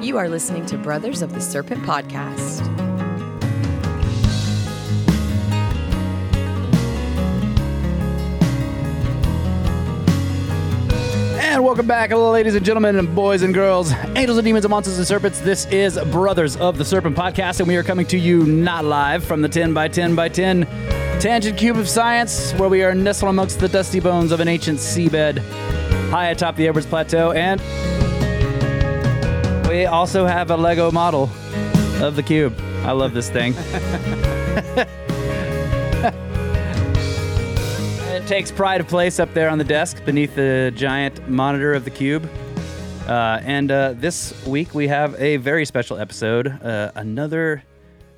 You are listening to Brothers of the Serpent podcast. And welcome back, ladies and gentlemen, and boys and girls, angels and demons and monsters and serpents. This is Brothers of the Serpent podcast, and we are coming to you not live from the 10 by 10 by 10 tangent cube of science, where we are nestled amongst the dusty bones of an ancient seabed high atop the Edwards Plateau. And we also have a Lego model of the cube. I love this thing. It takes pride of place up there on the desk beneath the giant monitor of the cube. Uh, and uh, this week we have a very special episode, uh, another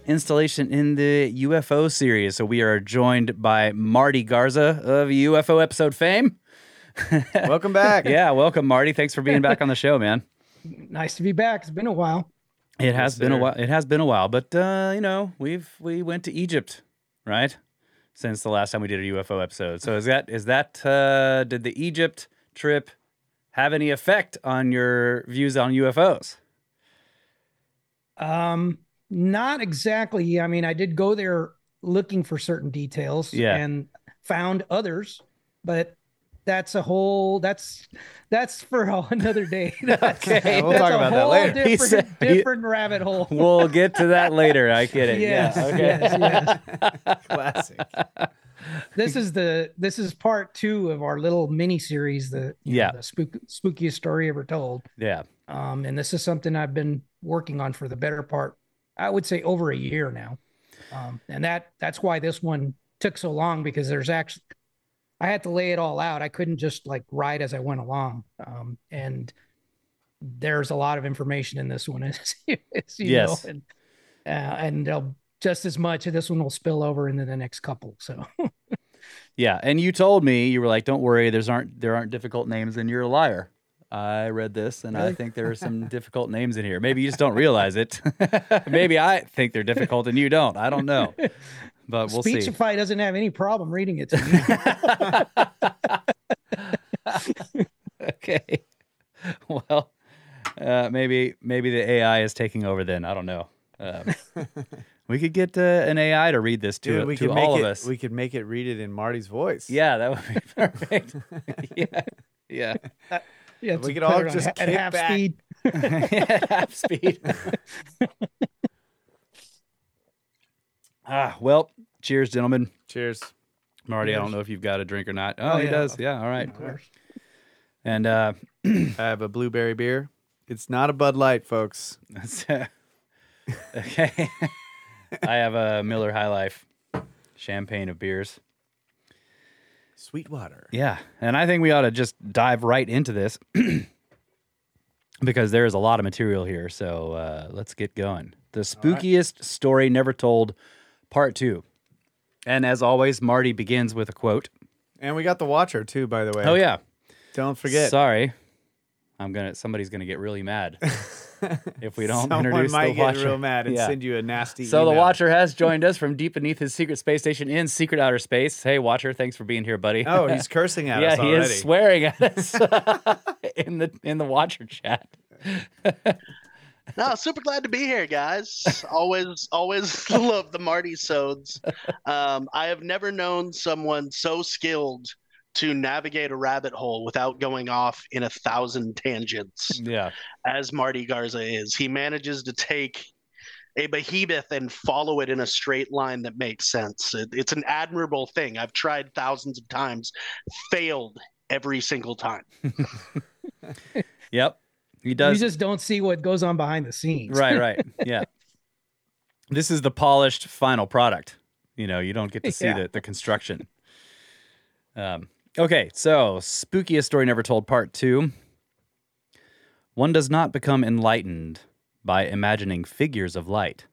installation in the UFO series. So we are joined by Marty Garza of UFO episode fame. Welcome back. Yeah, welcome, Marty. Thanks for being back on the show, man. Nice to be back. It's been a while. It has Yes, been a while. It has been a while, but uh, you know, we've we went to Egypt, right? Since the last time we did a UFO episode. So is that is that uh, did the Egypt trip have any effect on your views on UFOs? Um, not exactly. I mean, I did go there looking for certain details Yeah. and found others, but that's a whole that's that's for another day. That's, Okay, we'll talk a about that later. Different, said- he- rabbit hole. We'll get to that later. I get it. Yes, yeah. Okay. yes, yes. Classic. This is the this is part two of our little mini series, the you know, Yeah. the spook, spookiest story ever told. Yeah. Um, and this is something I've been working on for the better part, I would say over a year now. Um, and that that's why this one took so long because there's actually I had to lay it all out. I couldn't just like write as I went along. Um, and there's a lot of information in this one, as, as you Yes. know, and uh, and uh, just as much. This one will spill over into the next couple. So Yeah. And you told me you were like, "Don't worry, there's aren't there aren't difficult names, and you're a liar." I read this, and I think there are some difficult names in here. Maybe you just don't realize it. Maybe I think they're difficult, and you don't. I don't know. But we'll see. Speechify doesn't have any problem reading it to me. okay. Well, uh, maybe maybe the AI is taking over. Then I don't know. Um, we could get uh, an AI to read this to, Dude, we to could make all it. of us. We could make it read it in Marty's voice. yeah, that would be perfect. yeah, yeah. Yeah, We to could all it on just ha- at half back. speed. Half speed. Ah, well, cheers, gentlemen. Cheers. Marty, I don't know if you've got a drink or not. Oh, Oh, he yeah. does. Yeah, all right. Of course. And uh, I have a blueberry beer. It's not a Bud Light, folks. That's, uh, okay. I have a Miller High Life champagne of beers. Sweetwater. Yeah. And I think we ought to just dive right into this because there is a lot of material here. So uh, let's get going. The spookiest story never told, part two. And as always, Marty begins with a quote. And we got the Watcher too, by the way. Oh, yeah. Don't forget. Sorry. I'm gonna. Somebody's gonna get really mad if we don't Someone introduce might the get watcher. real mad and Yeah. send you a nasty. So the. Watcher has joined us from deep beneath his secret space station in secret outer space. Hey, Watcher, thanks for being here, buddy. Oh, he's cursing at yeah, us he is swearing at us in the in the Watcher chat. No, super glad to be here, guys. always, always love the Marty sods. Um, I have never known someone so skilled to navigate a rabbit hole without going off in a thousand tangents Yeah, as Marty Garza is. He manages to take a behemoth and follow it in a straight line that makes sense. It, it's an admirable thing. I've tried thousands of times, failed every single time. yep, he You just don't see what goes on behind the scenes. right, right, yeah. This is the polished final product. You know, you don't get to see Yeah. the, the construction. Um, okay, so spookiest story never told, part two. One does not become enlightened by imagining figures of light,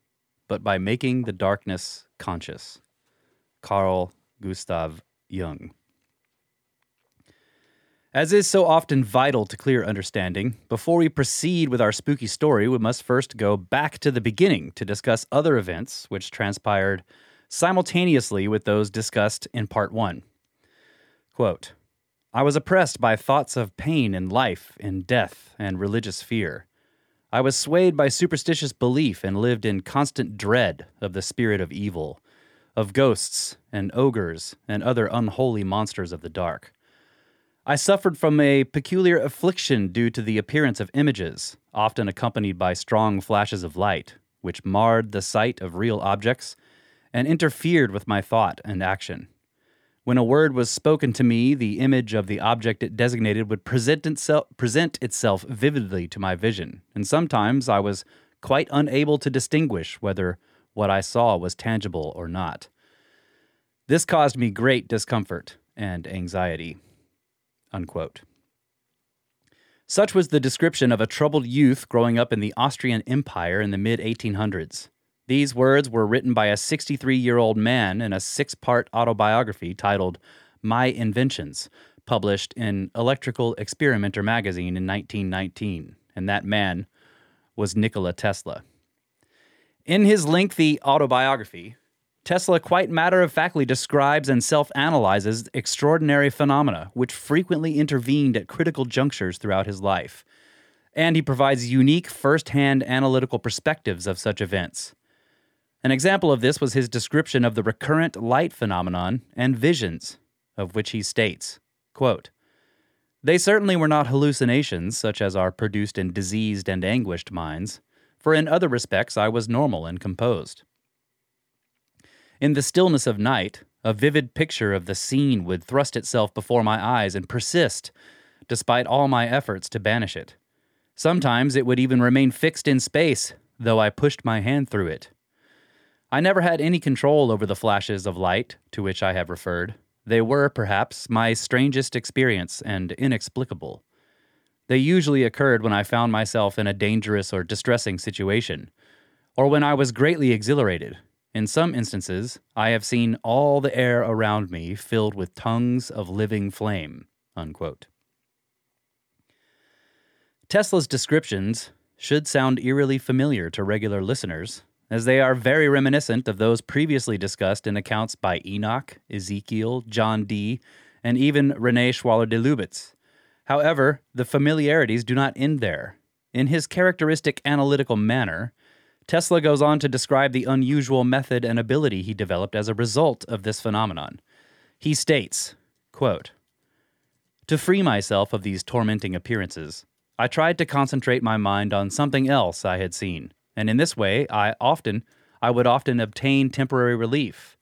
but by making the darkness conscious. Carl Gustav Jung. As is so often vital to clear understanding, before we proceed with our spooky story, we must first go back to the beginning to discuss other events which transpired simultaneously with those discussed in part one. Quote, I was oppressed by thoughts of pain in life, in death, and religious fear. I was swayed by superstitious belief and lived in constant dread of the spirit of evil, of ghosts and ogres and other unholy monsters of the dark. I suffered from a peculiar affliction due to the appearance of images, often accompanied by strong flashes of light, which marred the sight of real objects and interfered with my thought and action. When a word was spoken to me, the image of the object it designated would present itself, present itself vividly to my vision, and sometimes I was quite unable to distinguish whether what I saw was tangible or not. This caused me great discomfort and anxiety. Unquote. Such was the description of a troubled youth growing up in the Austrian Empire in the mid 1800s. These words were written by a 63 year old man in a six part autobiography titled My Inventions, published in Electrical Experimenter magazine in 1919. And that man was Nikola Tesla. In his lengthy autobiography, Tesla quite matter of factly describes and self analyzes extraordinary phenomena which frequently intervened at critical junctures throughout his life. And he provides unique first hand analytical perspectives of such events. An example of this was his description of the recurrent light phenomenon and visions, of which he states quote, They certainly were not hallucinations such as are produced in diseased and anguished minds, for in other respects I was normal and composed. In the stillness of night, a vivid picture of the scene would thrust itself before my eyes and persist, despite all my efforts to banish it. Sometimes it would even remain fixed in space, though I pushed my hand through it. I never had any control over the flashes of light to which I have referred. They were, perhaps, my strangest experience and inexplicable. They usually occurred when I found myself in a dangerous or distressing situation, or when I was greatly exhilarated. In some instances, I have seen all the air around me filled with tongues of living flame. Unquote. Tesla's descriptions should sound eerily familiar to regular listeners, as they are very reminiscent of those previously discussed in accounts by Enoch, Ezekiel, John Dee, and even Rene Schwaller de Lubicz. However, the familiarities do not end there. In his characteristic analytical manner, Tesla goes on to describe the unusual method and ability he developed as a result of this phenomenon. He states, quote, To free myself of these tormenting appearances, I tried to concentrate my mind on something else I had seen, and in this way I often I would often obtain temporary relief.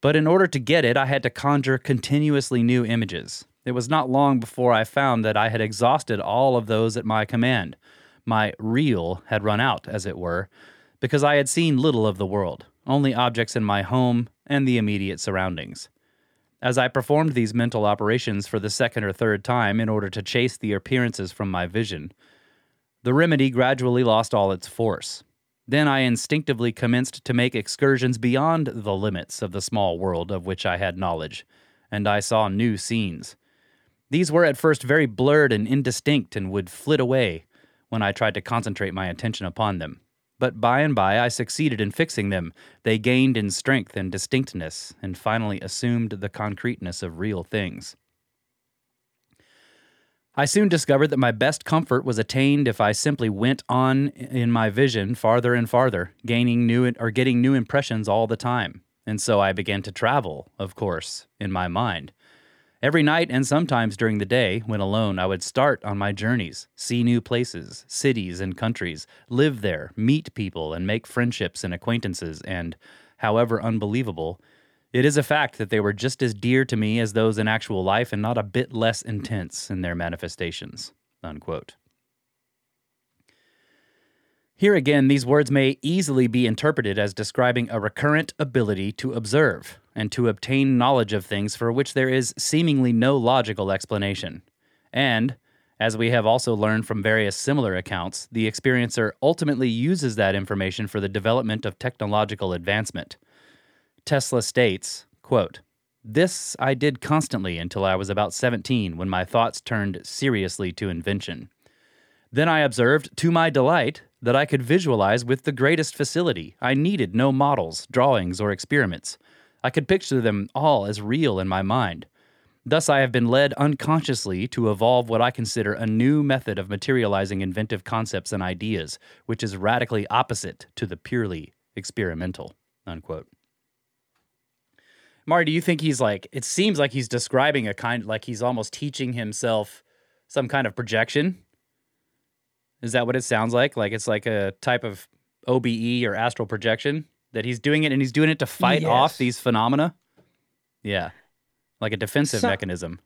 But in order to get it, I had to conjure continuously new images. It was not long before I found that I had exhausted all of those at my command. My reel had run out, as it were, because I had seen little of the world, only objects in my home and the immediate surroundings. As I performed these mental operations for the second or third time in order to chase the appearances from my vision, the remedy gradually lost all its force. Then I instinctively commenced to make excursions beyond the limits of the small world of which I had knowledge, and I saw new scenes. These were at first very blurred and indistinct and would flit away when I tried to concentrate my attention upon them. But by and by I succeeded in fixing them. They gained in strength and distinctness, and finally assumed the concreteness of real things. I soon discovered that my best comfort was attained if I simply went on in my vision farther and farther, gaining new or getting new impressions all the time. And so I began to travel, of course, in my mind. Every night and sometimes during the day, when alone, I would start on my journeys, see new places, cities, and countries, live there, meet people, and make friendships and acquaintances, and, however unbelievable, it is a fact that they were just as dear to me as those in actual life and not a bit less intense in their manifestations. Unquote. Here again, these words may easily be interpreted as describing a recurrent ability to observe and to obtain knowledge of things for which there is seemingly no logical explanation. And, as we have also learned from various similar accounts, the experiencer ultimately uses that information for the development of technological advancement. Tesla states, quote, This I did constantly until I was about 17 when my thoughts turned seriously to invention. Then I observed, to my delight, that I could visualize with the greatest facility. I needed no models, drawings, or experiments. I could picture them all as real in my mind. Thus, I have been led unconsciously to evolve what I consider a new method of materializing inventive concepts and ideas, which is radically opposite to the purely experimental. Unquote. Marty, do you think he's like, it seems like he's describing a kind, like he's almost teaching himself some kind of projection? Is that what it sounds like? Like it's like a type of OBE or astral projection that he's doing it and he's doing it to fight Yes. off these phenomena? Yeah. Like a defensive So- mechanism.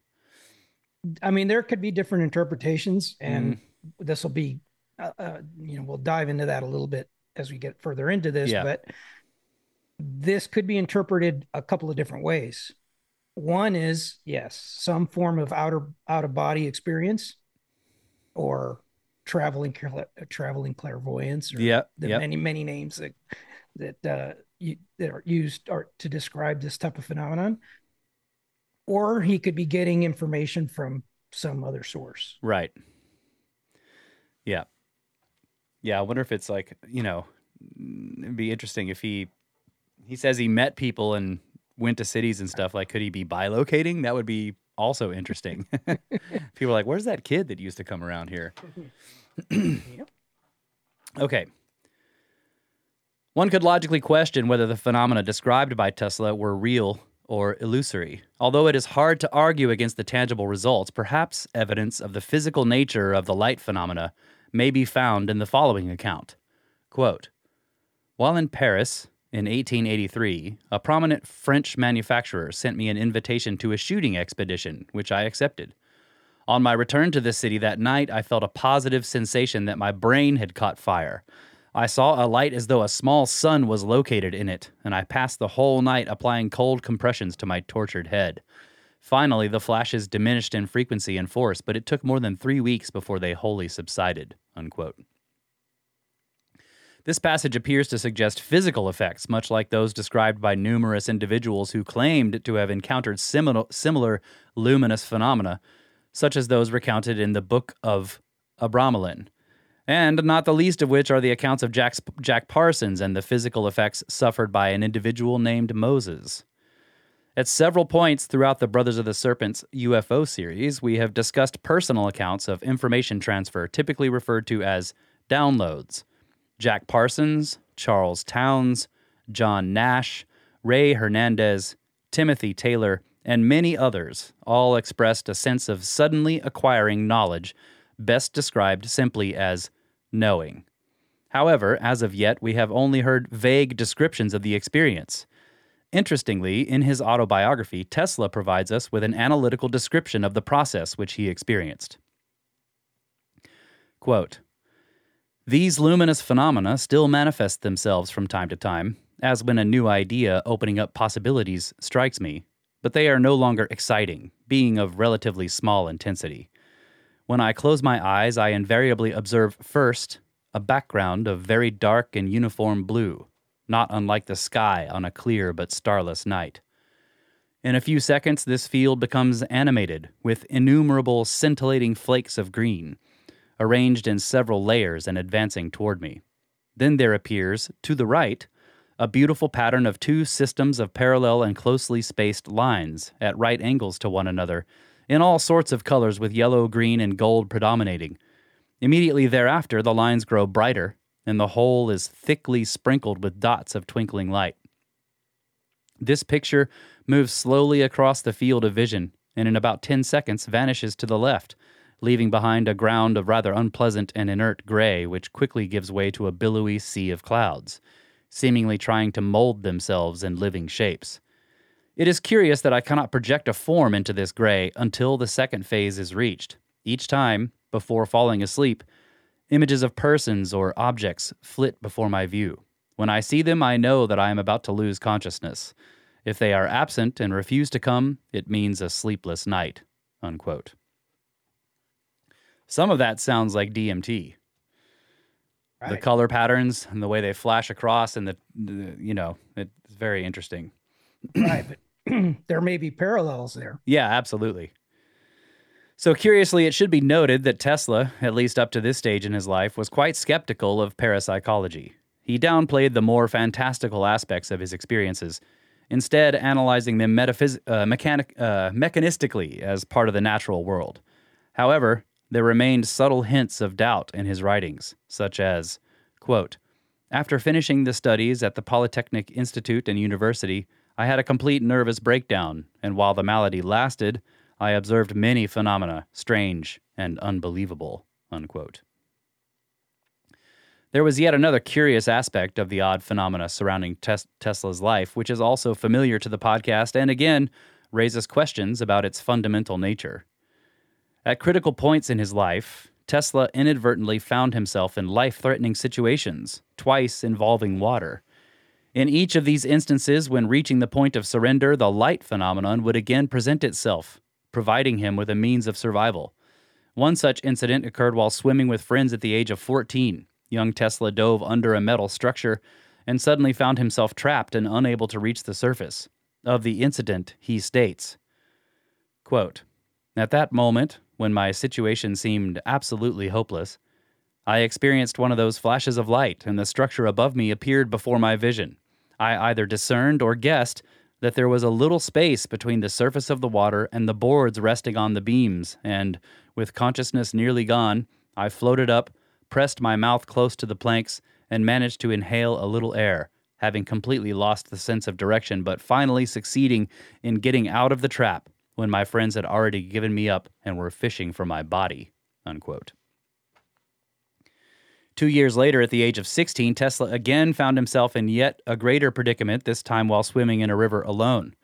I mean, there could be different interpretations, and Mm-hmm. this will be, uh, uh, you know, we'll dive into that a little bit as we get further into this. Yeah. But this could be interpreted a couple of different ways. One is yes, some form of outer out of body experience, or traveling traveling clairvoyance, or Yeah. the Yep. many many names that that uh, you, that are used are to describe this type of phenomenon. Or he could be getting information from some other source. Right. Yeah. Yeah. I wonder if it's like, you know, it'd be interesting if he, he says he met people and went to cities and stuff. Like, could he be bilocating? That would be also interesting. people are like, where's that kid that used to come around here? Okay. One could logically question whether the phenomena described by Tesla were real or illusory. Although it is hard to argue against the tangible results, perhaps evidence of the physical nature of the light phenomena may be found in the following account. Quote, While in Paris in 1883, a prominent French manufacturer sent me an invitation to a shooting expedition, which I accepted. On my return to the city that night, I felt a positive sensation that my brain had caught fire. I saw a light as though a small sun was located in it, and I passed the whole night applying cold compressions to my tortured head. Finally, the flashes diminished in frequency and force, but it took more than three weeks before they wholly subsided. Unquote. This passage appears to suggest physical effects, much like those described by numerous individuals who claimed to have encountered similar, similar luminous phenomena, such as those recounted in the Book of Abramelin, and not the least of which are the accounts of Jack, Jack Parsons and the physical effects suffered by an individual named Moses. At several points throughout the Brothers of the Serpent's UFO series, we have discussed personal accounts of information transfer, typically referred to as downloads. Jack Parsons, Charles Townes, John Nash, Ray Hernandez, Timothy Taylor, and many others all expressed a sense of suddenly acquiring knowledge, best described simply as knowing. However, as of yet, we have only heard vague descriptions of the experience. Interestingly, in his autobiography, Tesla provides us with an analytical description of the process which he experienced. Quote, these luminous phenomena still manifest themselves from time to time, as when a new idea opening up possibilities strikes me, but they are no longer exciting, being of relatively small intensity. When I close my eyes, I invariably observe first a background of very dark and uniform blue, not unlike the sky on a clear but starless night. In a few seconds, this field becomes animated with innumerable scintillating flakes of green arranged in several layers and advancing toward me. Then there appears, to the right, a beautiful pattern of two systems of parallel and closely spaced lines at right angles to one another, in all sorts of colors with yellow, green, and gold predominating. Immediately thereafter, the lines grow brighter, and the whole is thickly sprinkled with dots of twinkling light. This picture moves slowly across the field of vision, and in about 10 seconds vanishes to the left, leaving behind a ground of rather unpleasant and inert gray, which quickly gives way to a billowy sea of clouds, seemingly trying to mold themselves in living shapes. It is curious that I cannot project a form into this gray until the second phase is reached. Each time, before falling asleep, Images of persons or objects flit before my view. When I see them, I know that I am about to lose consciousness. If they are absent and refuse to come, it means a sleepless night. Unquote. Some of that sounds like DMT. The color patterns and the way they flash across, and the, the you know, it's very interesting. right, but there may be parallels there. Yeah, absolutely. So, curiously, it should be noted that Tesla, at least up to this stage in his life, was quite skeptical of parapsychology. He downplayed the more fantastical aspects of his experiences, instead, analyzing them metaphys- uh, mechanic- uh, mechanistically as part of the natural world. However, there remained subtle hints of doubt in his writings, such as, quote, after finishing the studies at the Polytechnic Institute and University, I had a complete nervous breakdown, and while the malady lasted, I observed many phenomena, strange and unbelievable. Unquote. There was yet another curious aspect of the odd phenomena surrounding Tes- Tesla's life, which is also familiar to the podcast and again raises questions about its fundamental nature. At critical points in his life, Tesla inadvertently found himself in life threatening situations, twice involving water. In each of these instances, when reaching the point of surrender, the light phenomenon would again present itself, providing him with a means of survival. One such incident occurred while swimming with friends at the age of 14. Young Tesla dove under a metal structure and suddenly found himself trapped and unable to reach the surface. Of the incident, he states, quote, At that moment, when my situation seemed absolutely hopeless, I experienced one of those flashes of light, and the structure above me appeared before my vision. I either discerned or guessed that there was a little space between the surface of the water and the boards resting on the beams, and, with consciousness nearly gone, I floated up, pressed my mouth close to the planks, and managed to inhale a little air, having completely lost the sense of direction, but finally succeeding in getting out of the trap when my friends had already given me up and were fishing for my body. Unquote. Two years later, at the age of 16, Tesla again found himself in yet a greater predicament, this time while swimming in a river alone.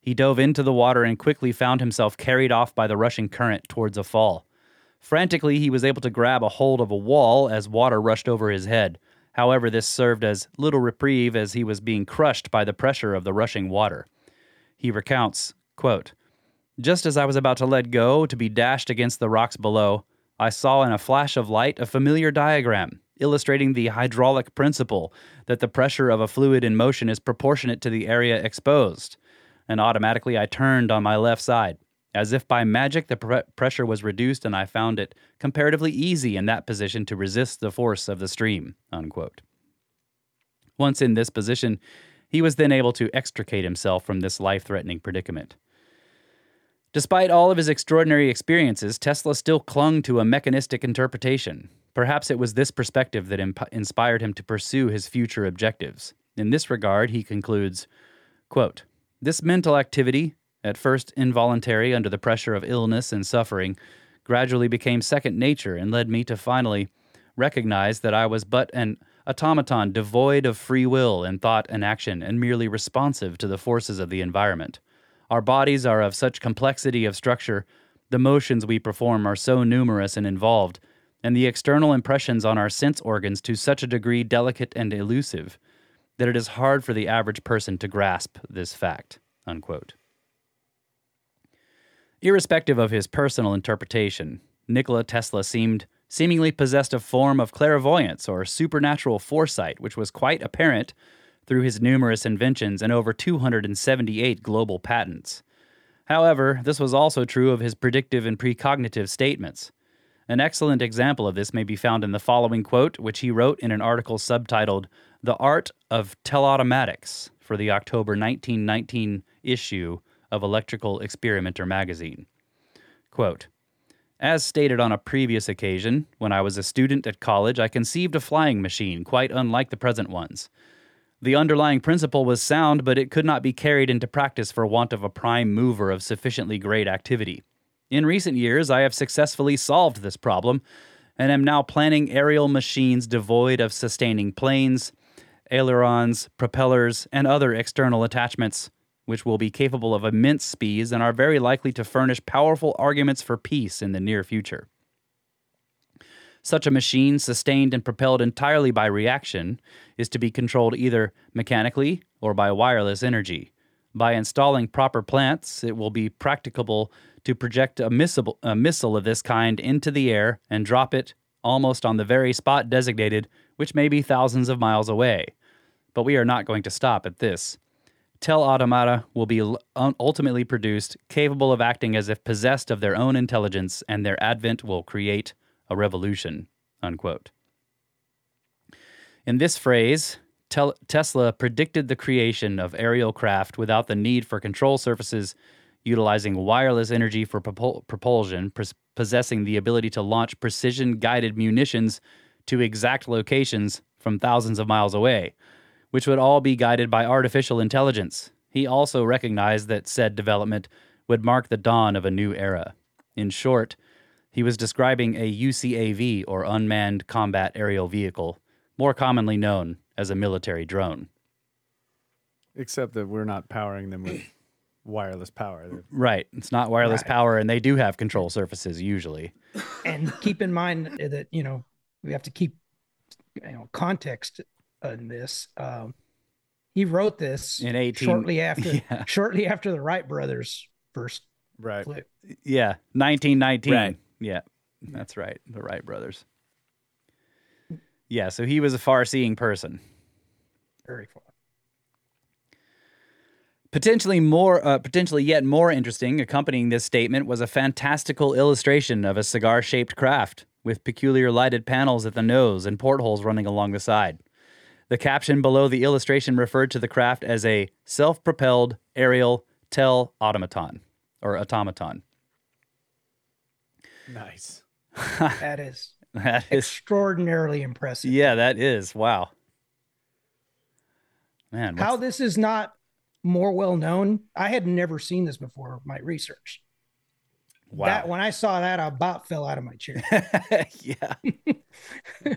He dove into the water and quickly found himself carried off by the rushing current towards a fall. Frantically, he was able to grab a hold of a wall as water rushed over his head. However, this served as little reprieve as he was being crushed by the pressure of the rushing water. He recounts, quote, Just as I was about to let go to be dashed against the rocks below, I saw in a flash of light a familiar diagram illustrating the hydraulic principle that the pressure of a fluid in motion is proportionate to the area exposed. And automatically I turned on my left side. As if by magic, the pre- pressure was reduced, and I found it comparatively easy in that position to resist the force of the stream. Unquote. Once in this position, he was then able to extricate himself from this life threatening predicament. Despite all of his extraordinary experiences, Tesla still clung to a mechanistic interpretation. Perhaps it was this perspective that imp- inspired him to pursue his future objectives. In this regard, he concludes quote, This mental activity, at first involuntary under the pressure of illness and suffering, gradually became second nature and led me to finally recognize that I was but an automaton devoid of free will in thought and action and merely responsive to the forces of the environment. Our bodies are of such complexity of structure, the motions we perform are so numerous and involved, and the external impressions on our sense organs to such a degree delicate and elusive, that it is hard for the average person to grasp this fact. Unquote. Irrespective of his personal interpretation, Nikola Tesla seemed seemingly possessed a form of clairvoyance or supernatural foresight, which was quite apparent through his numerous inventions and over 278 global patents. However, this was also true of his predictive and precognitive statements. An excellent example of this may be found in the following quote, which he wrote in an article subtitled The Art of Telautomatics for the October 1919 issue of Electrical Experimenter magazine. Quote, as stated on a previous occasion, when I was a student at college, I conceived a flying machine quite unlike the present ones. The underlying principle was sound, but it could not be carried into practice for want of a prime mover of sufficiently great activity. In recent years, I have successfully solved this problem and am now planning aerial machines devoid of sustaining planes, ailerons, propellers, and other external attachments, which will be capable of immense speeds and are very likely to furnish powerful arguments for peace in the near future. Such a machine, sustained and propelled entirely by reaction, is to be controlled either mechanically or by wireless energy. By installing proper plants, it will be practicable to project a missile, a missile of this kind into the air and drop it almost on the very spot designated, which may be thousands of miles away. But we are not going to stop at this. Telautomata will be ultimately produced, capable of acting as if possessed of their own intelligence, and their advent will create a revolution. Unquote. In this phrase, Tel- Tesla predicted the creation of aerial craft without the need for control surfaces, utilizing wireless energy for propul- propulsion, pres- possessing the ability to launch precision guided munitions to exact locations from thousands of miles away, which would all be guided by artificial intelligence. He also recognized that said development would mark the dawn of a new era. In short, he was describing a UCAV or unmanned combat aerial vehicle, more commonly known as a military drone. Except that we're not powering them with wireless power. They're- Right. It's not wireless Right. power, and they do have control surfaces usually. and keep in mind that you know we have to keep you know context in this. Um, he wrote this In 18 shortly after yeah. shortly after the Wright brothers first Right. flew. Yeah. 1919. Right. Yeah. That's right. The Wright brothers. Yeah. So he was a far seeing person. Very far. Potentially more, uh, potentially yet more interesting, accompanying this statement was a fantastical illustration of a cigar-shaped craft with peculiar lighted panels at the nose and portholes running along the side. The caption below the illustration referred to the craft as a self-propelled aerial telautomaton or automaton. Nice. That is That is, extraordinarily impressive. yeah, that is wow. Man, How this is not more well known, I had never seen this before. My research. wow. That when I saw that, I about fell out of my chair. yeah.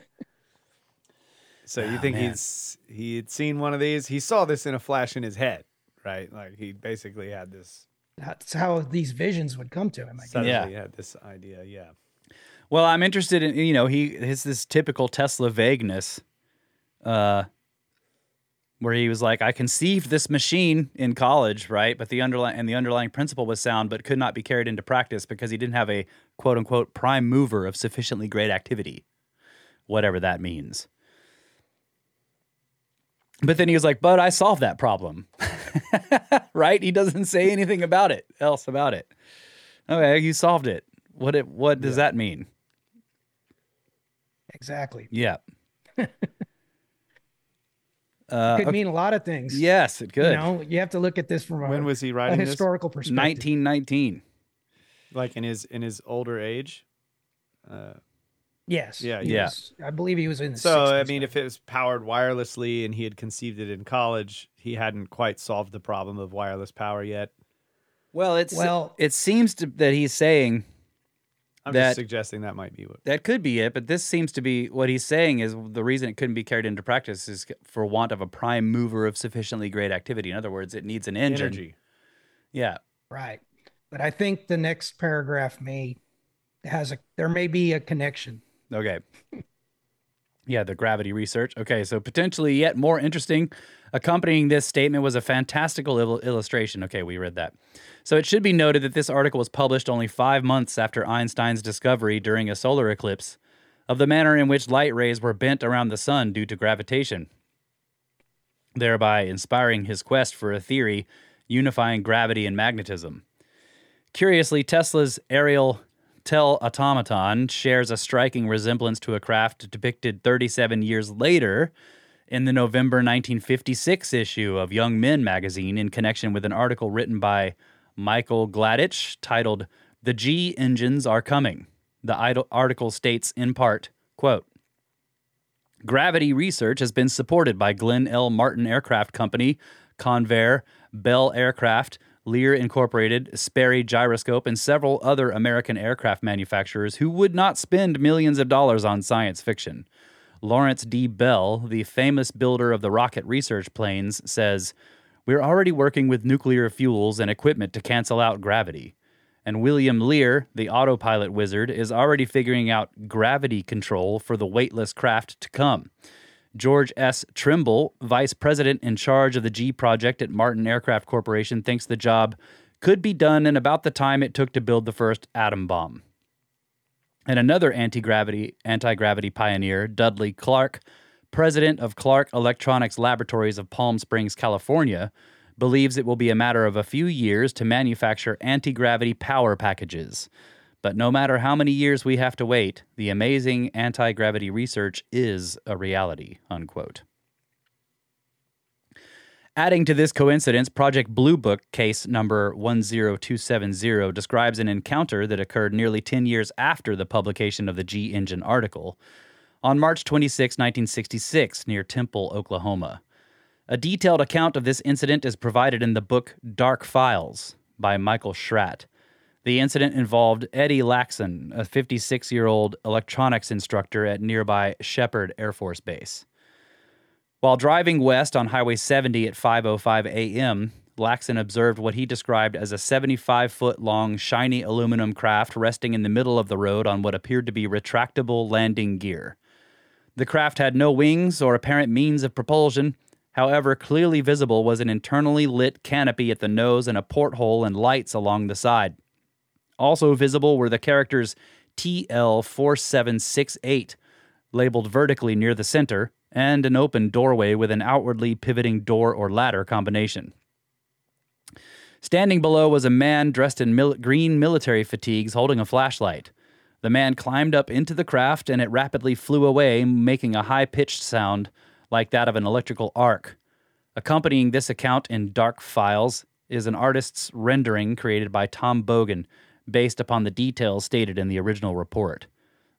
So you Oh, think man. he's he had seen one of these? He saw this in a flash in his head, right? Like he basically had this. That's how these visions would come to him. I guess. Suddenly Yeah. he had this idea. Yeah. Well, I'm interested in you know he his this typical Tesla vagueness, uh, where he was like, I conceived this machine in college, right? But the underlying and the underlying principle was sound, but could not be carried into practice because he didn't have a quote unquote prime mover of sufficiently great activity, whatever that means. But then he was like, "But I solved that problem." right? He doesn't say anything about it else about it. Okay, you solved it. What it what does that mean? Exactly. Yeah. uh, Could okay. mean a lot of things. Yes, it could. You know, you have to look at this from a, When was he a writing this? historical perspective. 1919. Like in his in his older age. Uh, Yes. Yeah, he yeah. was- I believe he was in the so I mean, then. if it was powered wirelessly and he had conceived it in college, he hadn't quite solved the problem of wireless power yet. Well, it's Well- it seems to, that he's saying I'm That- just suggesting that might be what. that could be it, but this seems to be what he's saying is the reason it couldn't be carried into practice is for want of a prime mover of sufficiently great activity. In other words, it needs an engine. Energy. Yeah. right. But I think the next paragraph may has a there may be a connection. Okay. Yeah, the gravity research. Okay, so potentially yet more interesting. Accompanying this statement was a fantastical il- illustration. Okay, we read that. So it should be noted that this article was published only five months after Einstein's discovery during a solar eclipse of the manner in which light rays were bent around the sun due to gravitation, thereby inspiring his quest for a theory unifying gravity and magnetism. Curiously, Tesla's aerial Telautomaton shares a striking resemblance to a craft depicted 37 years later in the November 1956 issue of Young Men magazine in connection with an article written by Michael Gladych titled The G Engines Are Coming. The article states in part, quote, Gravity research has been supported by Glenn L. Martin Aircraft Company, Convair, Bell Aircraft, Lear Incorporated, Sperry Gyroscope, and several other American aircraft manufacturers who would not spend millions of dollars on science fiction. Lawrence D. Bell, the famous builder of the rocket research planes, says, We're already working with nuclear fuels and equipment to cancel out gravity. And William Lear, the autopilot wizard, is already figuring out gravity control for the weightless craft to come. George S. Trimble, vice president in charge of the G project at Martin Aircraft Corporation, thinks the job could be done in about the time it took to build the first atom bomb. And another anti-gravity anti-gravity pioneer, Dudley Clark, president of Clark Electronics Laboratories of Palm Springs, California, believes it will be a matter of a few years to manufacture anti-gravity power packages. But no matter how many years we have to wait, the amazing anti-gravity research is a reality, unquote. Adding to this coincidence, Project Blue Book case number 10270 describes an encounter that occurred nearly 10 years after the publication of the G Engine article on March 26, 1966, near Temple, Oklahoma. A detailed account of this incident is provided in the book Dark Files by Michael Schratt. The incident involved Eddie Laxon, a 56 year old electronics instructor at nearby Sheppard Air Force Base. While driving west on Highway 70 at 5:05 a.m., Laxon observed what he described as a 75 foot long shiny aluminum craft resting in the middle of the road on what appeared to be retractable landing gear. The craft had no wings or apparent means of propulsion. However, clearly visible was an internally lit canopy at the nose and a porthole and lights along the side. Also visible were the characters TL4768, labeled vertically near the center, and an open doorway with an outwardly pivoting door or ladder combination. Standing below was a man dressed in mil- green military fatigues holding a flashlight. The man climbed up into the craft and it rapidly flew away, making a high pitched sound like that of an electrical arc. Accompanying this account in Dark Files is an artist's rendering created by Tom Bogan, based upon the details stated in the original report.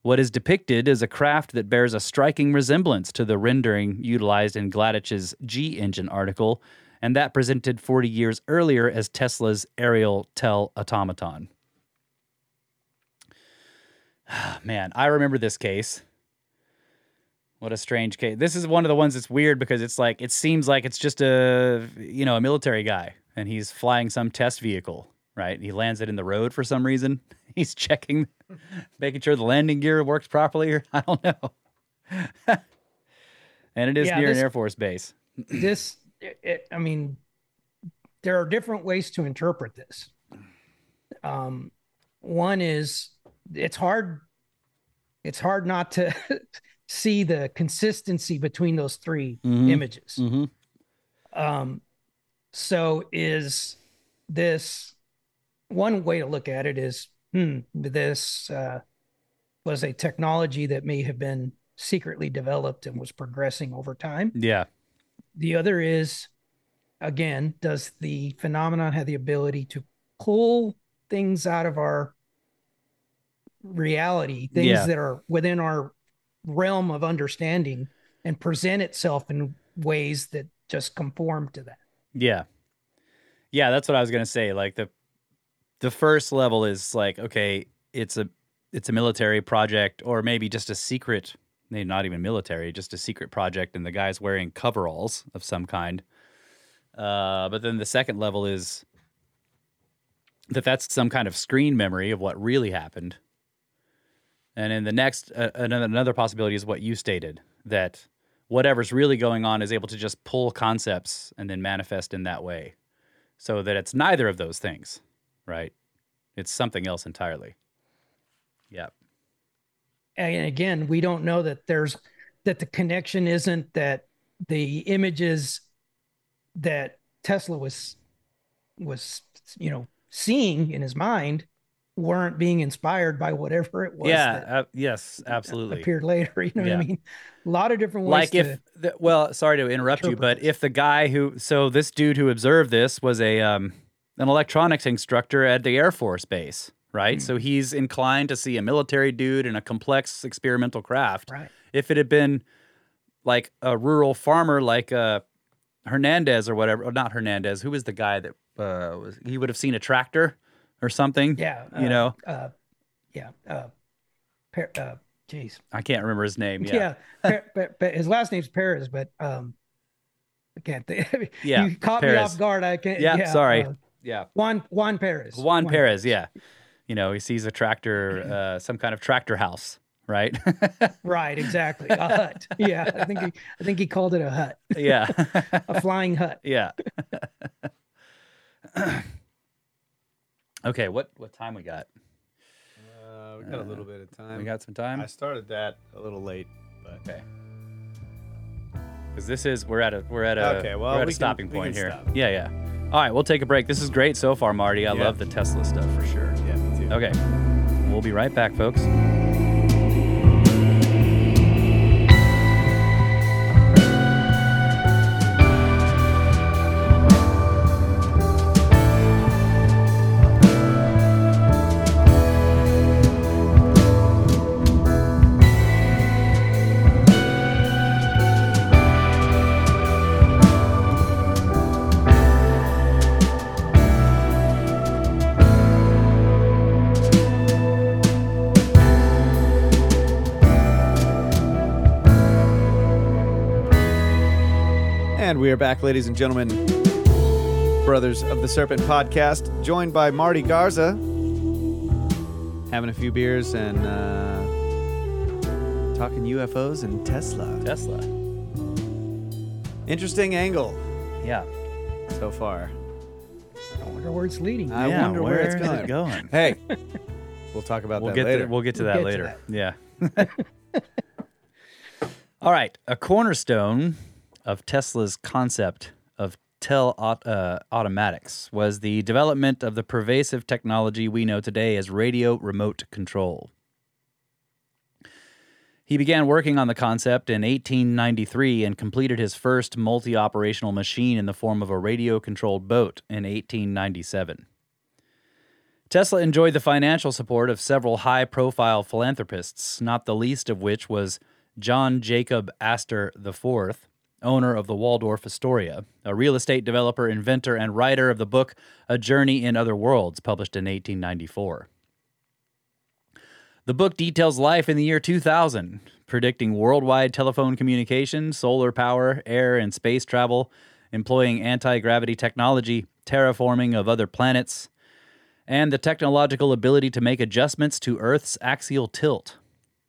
What is depicted is a craft that bears a striking resemblance to the rendering utilized in Gladych's G engine article, and that presented 40 years earlier as Tesla's aerial Telautomaton. Man, I remember this case. What a strange case. This is one of the ones that's weird because it's like it seems like it's just a you know a military guy and he's flying some test vehicle, right? He lands it in the road for some reason. He's checking, making sure the landing gear works properly. Or I don't know. and it is Yeah, near this- an Air Force base. this it, i mean there are different ways to interpret this um one is it's hard it's hard not to see the consistency between those 3 Mhm. images Mm-hmm. um so is this one way to look at it is hmm this uh was a technology that may have been secretly developed and was progressing over time Yeah. the other is, again, does the phenomenon have the ability to pull things out of our reality, things Yeah. that are within our realm of understanding, and present itself in ways that just conform to that? Yeah. Yeah, that's what I was gonna say. Like the the first level is like, okay, it's a it's a military project or maybe just a secret maybe not even military, just a secret project and the guy's wearing coveralls of some kind. Uh, but then the second level is that that's some kind of screen memory of what really happened. And then the next, uh, another, another possibility is what you stated that whatever's really going on is able to just pull concepts and then manifest in that way. So that it's neither of those things, right? It's something else entirely. Yeah. and again we don't know that there's that the connection isn't that the images that tesla was was you know seeing in his mind weren't being inspired by whatever it was yeah. Uh, yes, absolutely. appeared later you know Yeah. what i mean a lot of different ways like if the, well sorry to interrupt you but if the guy who so this dude who observed this was a um an electronics instructor at the air force base right? Hmm. so he's inclined to see a military dude in a complex experimental craft. Right. If it had been like a rural farmer like uh hernandez or whatever or not hernandez who was the guy that uh was he would have seen a tractor or something yeah you uh, know? uh yeah uh per, uh jeez i can't remember his name yeah. Yeah, Per- Per- his last name's perez but um i can't think Yeah, you caught me off guard i can't yeah, sorry. uh, yeah juan juan perez Juan Perez, yeah. you know, he sees a tractor, uh, some kind of tractor house, right? Right, exactly. A hut. Yeah, I think he, I think he called it a hut, yeah, a flying hut. yeah. okay, what what time we got? Uh, we got a little bit of time. We got some time. I started that a little late, but Okay. Because this is we're at a we're at a Okay, well, we're at we a can- stopping we point can here. stop. Yeah, yeah. All right, we'll take a break. This is great so far, Marty. I Yeah. love the Tesla stuff for sure. yeah, me too. Okay, we'll be right back, folks. Back, ladies and gentlemen, brothers of the Serpent podcast, joined by Marty Garza, having a few beers and uh, talking UFOs and Tesla. Tesla. Interesting angle Yeah. so far. I wonder where it's leading. I Yeah, wonder where, it's where is going. it going? Hey, we'll talk about We'll that get later. to, we'll get to We'll that get to later. Yeah. All right, a cornerstone of Tesla's concept of tel uh, automatics was the development of the pervasive technology we know today as radio remote control. He began working on the concept in 1893 and completed his first multi operational machine in the form of a radio controlled boat in 1897. Tesla enjoyed the financial support of several high profile philanthropists, not the least of which was John Jacob Astor IV, owner of the Waldorf Astoria, a real estate developer, inventor, and writer of the book A Journey in Other Worlds, published in 1894. The book details life in the year 2000, predicting worldwide telephone communication, solar power, air and space travel, employing anti gravity technology, terraforming of other planets, and the technological ability to make adjustments to Earth's axial tilt.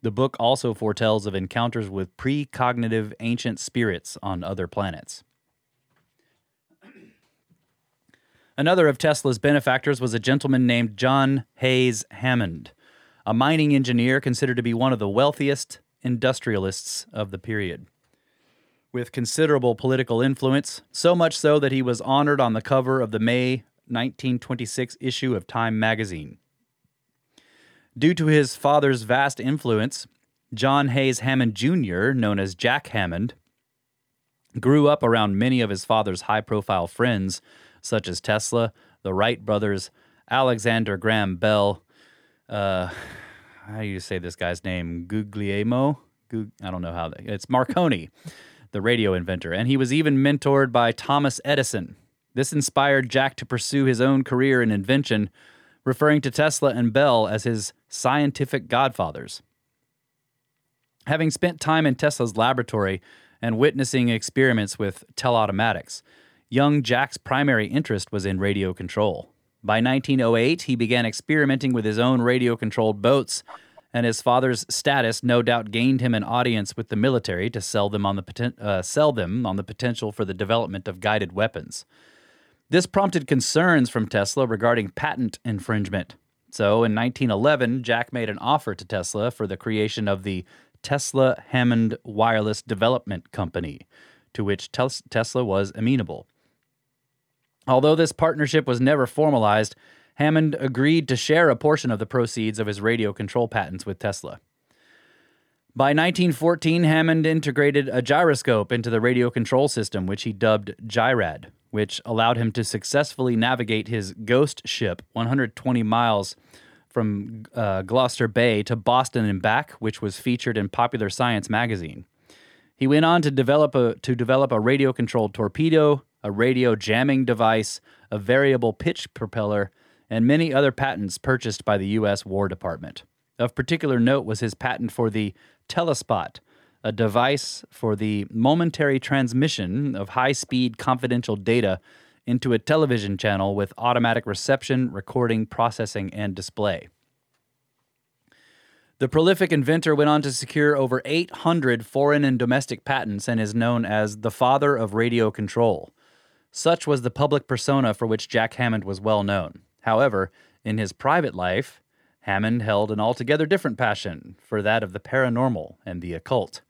The book also foretells of encounters with precognitive ancient spirits on other planets. Another of Tesla's benefactors was a gentleman named John Hays Hammond, a mining engineer considered to be one of the wealthiest industrialists of the period. With considerable political influence, so much so that he was honored on the cover of the May 1926 issue of Time magazine. Due to his father's vast influence, John Hays Hammond Jr., known as Jack Hammond, grew up around many of his father's high profile friends, such as Tesla, the Wright brothers, Alexander Graham Bell, uh, how do you say this guy's name? Guglielmo? Gug- I don't know how they, it's Marconi, the radio inventor. And he was even mentored by Thomas Edison. This inspired Jack to pursue his own career in invention, referring to Tesla and Bell as his scientific godfathers. Having spent time in Tesla's laboratory and witnessing experiments with telautomatics, young Jack's primary interest was in radio control. By 1908, he began experimenting with his own radio controlled boats, and his father's status no doubt gained him an audience with the military to sell them on the, poten- uh, sell them on the potential for the development of guided weapons. This prompted concerns from Tesla regarding patent infringement. So in 1911, Jack made an offer to Tesla for the creation of the Tesla Hammond Wireless Development Company, to which Tes- Tesla was amenable. Although this partnership was never formalized, Hammond agreed to share a portion of the proceeds of his radio control patents with Tesla. By 1914, Hammond integrated a gyroscope into the radio control system, which he dubbed Gyrad, which allowed him to successfully navigate his ghost ship 120 miles from uh, Gloucester Bay to Boston and back, which was featured in Popular Science magazine. He went on to develop a to develop a radio controlled torpedo, a radio jamming device, a variable pitch propeller, and many other patents purchased by the U.S. War Department. Of particular note was his patent for the Telespot, a device for the momentary transmission of high speed confidential data into a television channel with automatic reception, recording, processing, and display. The prolific inventor went on to secure over 800 foreign and domestic patents and is known as the father of radio control. Such was the public persona for which Jack Hammond was well known. However, in his private life, Hammond held an altogether different passion for that of the paranormal and the occult.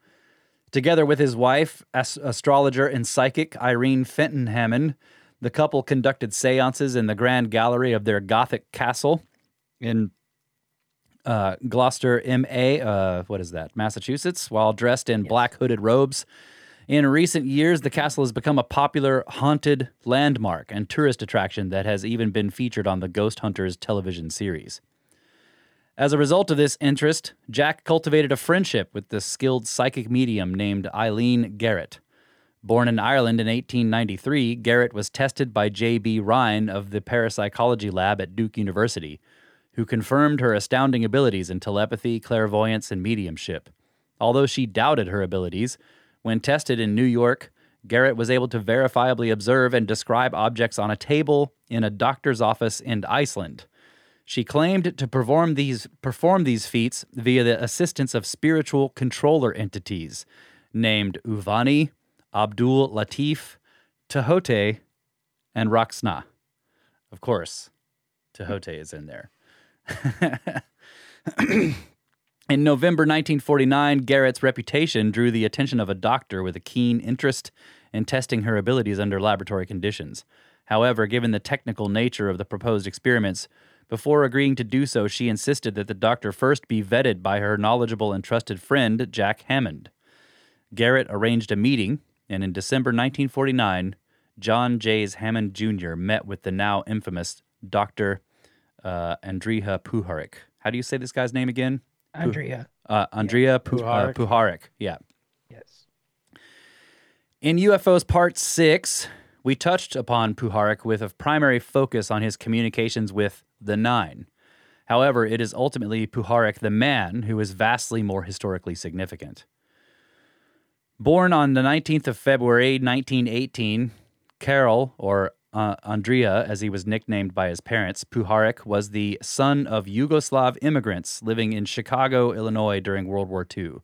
Together with his wife, as- astrologer and psychic Irene Fenton Hammond, the couple conducted seances in the grand gallery of their Gothic castle in uh, Gloucester, MA, uh, what is that, Massachusetts, while dressed in black hooded robes. In recent years, the castle has become a popular haunted landmark and tourist attraction that has even been featured on the Ghost Hunters television series. As a result of this interest, Jack cultivated a friendship with the skilled psychic medium named Eileen Garrett. Born in Ireland in 1893, Garrett was tested by J.B. Rhine of the Parapsychology Lab at Duke University, who confirmed her astounding abilities in telepathy, clairvoyance, and mediumship. Although she doubted her abilities, when tested in New York, Garrett was able to verifiably observe and describe objects on a table in a doctor's office in Iceland. She claimed to perform these perform these feats via the assistance of spiritual controller entities named Uvani, Abdul Latif, Tehote, and Raksna. Of course, Tehote is in there. In November 1949, Garrett's reputation drew the attention of a doctor with a keen interest in testing her abilities under laboratory conditions. However, given the technical nature of the proposed experiments, before agreeing to do so, she insisted that the doctor first be vetted by her knowledgeable and trusted friend, Jack Hammond. Garrett arranged a meeting, and in December 1949, John Jays Hammond Jr. met with the now infamous Dr. Uh, Andrija Puharich. How do you say this guy's name again? Andrea. Uh, Andrea Pu- uh, Puharich. Puharich. Yeah. Yes. In UFOs Part 6, we touched upon Puharich with a primary focus on his communications with the Nine. However, it is ultimately Puharich the man who is vastly more historically significant. Born on the 19th of February 1918, Carol, or uh, Andrea, as he was nicknamed by his parents, Puharich was the son of Yugoslav immigrants living in Chicago, Illinois during World War II.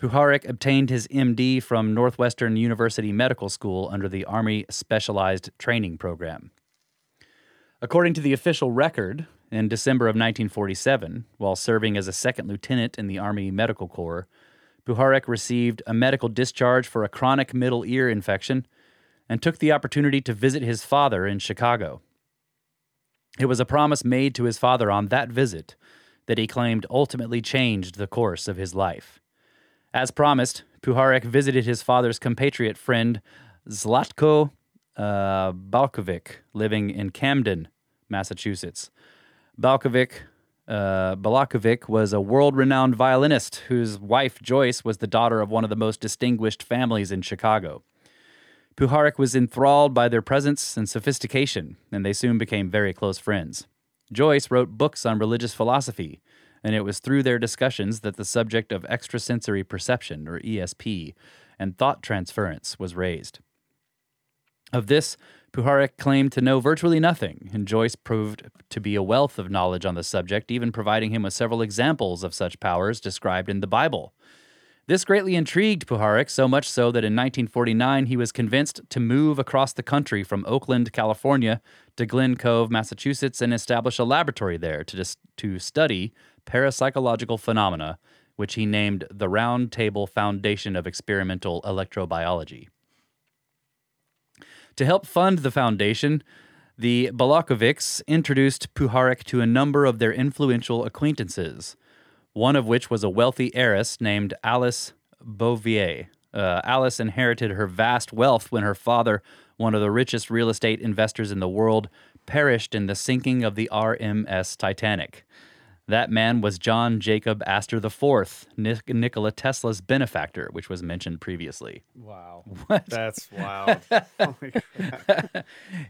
Puharich obtained his MD from Northwestern University Medical School under the Army Specialized Training Program. According to the official record, in December of 1947, while serving as a second lieutenant in the Army Medical Corps, Puharich received a medical discharge for a chronic middle ear infection and took the opportunity to visit his father in Chicago. It was a promise made to his father on that visit that he claimed ultimately changed the course of his life. As promised, Puharich visited his father's compatriot friend Zlatko uh, Balkovic, living in Camden, Massachusetts. Balkovic, uh, Balakovic was a world renowned violinist whose wife, Joyce, was the daughter of one of the most distinguished families in Chicago. Puharich was enthralled by their presence and sophistication, and they soon became very close friends. Joyce wrote books on religious philosophy, and it was through their discussions that the subject of extrasensory perception, or ESP, and thought transference was raised. Of this, Puharich claimed to know virtually nothing, and Joyce proved to be a wealth of knowledge on the subject, even providing him with several examples of such powers described in the Bible. This greatly intrigued Puharich, so much so that in 1949 he was convinced to move across the country from Oakland, California to Glen Cove, Massachusetts, and establish a laboratory there to, dis- to study parapsychological phenomena, which he named the Round Table Foundation of Experimental Electrobiology. To help fund the foundation, the Balakovics introduced Puharich to a number of their influential acquaintances, one of which was a wealthy heiress named Alice Bouvier. Uh, Alice inherited her vast wealth when her father, one of the richest real estate investors in the world, perished in the sinking of the RMS Titanic. That man was John Jacob Astor IV, Nik- Nikola Tesla's benefactor, which was mentioned previously. Wow. What? That's wild.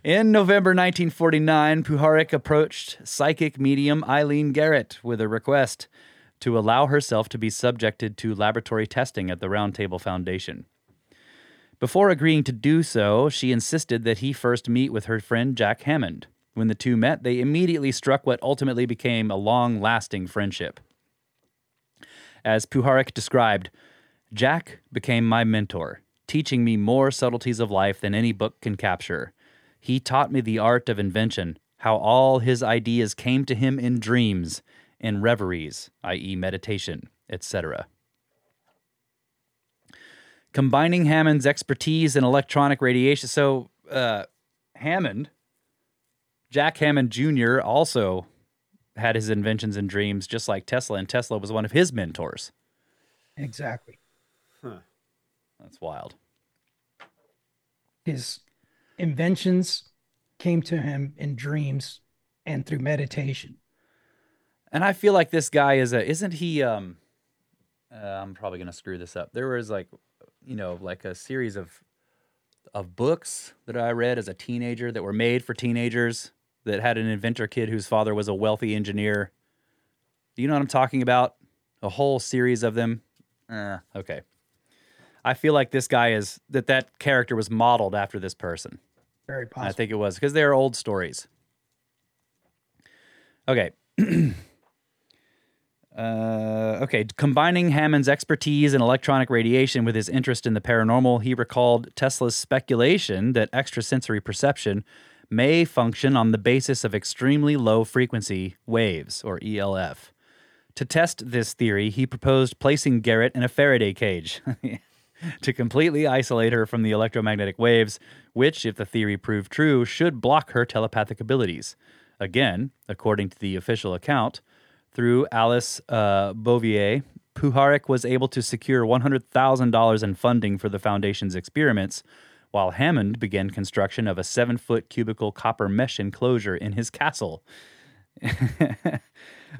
In November 1949, Puharich approached psychic medium Eileen Garrett with a request to allow herself to be subjected to laboratory testing at the Round Table Foundation. Before agreeing to do so, she insisted that he first meet with her friend Jack Hammond. When the two met, they immediately struck what ultimately became a long lasting friendship. As Puharich described, Jack became my mentor, teaching me more subtleties of life than any book can capture. He taught me the art of invention, how all his ideas came to him in dreams, in reveries, i.e., meditation, etc. Combining Hammond's expertise in electronic radiation. So, uh, Hammond, Jack Hammond Jr., also had his inventions and dreams, just like Tesla, and Tesla was one of his mentors. Exactly. That's wild. His inventions came to him in dreams and through meditation. And I feel like this guy is a isn't he um uh, I'm probably going to screw this up. There was like you know like a series of of books that I read as a teenager that were made for teenagers that had an inventor kid whose father was a wealthy engineer. Do you know what I'm talking about? A whole series of them. Uh, okay. I feel like this guy is that that character was modeled after this person. Very possible. I think it was because they are old stories. Okay. uh, okay. Combining Hammond's expertise in electronic radiation with his interest in the paranormal, he recalled Tesla's speculation that extrasensory perception may function on the basis of extremely low frequency waves, or ELF. To test this theory, he proposed placing Garrett in a Faraday cage to completely isolate her from the electromagnetic waves, which, if the theory proved true, should block her telepathic abilities. Again, according to the official account, through Alice uh, Bouvier, Puharich was able to secure $100,000 in funding for the Foundation's experiments, while Hammond began construction of a seven foot cubical copper mesh enclosure in his castle.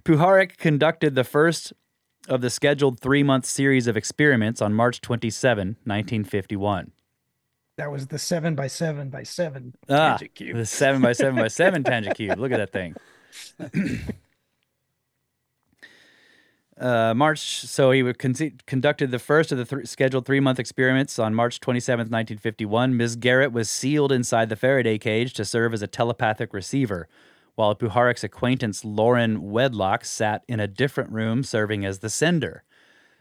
Puharich conducted the first of the scheduled three month series of experiments on March 27, 1951. that was the seven by seven by seven Ah, tangent cube. the seven by seven by seven tangent cube. Look at that thing. Uh, March. So he con- conducted the first of the th- scheduled three month experiments on March 27, 1951. Ms. Garrett was sealed inside the Faraday cage to serve as a telepathic receiver, while Puharich's acquaintance Lauren Wedlock sat in a different room serving as the sender.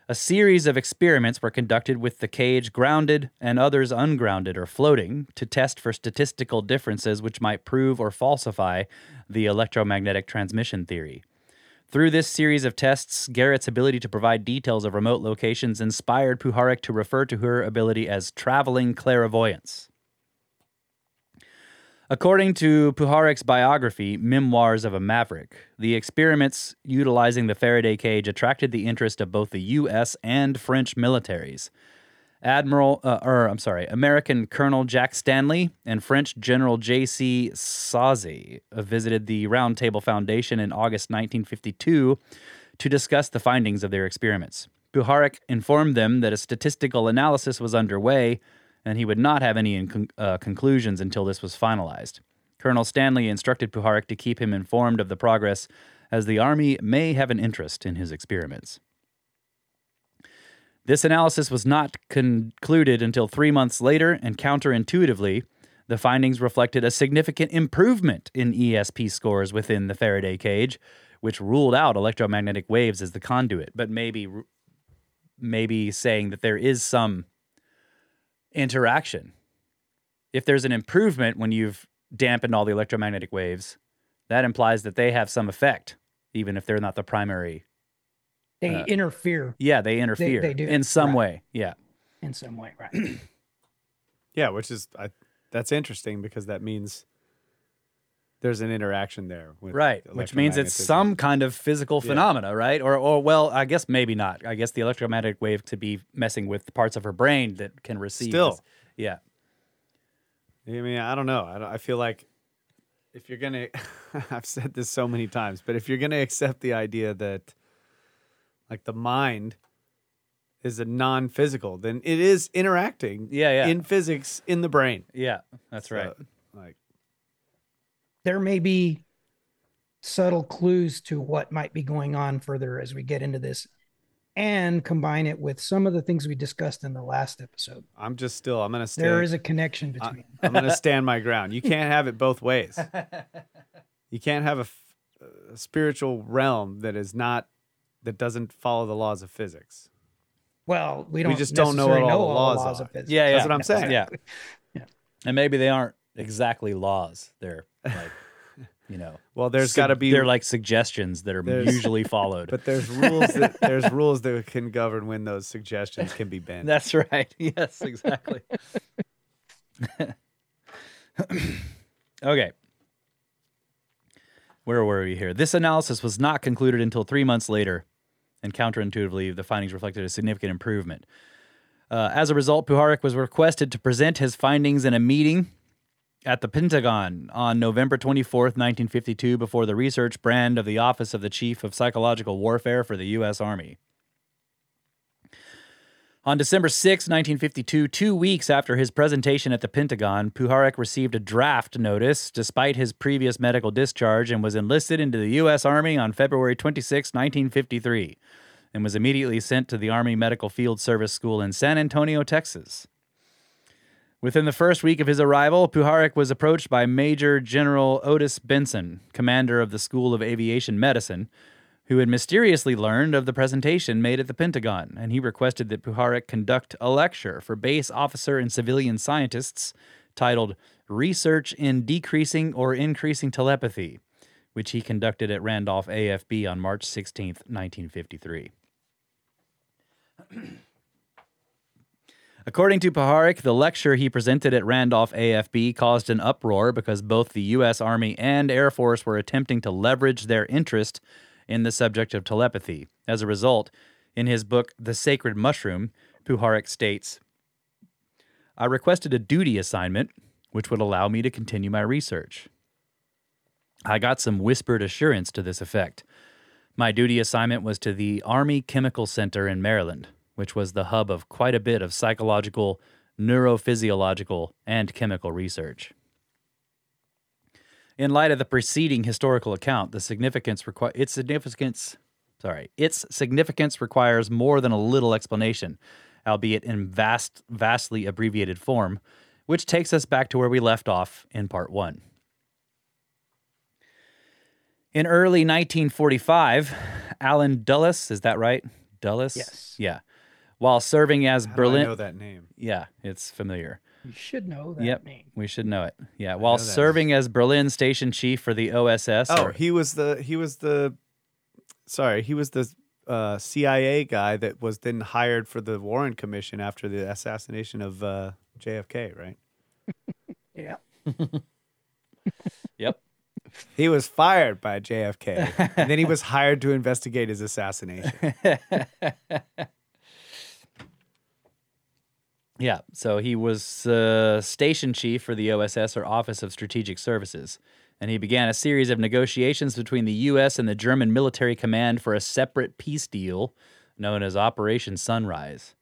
A series of experiments were conducted with the cage grounded and others ungrounded or floating to test for statistical differences which might prove or falsify the electromagnetic transmission theory. Through this series of tests, Garrett's ability to provide details of remote locations inspired Puharich to refer to her ability as traveling clairvoyance. According to Puharich's biography, Memoirs of a Maverick, the experiments utilizing the Faraday cage attracted the interest of both the U.S. and French militaries. Admiral, uh, or I'm sorry, American Colonel Jack Stanley and French General J.C. Sauzet visited the Round Table Foundation in August 1952 to discuss the findings of their experiments. Puharich informed them that a statistical analysis was underway and he would not have any in- uh, conclusions until this was finalized. Colonel Stanley instructed Puharich to keep him informed of the progress, as the Army may have an interest in his experiments. This analysis was not concluded until three months later, and counterintuitively, the findings reflected a significant improvement in ESP scores within the Faraday cage, which ruled out electromagnetic waves as the conduit, but maybe maybe saying that there is some interaction. If there's an improvement when you've dampened all the electromagnetic waves, that implies that they have some effect, even if they're not the primary. They uh, interfere Yeah, they interfere they do, in some right. way. Yeah. in some way, right? Yeah, which is I, that's interesting because that means there's an interaction there. With Right, which means it's some kind of physical Yeah. phenomena, right? Or, or well, I guess maybe not. I guess the electromagnetic wave to be messing with parts of her brain that can receive. Still. this- yeah, I mean, I don't know. I, don't, I feel like if you're gonna, I've said this so many times, but if you're gonna accept the idea that, like, the mind is a non-physical, then it is interacting. Yeah, yeah. In physics, in the brain. yeah, that's right. So, like, there may be subtle clues to what might be going on further as we get into this and combine it with some of the things we discussed in the last episode. I'm just still. I'm gonna stay. There is a connection I, between. I'm gonna stand my ground. You can't have it both ways. You can't have a, f- a spiritual realm that is not that doesn't follow the laws of physics. well, we don't. We just don't know what necessarily all the laws laws are. of physics. Yeah, yeah. That's what I'm saying. Yeah. Yeah. And maybe they aren't exactly laws. They're like, you know, Well, there's sug- got to be. They're like suggestions that are usually followed. but there's rules that there's rules that can govern when those suggestions can be bent. That's right. Yes, exactly. okay. Where were we here? This analysis was not concluded until three months later, and counterintuitively, the findings reflected a significant improvement. Uh, as a result, Puharich was requested to present his findings in a meeting at the Pentagon on November 24th, 1952, before the research brand of the Office of the Chief of Psychological Warfare for the U.S. Army. On December 6, 1952, two weeks after his presentation at the Pentagon, Puharich received a draft notice despite his previous medical discharge and was enlisted into the U.S. Army on February 26, 1953, and was immediately sent to the Army Medical Field Service School in San Antonio, Texas. Within the first week of his arrival, Puharich was approached by Major General Otis Benson, commander of the School of Aviation Medicine, who had mysteriously learned of the presentation made at the Pentagon, and he requested that Puharich conduct a lecture for base officer and civilian scientists titled Research in Decreasing or Increasing Telepathy, which he conducted at Randolph AFB on March 16, 1953. According to Puharich, the lecture he presented at Randolph AFB caused an uproar because both the U.S. Army and Air Force were attempting to leverage their interest in the subject of telepathy. As a result, in his book, The Sacred Mushroom, Puharich states I requested a duty assignment which would allow me to continue my research. I got some whispered assurance to this effect. My duty assignment was to the Army Chemical Center in Maryland, which was the hub of quite a bit of psychological, neurophysiological, and chemical research. In light of the preceding historical account, the significance requi- its significance sorry, its significance requires more than a little explanation, albeit in vast vastly abbreviated form, which takes us back to where we left off in part 1. In early 1945, Allen Dulles, is that right? Dulles? Yes. Yeah. While serving as How Berlin I know that name. Yeah, it's familiar. You should know that Yep. name. We should know it. Yeah, while know that. serving as Berlin station chief for the OSS. Oh, or- he was the he was the sorry, he was the uh, CIA guy that was then hired for the Warren Commission after the assassination of uh, JFK, right? Yeah. yep. He was fired by JFK, and then he was hired to investigate his assassination. Yeah, so he was uh, station chief for the OSS or Office of Strategic Services, and he began a series of negotiations between the U.S. and the German military command for a separate peace deal known as Operation Sunrise.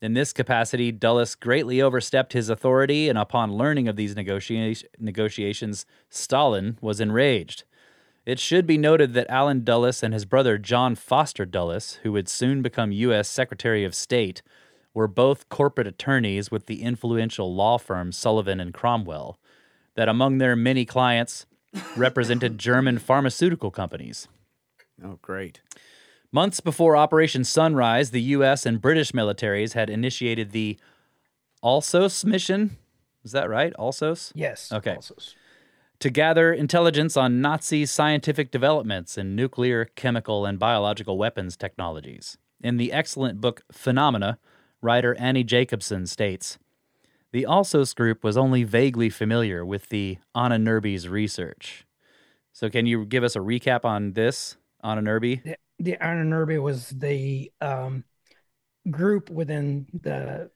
In this capacity, Dulles greatly overstepped his authority, and upon learning of these negotia- negotiations, Stalin was enraged. It should be noted that Allen Dulles and his brother John Foster Dulles, who would soon become U.S. Secretary of State, were both corporate attorneys with the influential law firm Sullivan and Cromwell, that among their many clients represented German pharmaceutical companies. Oh, great! Months before Operation Sunrise, the U.S. and British militaries had initiated the Alsos mission. Is that right? Alsos? Yes. Okay. also. to gather intelligence on Nazi scientific developments in nuclear, chemical, and biological weapons technologies. In the excellent book Phenomena, writer Annie Jacobson states The Alsos group was only vaguely familiar with the Ahnenerbe's research. So, can you give us a recap on this, Ahnenerbe? The, the Ahnenerbe was the um, group within the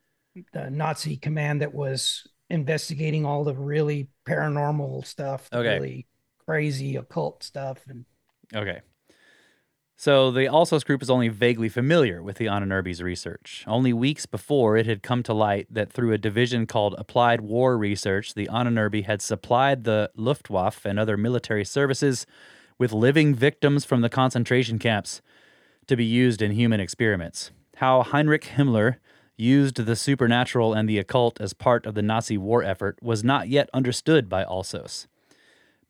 the Nazi command that was investigating all the really paranormal stuff, the Okay. really crazy occult stuff, and Okay. So the Alsos group is only vaguely familiar with the Ahnenerbe's research. Only weeks before, it had come to light that through a division called Applied War Research, the Ahnenerbe had supplied the Luftwaffe and other military services with living victims from the concentration camps to be used in human experiments. How Heinrich Himmler used the supernatural and the occult as part of the Nazi war effort was not yet understood by Alsos.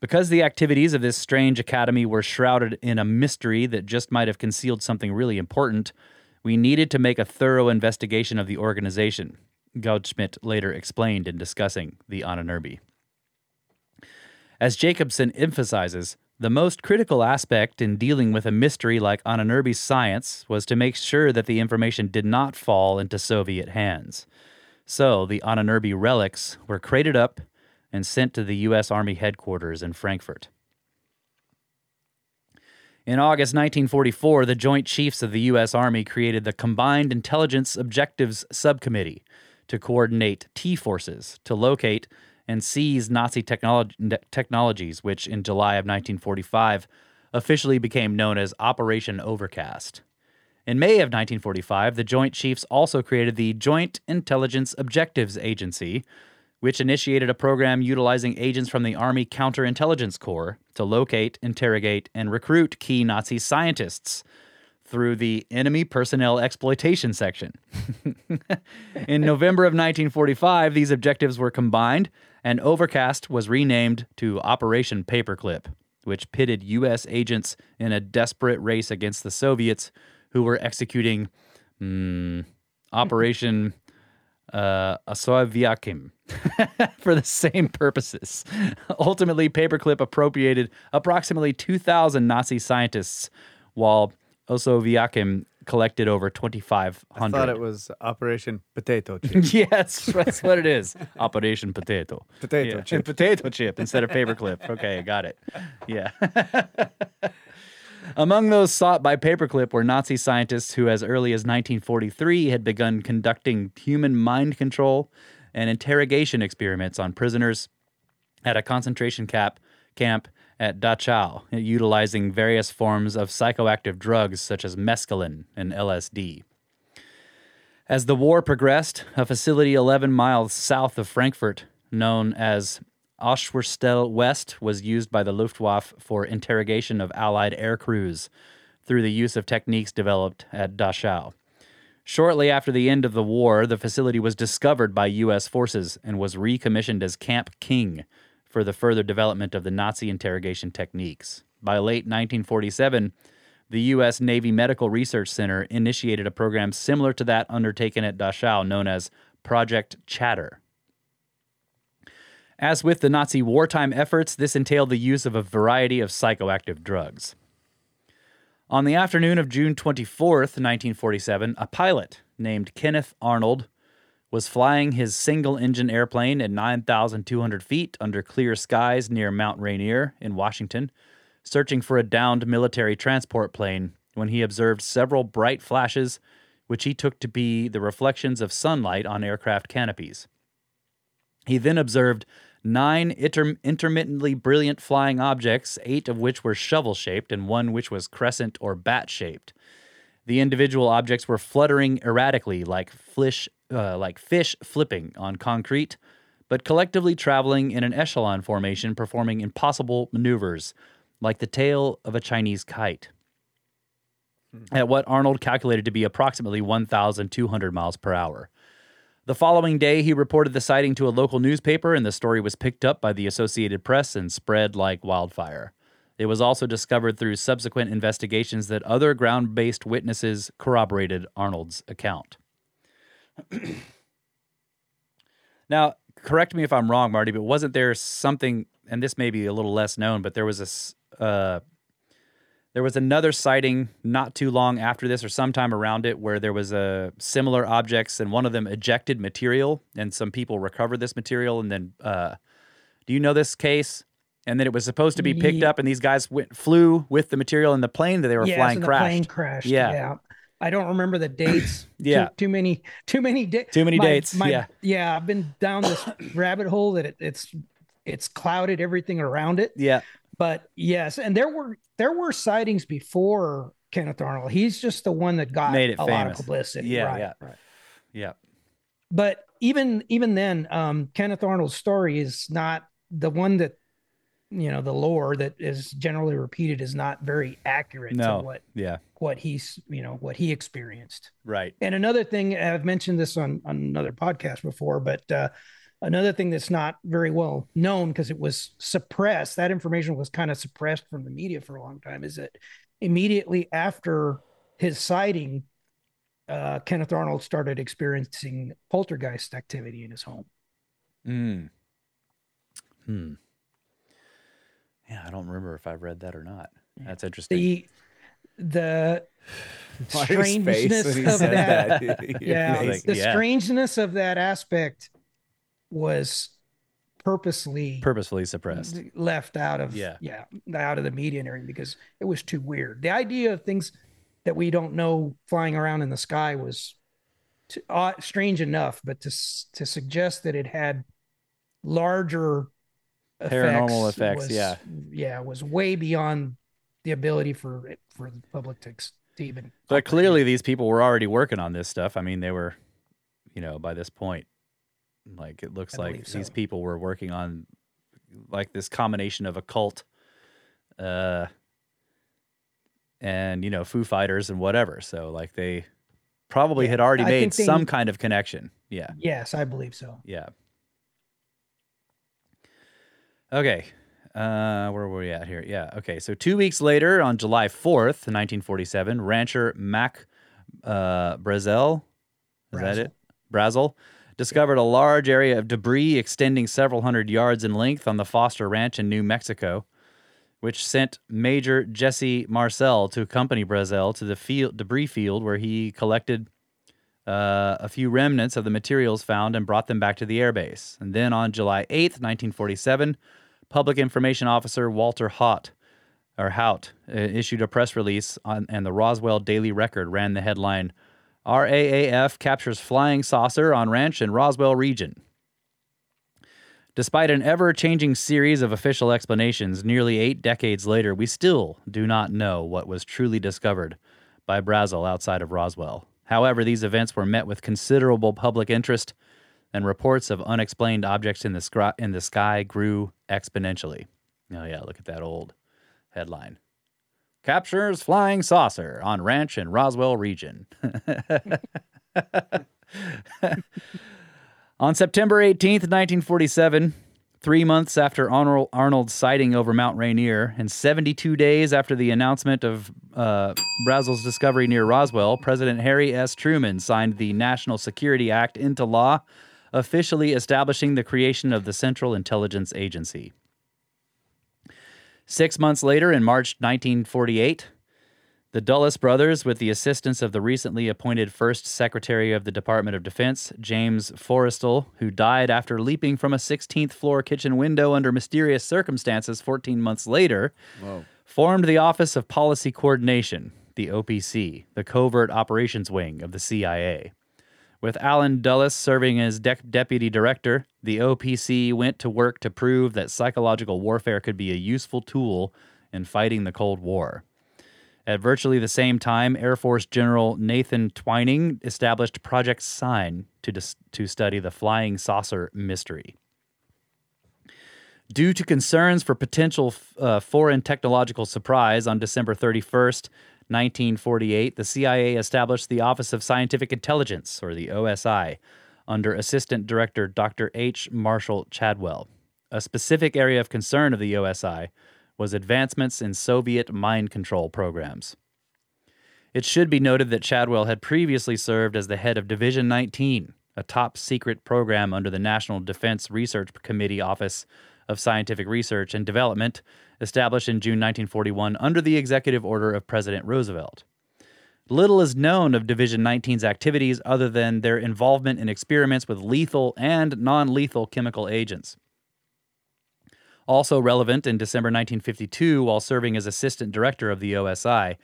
Because the activities of this strange academy were shrouded in a mystery that just might have concealed something really important, we needed to make a thorough investigation of the organization, Goudsmit later explained in discussing the Ahnenerbe. As Jacobsen emphasizes, the most critical aspect in dealing with a mystery like Ahnenerbe's science was to make sure that the information did not fall into Soviet hands. So the Ahnenerbe relics were crated up and sent to the U.S. Army headquarters in Frankfurt. In August 1944, the Joint Chiefs of the U.S. Army created the Combined Intelligence Objectives Subcommittee to coordinate T forces to locate and seize Nazi technolo- technologies, which in July of 1945 officially became known as Operation Overcast. In May of 1945, the Joint Chiefs also created the Joint Intelligence Objectives Agency, which initiated a program utilizing agents from the Army Counterintelligence Corps to locate, interrogate, and recruit key Nazi scientists through the Enemy Personnel Exploitation Section. In November of 1945, these objectives were combined, and Overcast was renamed to Operation Paperclip, which pitted U.S. agents in a desperate race against the Soviets, who were executing mm, Operation uh, Osoaviakhim for the same purposes. Ultimately, Paperclip appropriated approximately 2,000 Nazi scientists, while Osoaviakhim collected over 2,500. I thought it was Operation Potato Chip. yes, that's what it is. Operation Potato. Potato Yeah, chip. Potato chip instead of paperclip. Okay, got it. Yeah. Among those sought by paperclip were Nazi scientists who, as early as 1943, had begun conducting human mind control and interrogation experiments on prisoners at a concentration camp camp at Dachau, utilizing various forms of psychoactive drugs such as mescaline and LSD. As the war progressed, a facility 11 miles south of Frankfurt, known as Auschwitz West, was used by the Luftwaffe for interrogation of Allied air crews through the use of techniques developed at Dachau. Shortly after the end of the war, the facility was discovered by U.S. forces and was recommissioned as Camp King for the further development of the Nazi interrogation techniques. By late 1947, the U.S. Navy Medical Research Center initiated a program similar to that undertaken at Dachau known as Project Chatter. As with the Nazi wartime efforts, this entailed the use of a variety of psychoactive drugs. On the afternoon of June 24th, 1947, a pilot named Kenneth Arnold was flying his single engine airplane at 9,200 feet under clear skies near Mount Rainier in Washington, searching for a downed military transport plane when he observed several bright flashes, which he took to be the reflections of sunlight on aircraft canopies. He then observed nine inter- intermittently brilliant flying objects, eight of which were shovel shaped and one which was crescent or bat shaped. The individual objects were fluttering erratically, like fish, uh, like fish flipping on concrete, but collectively traveling in an echelon formation, performing impossible maneuvers, like the tail of a Chinese kite. At what Arnold calculated to be approximately 1,200 miles per hour. The following day, he reported the sighting to a local newspaper, and the story was picked up by the Associated Press and spread like wildfire. It was also discovered through subsequent investigations that other ground based witnesses corroborated Arnold's account. now, correct me if I'm wrong, Marty, but wasn't there something, and this may be a little less known, but there was a, uh, there was another sighting not too long after this or sometime around it where there was a similar objects and one of them ejected material and some people recovered this material and then uh, do you know this case and then it was supposed to be picked Ye- up and these guys went flew with the material in the plane that they were yes, flying and the crashed plane crashed. Yeah. Yeah. I don't remember the dates. Yeah. Too, too many, too many, da- Too many my- dates, my- yeah. Yeah. I've been down this rabbit hole that it, it's, it's clouded everything around it. yeah But yes, and there were there were sightings before Kenneth Arnold. He's just the one that got Made it a lot of publicity. Yeah, right, yeah. right. yeah But even even then, um, Kenneth Arnold's story is not the one that you know the lore that is generally repeated is not very accurate No. to what Yeah. what he's you know what he experienced. Right. And another thing, I've mentioned this on, on another podcast before, but uh, another thing that's not very well known because it was suppressed, that information was kind of suppressed from the media for a long time, is that immediately after his sighting, uh, Kenneth Arnold started experiencing poltergeist activity in his home. Mm. Hmm. Yeah, I don't remember if I've read that or not. That's interesting. The the strangeness of that, that. yeah, Like, the yeah. strangeness of that aspect was purposely Purposefully suppressed. left out of Yeah. yeah out of the media and everything because it was too weird. The idea of things that we don't know flying around in the sky was t uh, strange enough, but to to suggest that it had larger Paranormal effects, was- yeah. yeah, was way beyond the ability for for the public to, to even. But clearly, these people were already working on this stuff. I mean, they were, you know, by this point, like it looks I like these so. people were working on like this combination of occult, uh, and you know, Foo Fighters and whatever. So like they probably Yeah, had already I made they- some kind of connection. Yeah. Yes, I believe so. Yeah. Okay. Uh, where were we at here? Yeah. Okay. So two weeks later, on July 4th, 1947, rancher Mac uh, Brazel, is that it? Brazel, discovered a large area of debris extending several hundred yards in length on the Foster Ranch in New Mexico, which sent Major Jesse Marcel to accompany Brazel to the field, debris field where he collected uh, a few remnants of the materials found and brought them back to the airbase. And then on July 8th, 1947, Public Information Officer Walter Haut, or Hout, uh, issued a press release on, and the Roswell Daily Record ran the headline RAAF captures flying saucer on ranch in Roswell region. Despite an ever changing series of official explanations, nearly eight decades later, we still do not know what was truly discovered by Brazel outside of Roswell. However, these events were met with considerable public interest, and reports of unexplained objects in the, in the sky grew exponentially. Oh, yeah, look at that old headline Captures flying saucer on ranch in Roswell region. On September 18th, 1947, three months after Arnold, Arnold's sighting over Mount Rainier, and 72 days after the announcement of uh, Brazel's discovery near Roswell, President Harry S. Truman signed the National Security Act into law, officially establishing the creation of the Central Intelligence Agency. Six months later, in March 1948, the Dulles brothers, with the assistance of the recently appointed first Secretary of the Department of Defense, James Forrestal, who died after leaping from a 16th floor kitchen window under mysterious circumstances 14 months later, formed the Office of Policy Coordination, the OPC, the covert operations wing of the CIA. With Allen Dulles serving as de- deputy director, the OPC went to work to prove that psychological warfare could be a useful tool in fighting the Cold War. At virtually the same time, Air Force General Nathan Twining established Project Sign to, dis- to study the flying saucer mystery. Due to concerns for potential uh, foreign technological surprise on December 31st, 1948, the CIA established the Office of Scientific Intelligence, or the OSI, under Assistant Director Dr. H. Marshall Chadwell. A specific area of concern of the OSI was advancements in Soviet mind control programs. It should be noted that Chadwell had previously served as the head of Division 19, a top secret program under the National Defense Research Committee Office of Scientific Research and Development, established in June 1941 under the executive order of President Roosevelt. Little is known of Division 19's activities other than their involvement in experiments with lethal and non lethal chemical agents. Also relevant in December 1952, while serving as assistant director of the OSI,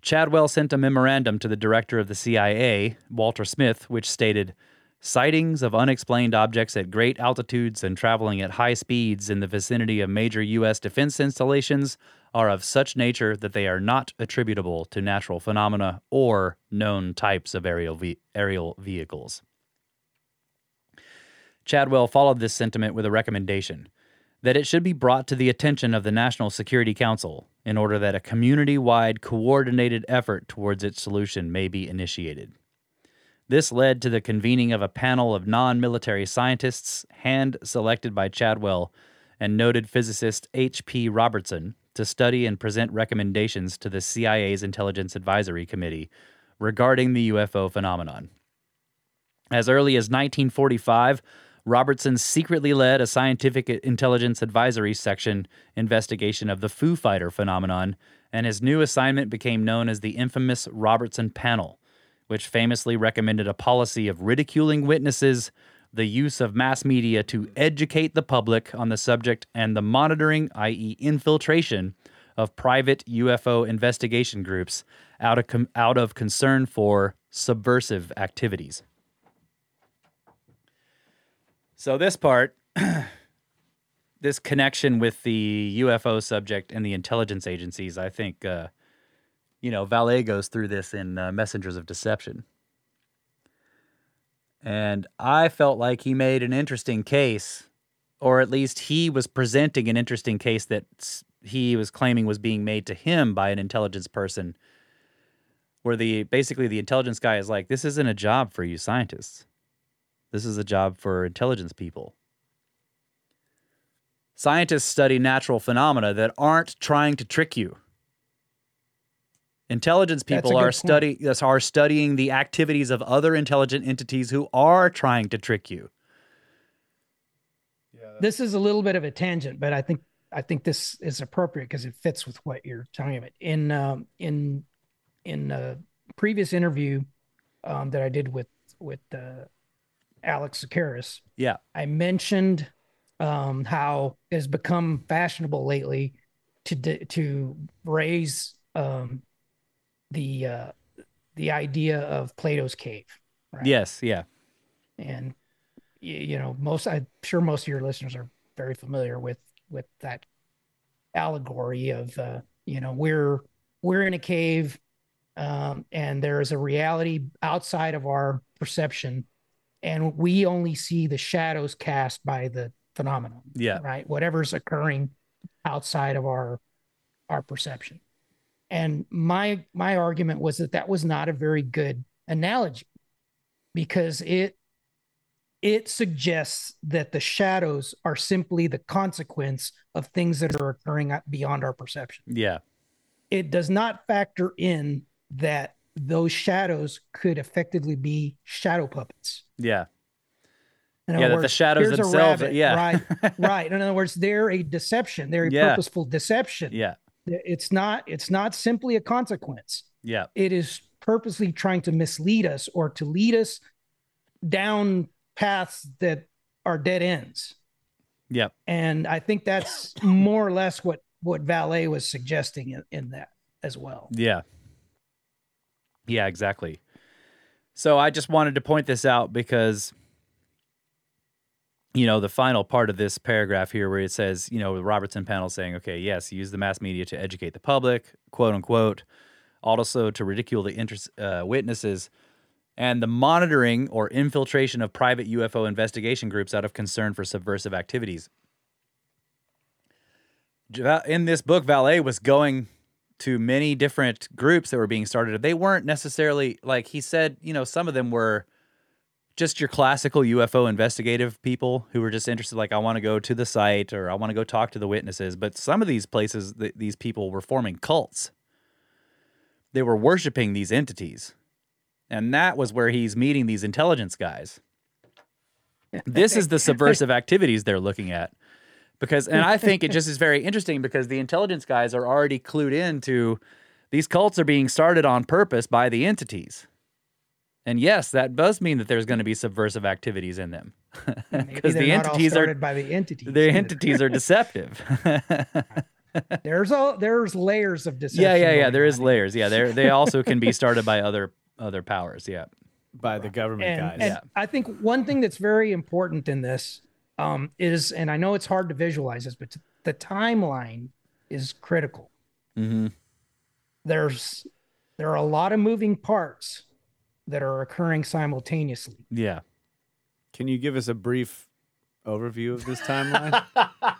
Chadwell sent a memorandum to the director of the CIA, Walter Smith, which stated Sightings of unexplained objects at great altitudes and traveling at high speeds in the vicinity of major U.S. defense installations are of such nature that they are not attributable to natural phenomena or known types of aerial, ve- aerial vehicles. Chadwell followed this sentiment with a recommendation that it should be brought to the attention of the National Security Council in order that a community wide coordinated effort towards its solution may be initiated. This led to the convening of a panel of non military scientists, hand selected by Chadwell and noted physicist H.P. Robertson, to study and present recommendations to the CIA's Intelligence Advisory Committee regarding the UFO phenomenon. As early as 1945, Robertson secretly led a scientific intelligence advisory section investigation of the Foo Fighter phenomenon, and his new assignment became known as the infamous Robertson Panel, which famously recommended a policy of ridiculing witnesses, the use of mass media to educate the public on the subject, and the monitoring, i.e., infiltration, of private UFO investigation groups out of, com- out of concern for subversive activities. So this part, this connection with the UFO subject and the intelligence agencies, I think, uh, you know, Vallée goes through this in uh, Messengers of Deception. And I felt like he made an interesting case, or at least he was presenting an interesting case that he was claiming was being made to him by an intelligence person. Where the basically the intelligence guy is like, this isn't a job for you scientists. This is a job for intelligence people. Scientists study natural phenomena that aren't trying to trick you. Intelligence people are point. study yes, are studying the activities of other intelligent entities who are trying to trick you. this is a little bit of a tangent, but I think I think this is appropriate because it fits with what you're talking about. In um, in in a previous interview um, that I did with with uh, Alex Tsakiris, Yeah. I mentioned um, how it has become fashionable lately to to raise um, the uh, the idea of Plato's cave. Right? Yes, yeah. and you know most i'm sure most of your listeners are very familiar with with that allegory of uh you know we're we're in a cave um and there is a reality outside of our perception and we only see the shadows cast by the phenomenon Yeah. right whatever's occurring outside of our our perception and my my argument was that that was not a very good analogy because it it suggests that the shadows are simply the consequence of things that are occurring beyond our perception. Yeah. It does not factor in that those shadows could effectively be shadow puppets. Yeah. In Yeah, that the shadows themselves- rabbit, yeah. right, right. In other words, they're a deception. They're a Yeah. purposeful deception. Yeah. It's not. It's not simply a consequence. Yeah. It is purposely trying to mislead us or to lead us down paths that are dead ends. Yeah. And I think that's more or less what what Vallée was suggesting in, in that as well. Yeah. Yeah, exactly. So I just wanted to point this out because you know, the final part of this paragraph here where it says, you know, the Robertson panel saying, okay, yes, use the mass media to educate the public, quote unquote, also to ridicule the uh, witnesses and the monitoring or infiltration of private UFO investigation groups out of concern for subversive activities. In this book, Vallée was going to many different groups that were being started. They weren't necessarily like he said, you know, some of them were just your classical UFO investigative people who were just interested like I want to go to the site or I want to go talk to the witnesses, but some of these places th- these people were forming cults. They were worshiping these entities. And that was where he's meeting these intelligence guys. This is the subversive activities they're looking at because and I think it just is very interesting because the intelligence guys are already clued into these cults are being started on purpose by the entities. And yes, that does mean that there's going to be subversive activities in them because they're the not all entities are by the entities. the entities are deceptive. There's all there's layers of deception. yeah, yeah, yeah. There is on. layers. Yeah, they they also can be started by other other powers. Yeah, by the government and, guys. and I think one thing that's very important in this um, is, and I know it's hard to visualize this, but the timeline is critical. mm-hmm. There's there are a lot of moving parts that are occurring simultaneously. yeah. Can you give us a brief overview of this timeline?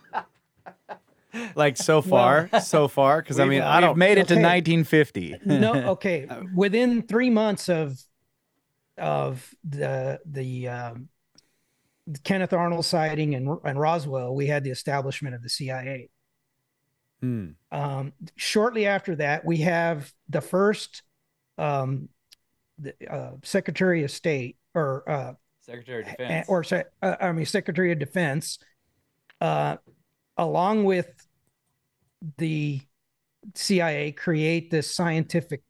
like so far, so far? Because I mean, I We've don't. made it to 1950. no okay within three months of of the the um, kenneth arnold sighting and, and roswell we had the establishment of the cia Hmm. um, shortly after that we have the first um, the, uh, secretary of state or uh, Secretary of a- or se- uh, I mean Secretary of Defense, uh, along with the CIA, create this scientific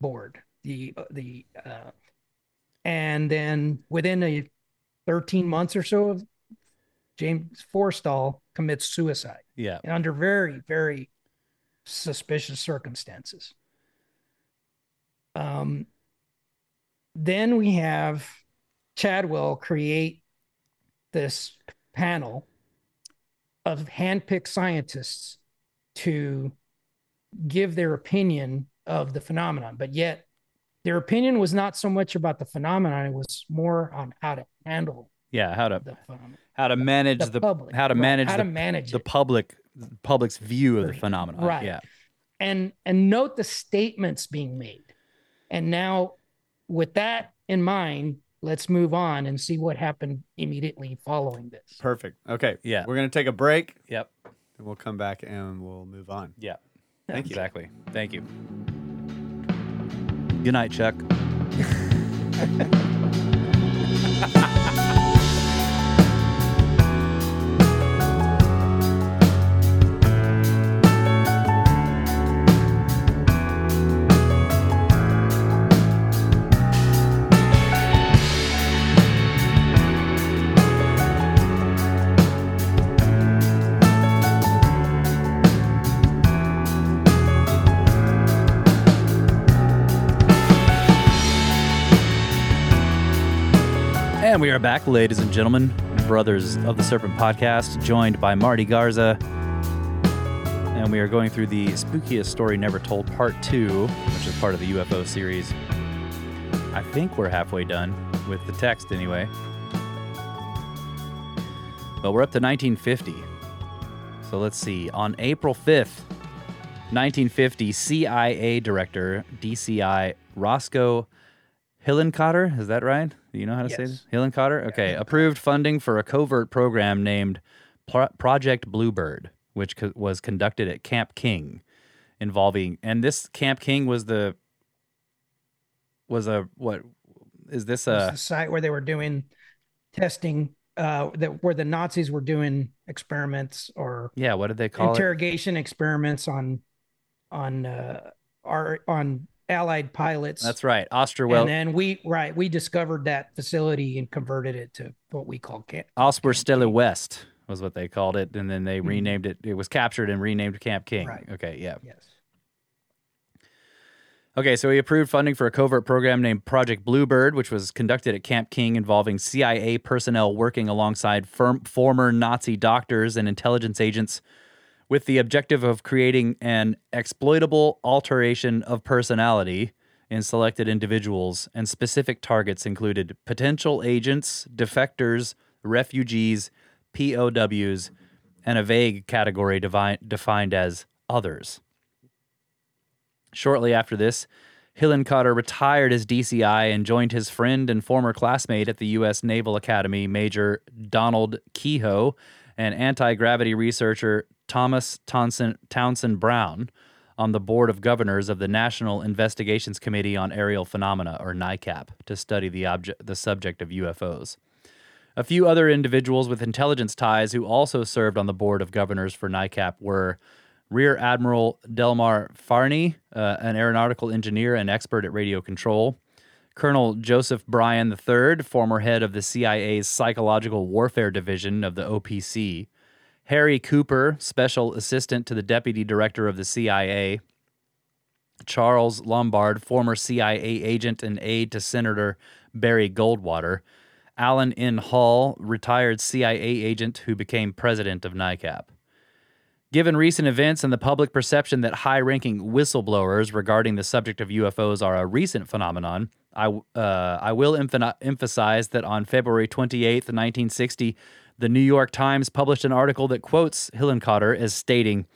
board. The the uh, and then within a 13 months or so of James Forrestal commits suicide Yeah. under very very suspicious circumstances. Um, then we have Chadwell create this panel of handpicked scientists to give their opinion of the phenomenon, but yet their opinion was not so much about the phenomenon; it was more on how to handle Yeah. How to the phenomenon. how to manage the the, public, how to right, manage how the, to manage the public public's view of the phenomenon. Right. Yeah. and and note the statements being made. And now, with that in mind, let's move on and see what happened immediately following this. Perfect. Okay. Yeah. We're gonna take a break, Yep. and we'll come back and we'll move on. Yeah. Thank you. Exactly. Thank you. Good night, Chuck. And we are back, ladies and gentlemen, brothers of the Serpent podcast, joined by Marty Garza. And we are going through the spookiest story never told, part two, which is part of the UFO series. I think we're halfway done with the text, anyway. But we're up to 1950. So let's see. On April 5th, 1950, CIA Director, DCI Roscoe Hillenkotter, is that right? Do you know how to say this? this? Hillenkotter? Okay. Approved funding for a covert program named Pro- Project Bluebird, which co- was conducted at Camp King, involving, and this Camp King was the, was a, what, is this a, site where they were doing testing, uh, that where the Nazis were doing experiments or yeah, what did they call it? interrogation experiments on on uh, our on Allied pilots. That's right. Osterwell. and then we right we discovered that facility and converted it to what we call camp. Osperstelle West was what they called it, and then they Mhm. renamed it. It was captured and renamed Camp King. Right. Okay, yeah. Yes. Okay, so he approved funding for a covert program named Project Bluebird, which was conducted at Camp King involving CIA personnel working alongside firm, former Nazi doctors and intelligence agents with the objective of creating an exploitable alteration of personality in selected individuals, and specific targets included potential agents, defectors, refugees, POWs, and a vague category devi- defined as others. Shortly after this, Hillenkotter retired as DCI and joined his friend and former classmate at the U.S. Naval Academy, Major Donald Keyhoe, and anti gravity researcher Thomas Townsend, Townsend Brown on the Board of Governors of the National Investigations Committee on Aerial Phenomena, or NICAP, to study the, object, the subject of UFOs. A few other individuals with intelligence ties who also served on the board of governors for NICAP were Rear Admiral Delmer Fahrney, uh, an aeronautical engineer and expert at radio control, Colonel Joseph Bryan III, former head of the CIA's Psychological Warfare Division of the OPC, Harry Cooper, special assistant to the deputy director of the CIA, Charles Lombard, former CIA agent and aide to Senator Barry Goldwater, Alan N. Hall, retired CIA agent who became president of NICAP. Given recent events and the public perception that high ranking whistleblowers regarding the subject of UFOs are a recent phenomenon, I, uh, I will emph- emphasize that on February 28, 1960, The New York Times published an article that quotes Hillenkotter as stating,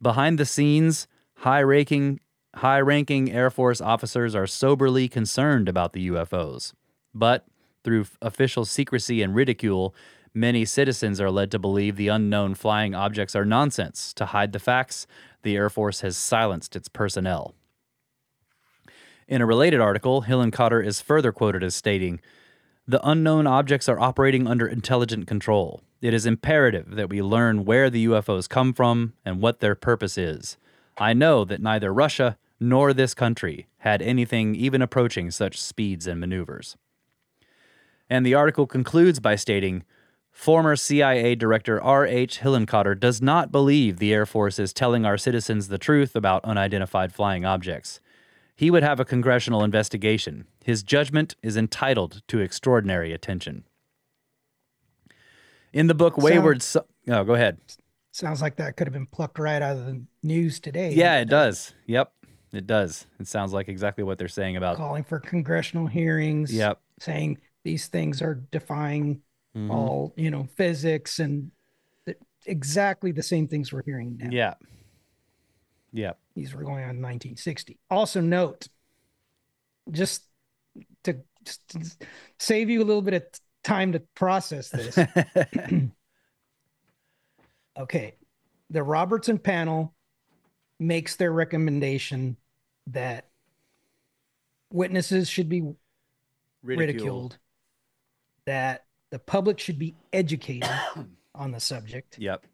"Behind the scenes, high-ranking high-ranking Air Force officers are soberly concerned about the UFOs, but through official secrecy and ridicule, many citizens are led to believe the unknown flying objects are nonsense. To hide the facts, the Air Force has silenced its personnel." In a related article, Hillenkotter is further quoted as stating, the unknown objects are operating under intelligent control. It is imperative that we learn where the UFOs come from and what their purpose is. I know that neither Russia nor this country had anything even approaching such speeds and maneuvers. And the article concludes by stating Former CIA Director R.H. Hillenkotter does not believe the Air Force is telling our citizens the truth about unidentified flying objects. He would have a congressional investigation. His judgment is entitled to extraordinary attention. In the book Wayward Son- Oh, go ahead. Sounds like that could have been plucked right out of the news today. Yeah, it does. Yep. It does. It sounds like exactly what they're saying about Calling for congressional hearings. Yep. Saying these things are defying Mhm. all, you know, physics and exactly the same things we're hearing now. Yeah. Yeah. These were going on in 1960. Also note, just to, just to save you a little bit of time to process this. okay. The Robertson panel makes their recommendation that witnesses should be ridiculed, that the public should be educated on the subject, Yep.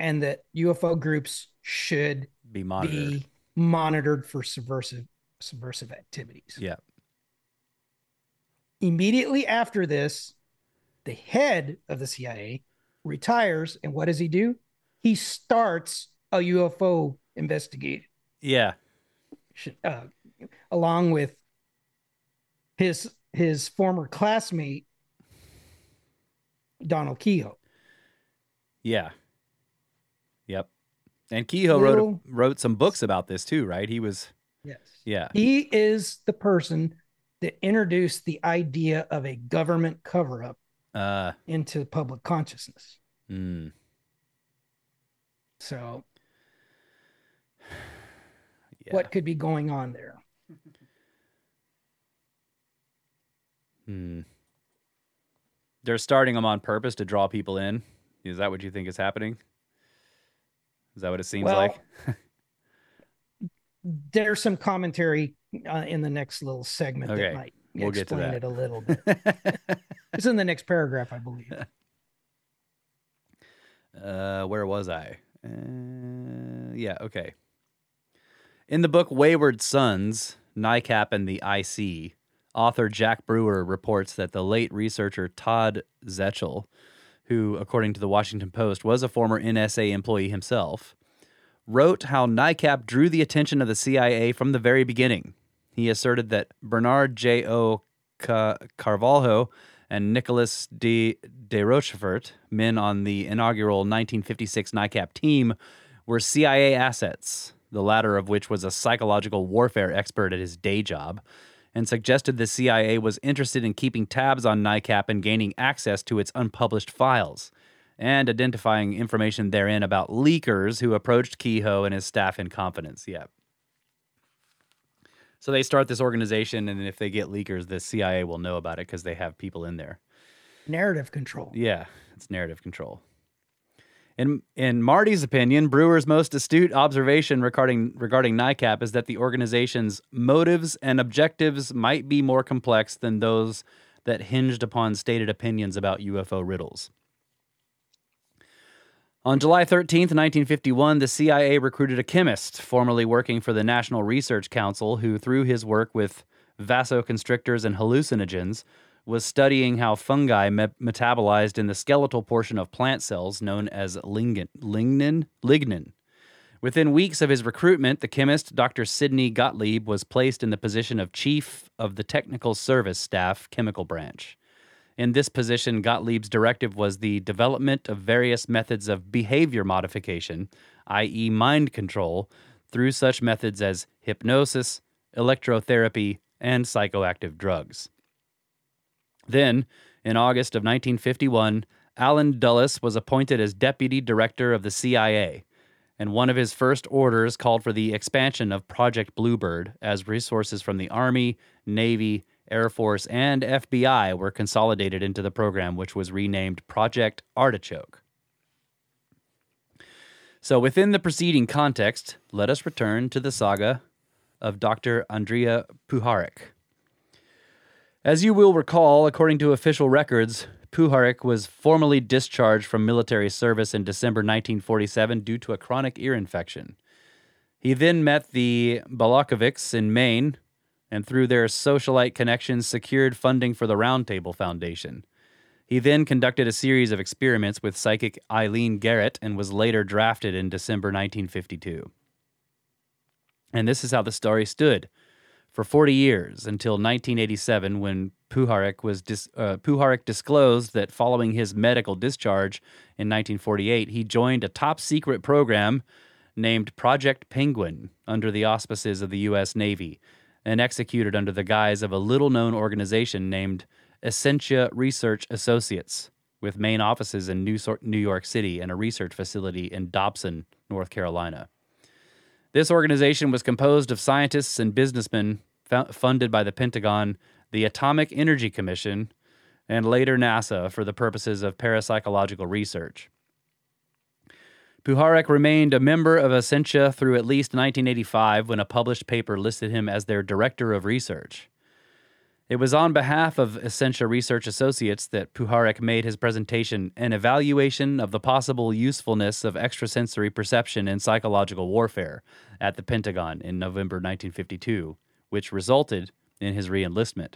and that UFO groups should Be monitored. be monitored for subversive subversive activities. Yep. Immediately after this, the head of the CIA retires, and what does he do? He starts a UFO investigation, Yeah. uh, along with his his former classmate Donald Keyhoe. Yeah. Yep. And Keyhoe wrote wrote some books about this too, right? He was Yes. yeah. He is the person that introduced the idea of a government cover up Uh into public consciousness. mm, So, yeah. what could be going on there? Hmm. They're starting them on purpose to draw people in. Is that what you think is happening? Is that what it seems Well, like? There's some commentary uh, in the next little segment Okay, that might we'll explain it a little bit. it's in the next paragraph, I believe. Uh, where was I? Uh, yeah, okay. In the book Wayward Sons, NICAP and the IC, author Jack Brewer reports that the late researcher Todd Zechel, who, according to the Washington Post, was a former NSA employee himself, wrote how NICAP drew the attention of the CIA from the very beginning. He asserted that Bernard J. O. Ca- Carvalho and Nicholas D. de Rochefort, men on the inaugural 1956 NICAP team, were CIA assets, the latter of which was a psychological warfare expert at his day job, and suggested the CIA was interested in keeping tabs on NICAP and gaining access to its unpublished files, and identifying information therein about leakers who approached Keyhoe and his staff in confidence. Yeah. So they start this organization, and if they get leakers, the CIA will know about it because they have people in there. Narrative control. Yeah, it's narrative control. In in Marty's opinion, Brewer's most astute observation regarding regarding NICAP is that the organization's motives and objectives might be more complex than those that hinged upon stated opinions about UFO riddles. On July 13th, 1951, the CIA recruited a chemist formerly working for the National Research Council who, through his work with vasoconstrictors and hallucinogens, was studying how fungi me- metabolized in the skeletal portion of plant cells known as lignin. Lignin? Lignin. Within weeks of his recruitment, the chemist, Dr. Sidney Gottlieb, was placed in the position of chief of the Technical Service Staff Chemical Branch. In this position, Gottlieb's directive was the development of various methods of behavior modification, i.e., mind control, through such methods as hypnosis, electrotherapy, and psychoactive drugs. Then, in August of 1951, Allen Dulles was appointed as deputy director of the CIA, and one of his first orders called for the expansion of Project Bluebird as resources from the Army, Navy, Air Force, and FBI were consolidated into the program, which was renamed Project Artichoke. So, within the preceding context, let us return to the saga of Dr. Andrija Puharich. As you will recall, according to official records, Puharich was formally discharged from military service in December 1947 due to a chronic ear infection. He then met the Balokovics in Maine and, through their socialite connections, secured funding for the Roundtable Foundation. He then conducted a series of experiments with psychic Eileen Garrett and was later drafted in December 1952. And this is how the story stood for 40 years until 1987 when Puharich was dis- uh, Puharich disclosed that following his medical discharge in 1948 he joined a top secret program named Project Penguin under the auspices of the US Navy and executed under the guise of a little known organization named Essentia Research Associates with main offices in New Sor- New York City and a research facility in Dobson, North Carolina. This organization was composed of scientists and businessmen funded by the Pentagon, the Atomic Energy Commission, and later NASA for the purposes of parapsychological research. Puharich remained a member of Essentia through at least 1985 when a published paper listed him as their director of research. It was on behalf of Essentia Research Associates that Puharich made his presentation, An Evaluation of the Possible Usefulness of Extrasensory Perception in Psychological Warfare, at the Pentagon in November 1952, which resulted in his reenlistment.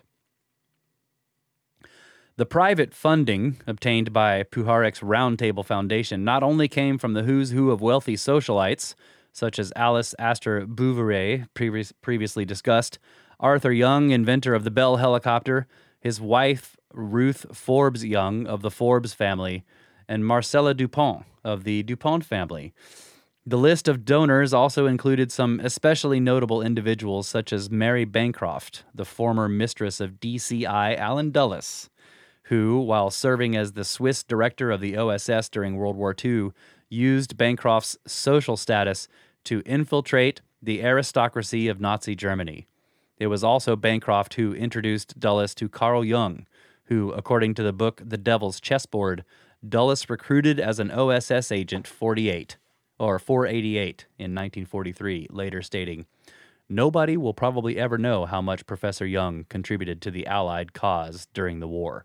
The private funding obtained by Puharich's Roundtable Foundation not only came from the who's who of wealthy socialites, such as Alice Astor previous, previously discussed, Arthur Young, inventor of the Bell helicopter, his wife Ruth Forbes Young of the Forbes family, and Marcella Dupont of the Dupont family. The list of donors also included some especially notable individuals such as Mary Bancroft, the former mistress of DCI Allen Dulles, who, while serving as the Swiss director of the OSS during World War II, used Bancroft's social status to infiltrate the aristocracy of Nazi Germany. It was also Bancroft who introduced Dulles to Carl Jung, who, according to the book The Devil's Chessboard, Dulles recruited as an OSS agent 48 or 488 in 1943, later stating, Nobody will probably ever know how much Professor Jung contributed to the Allied cause during the war.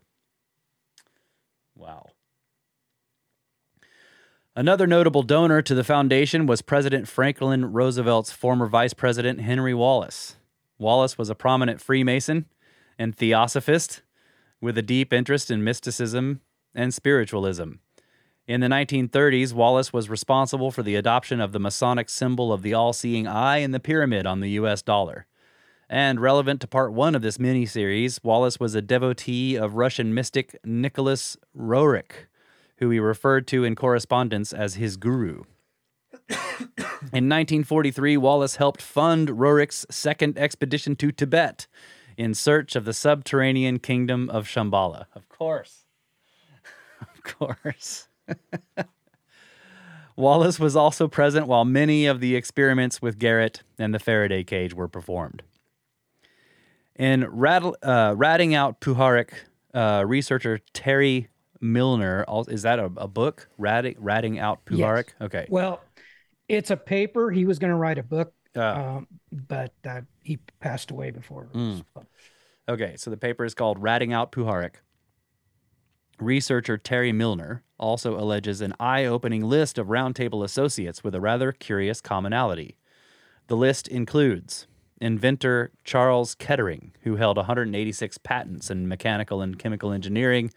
Wow. Another notable donor to the foundation was President Franklin Roosevelt's former vice president, Henry Wallace. Wallace was a prominent Freemason and theosophist with a deep interest in mysticism and spiritualism. In the 1930s, Wallace was responsible for the adoption of the Masonic symbol of the all seeing eye in the pyramid on the US dollar. And relevant to part one of this mini series, Wallace was a devotee of Russian mystic Nicholas Roerich, who he referred to in correspondence as his guru. in 1943, Wallace helped fund Roerich's second expedition to Tibet in search of the subterranean kingdom of Shambhala. Of course. Of course. Wallace was also present while many of the experiments with Garrett and the Faraday cage were performed. In rattle, uh, ratting out Puharich, uh, researcher Terry Milner, is that a, a book? Ratting, ratting out Puharich? Okay. Well, it's a paper. He was going to write a book, Uh, um, but uh, he passed away before published. Okay, so the paper is called Ratting Out Puharich. Researcher Terry Milner also alleges an eye opening list of Roundtable associates with a rather curious commonality. The list includes inventor Charles Kettering, who held 186 patents in mechanical and chemical engineering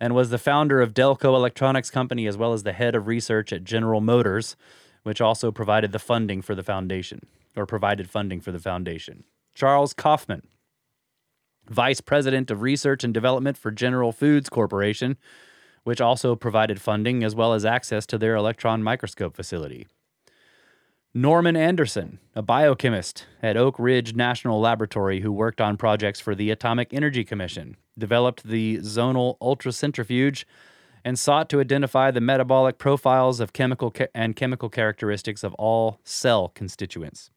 and was the founder of Delco Electronics Company as well as the head of research at General Motors, which also provided the funding for the foundation or provided funding for the foundation. Charles Kaufman, Vice President of Research and Development for General Foods Corporation, which also provided funding as well as access to their electron microscope facility. Norman Anderson, a biochemist at Oak Ridge National Laboratory who worked on projects for the Atomic Energy Commission, developed the zonal ultracentrifuge and sought to identify the metabolic profiles of chemical ca- and chemical characteristics of all cell constituents.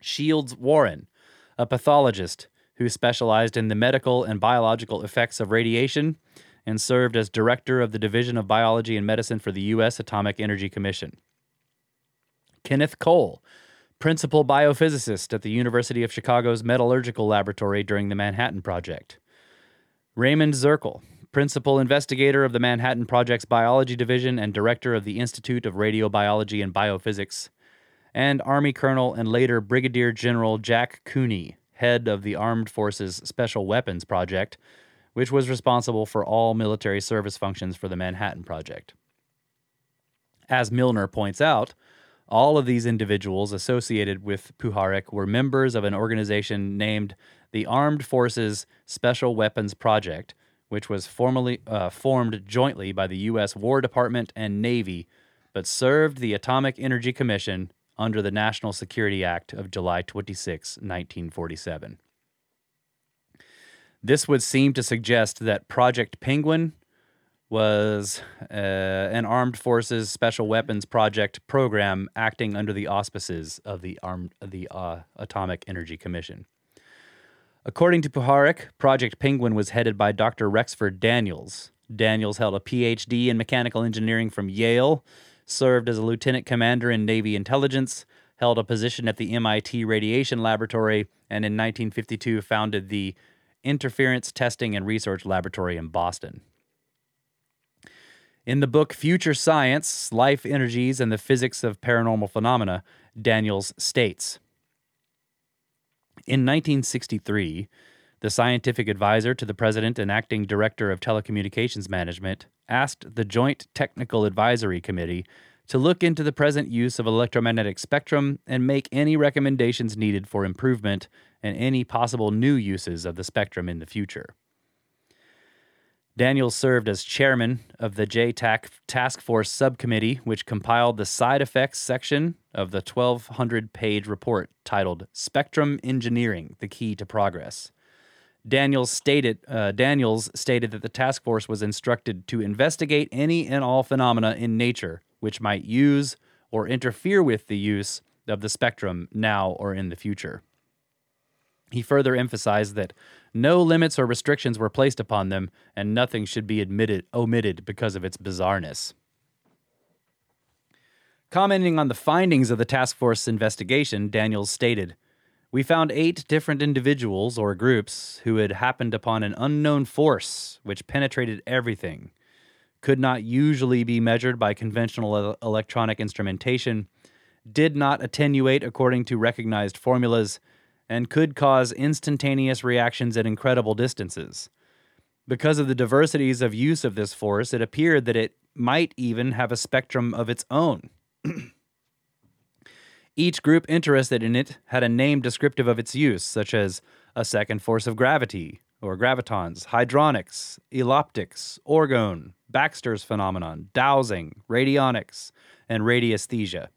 Shields Warren, a pathologist who specialized in the medical and biological effects of radiation and served as director of the Division of Biology and Medicine for the U.S. Atomic Energy Commission. Kenneth Cole, principal biophysicist at the University of Chicago's Metallurgical Laboratory during the Manhattan Project. Raymond Zirkle, principal investigator of the Manhattan Project's Biology Division and director of the Institute of Radiobiology and Biophysics, and Army Colonel and later Brigadier General Jack Cooney, head of the Armed Forces Special Weapons Project, which was responsible for all military service functions for the Manhattan Project. As Milner points out, all of these individuals associated with Puharich were members of an organization named the Armed Forces Special Weapons Project, which was formally uh, formed jointly by the U.S. War Department and Navy, but served the Atomic Energy Commission under the National Security Act of July 26, 1947. This would seem to suggest that Project Penguin was uh, an armed forces special weapons project program acting under the auspices of the armed the uh, Atomic Energy Commission. According to Puharich, Project Penguin was headed by Dr. Rexford Daniels. Daniels held a PhD in mechanical engineering from Yale, served as a lieutenant commander in Navy intelligence, held a position at the MIT Radiation Laboratory, and in 1952 founded the Interference Testing and Research Laboratory in Boston. In the book Future Science Life Energies and the Physics of Paranormal Phenomena, Daniels states In 1963, the scientific advisor to the president and acting director of telecommunications management asked the Joint Technical Advisory Committee to look into the present use of electromagnetic spectrum and make any recommendations needed for improvement and any possible new uses of the spectrum in the future. Daniels served as chairman of the JTAC Task Force Subcommittee, which compiled the side effects section of the 1,200 page report titled Spectrum Engineering The Key to Progress. Daniels stated, uh, Daniels stated that the task force was instructed to investigate any and all phenomena in nature which might use or interfere with the use of the spectrum now or in the future. He further emphasized that no limits or restrictions were placed upon them, and nothing should be admitted, omitted because of its bizarreness. Commenting on the findings of the task force investigation, Daniels stated, We found eight different individuals or groups who had happened upon an unknown force which penetrated everything, could not usually be measured by conventional electronic instrumentation, did not attenuate according to recognized formulas, and could cause instantaneous reactions at incredible distances. Because of the diversities of use of this force, it appeared that it might even have a spectrum of its own. Each group interested in it had a name descriptive of its use, such as a second force of gravity, or gravitons, hydronics, eloptics, orgone, Backster's phenomenon, dowsing, radionics, and radiesthesia.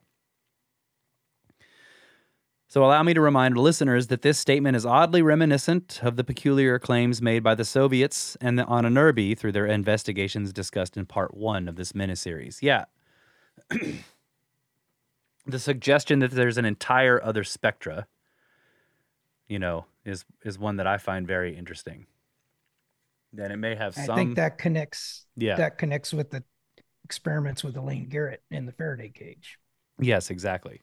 So, allow me to remind listeners that this statement is oddly reminiscent of the peculiar claims made by the Soviets and the Ahnenerbe through their investigations discussed in part one of this miniseries. Yeah. the suggestion that there's an entire other spectra, you know, is is one that I find very interesting. Then it may have I some. I think that connects. Yeah. That connects with the experiments with Eileen Garrett in the Faraday cage. Yes, exactly.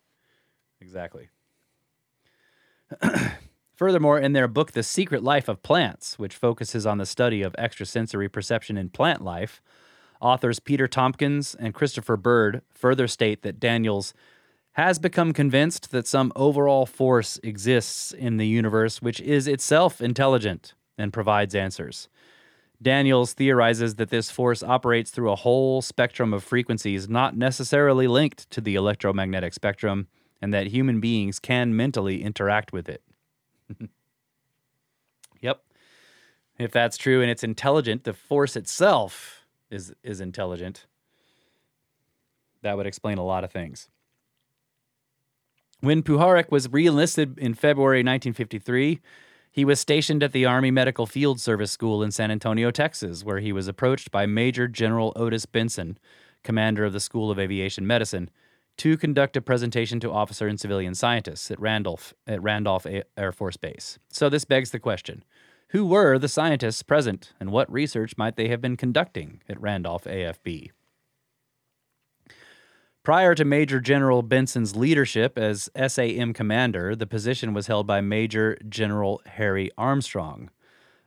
Exactly. Furthermore, in their book, The Secret Life of Plants, which focuses on the study of extrasensory perception in plant life, authors Peter Tompkins and Christopher Bird further state that Daniels has become convinced that some overall force exists in the universe which is itself intelligent and provides answers. Daniels theorizes that this force operates through a whole spectrum of frequencies not necessarily linked to the electromagnetic spectrum, and that human beings can mentally interact with it. yep. If that's true and it's intelligent, the force itself is is intelligent. That would explain a lot of things. When Puharich was re-enlisted in February 1953, He was stationed at the Army Medical Field Service School in San Antonio, Texas, where he was approached by Major General Otis Benson, commander of the School of Aviation Medicine, to conduct a presentation to officer and civilian scientists at Randolph at Randolph Air Force Base. So this begs the question: Who were the scientists present, and what research might they have been conducting at Randolph AFB? Prior to Major General Benson's leadership as SAM commander, the position was held by Major General Harry Armstrong.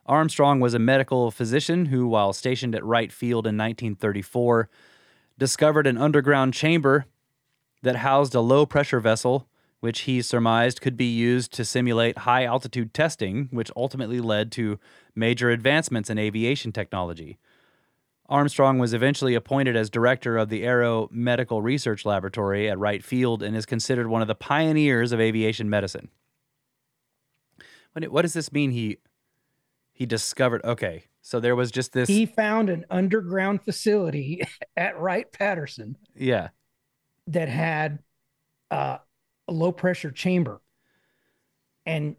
Armstrong was a medical physician who, while stationed at Wright Field in 1934, discovered an underground chamber that housed a low pressure vessel, which he surmised could be used to simulate high altitude testing, which ultimately led to major advancements in aviation technology. Armstrong was eventually appointed as director of the Aero Medical Research Laboratory at Wright Field and is considered one of the pioneers of aviation medicine. What, what does this mean? He he discovered. Okay, so there was just this. He found an underground facility at Wright Patterson yeah, that had uh, a low pressure chamber. And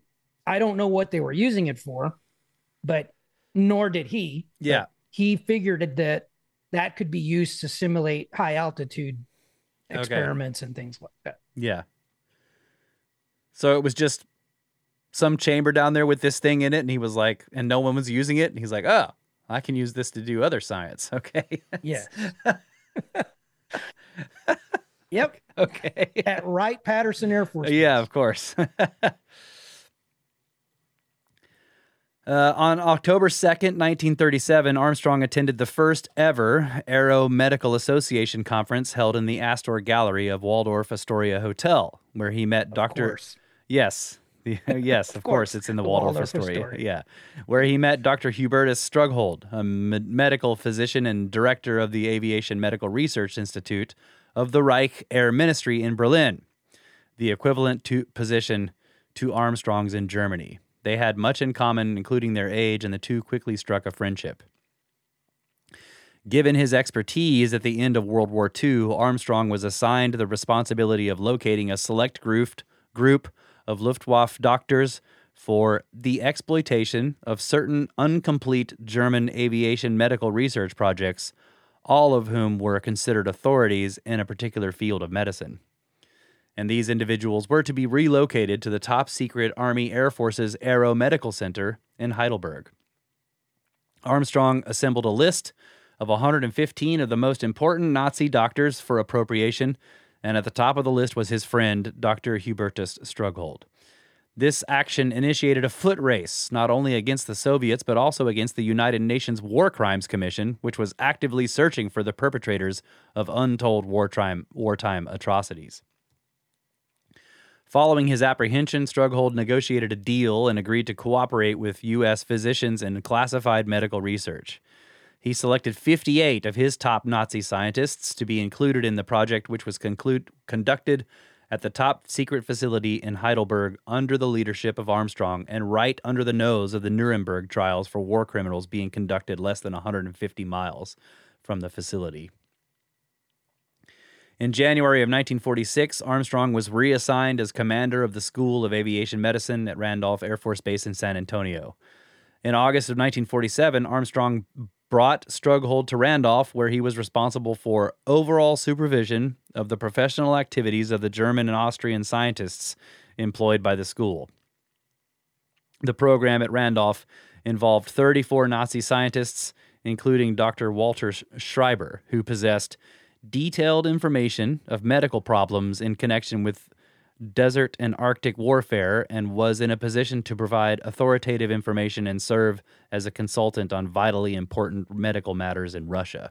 I don't know what they were using it for, but nor did he. Yeah. He figured that that could be used to simulate high altitude Okay. experiments and things like that. yeah. So it was just some chamber down there with this thing in it, and he was like, and no one was using it, and he's like, oh, I can use this to do other science. Okay. Yes. yep. okay. At Wright Patterson Air Force. Yeah, of course. Uh, on October 2nd, 1937, Armstrong attended the first ever Aero Medical Association conference held in the Astor Gallery of Waldorf Astoria Hotel, where he met Of Dr. course. Yes. The- yes, of, course. course. It's in the, The Waldorf, Waldorf Astoria. Astoria. Yeah. Where he met Dr. Hubertus Strughold, a me- medical physician and director of the Aviation Medical Research Institute of the Reich Air Ministry in Berlin, the equivalent to position to Armstrong's in Germany. They had much in common, including their age, and the two quickly struck a friendship. Given his expertise at the end of World War II, Armstrong was assigned the responsibility of locating a select group, of Luftwaffe doctors for the exploitation of certain incomplete German aviation medical research projects, all of whom were considered authorities in a particular field of medicine. And these individuals were to be relocated to the top secret Army Air Force's Aero Medical Center in Heidelberg. Armstrong assembled a list of 115 of the most important Nazi doctors for appropriation, and at the top of the list was his friend, Dr. Hubertus Strughold. This action initiated a foot race, not only against the Soviets, but also against the United Nations War Crimes Commission, which was actively searching for the perpetrators of untold wartime, wartime atrocities. Following his apprehension, Strughold negotiated a deal and agreed to cooperate with U.S. physicians in classified medical research. He selected 58 of his top Nazi scientists to be included in the project, which was conclude, conducted at the top secret facility in Heidelberg under the leadership of Armstrong and right under the nose of the Nuremberg trials for war criminals being conducted less than 150 miles from the facility. In January of 1946, Armstrong was reassigned as commander of the School of Aviation Medicine at Randolph Air Force Base in San Antonio. In August of 1947, Armstrong brought Strughold to Randolph, where he was responsible for overall supervision of the professional activities of the German and Austrian scientists employed by the school. The program at Randolph involved 34 Nazi scientists, including Dr. Walter Schreiber, who possessed detailed information of medical problems in connection with desert and Arctic warfare and was in a position to provide authoritative information and serve as a consultant on vitally important medical matters in Russia.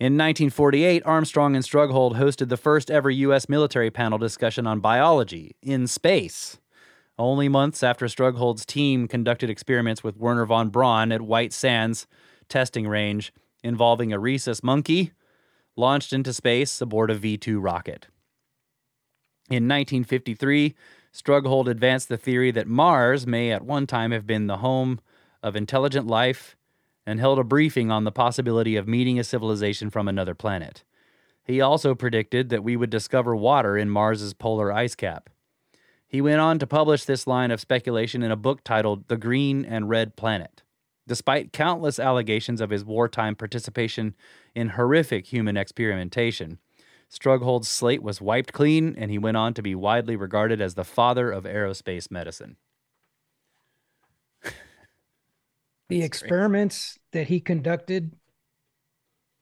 In 1948, Armstrong and Strughold hosted the first ever U.S. military panel discussion on biology in space. Only months after Strughold's team conducted experiments with Wernher von Braun at White Sands testing range involving a rhesus monkey launched into space aboard a V 2 rocket. In 1953, Strughold advanced the theory that Mars may at one time have been the home of intelligent life and held a briefing on the possibility of meeting a civilization from another planet. He also predicted that we would discover water in Mars's polar ice cap. He went on to publish this line of speculation in a book titled The Green and Red Planet. Despite countless allegations of his wartime participation in horrific human experimentation, Strughold's slate was wiped clean, and he went on to be widely regarded as the father of aerospace medicine. The experiments that he conducted,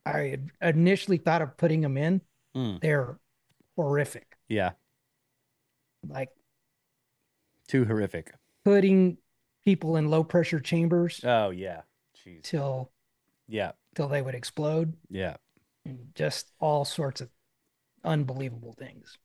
I initially thought of putting them in. Mm. They're horrific. Yeah, Like too horrific. putting people in low pressure chambers Oh yeah, jeez. till Yeah, till they would explode. yeah. Just all sorts of unbelievable things.